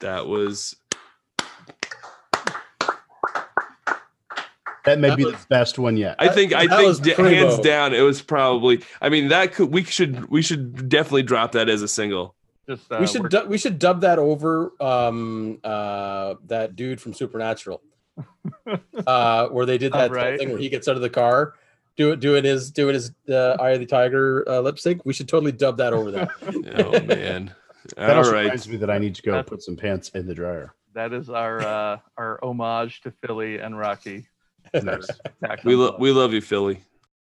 That was that may That be was- the best one yet. I think I That think d- hands down it was probably I mean that could we should we should definitely drop that as a single. Just uh, we should du- we should dub that over um uh that dude from Supernatural. uh where they did that Right. thing where he gets out of the car do it doing his doing his uh, Eye of the Tiger uh, lip sync. We should totally dub that over that. Oh man. That All also right. reminds me that I need to go That- put some pants in the dryer. That is our uh, our homage to Philly and Rocky. Nice. We on lo- we love you Philly.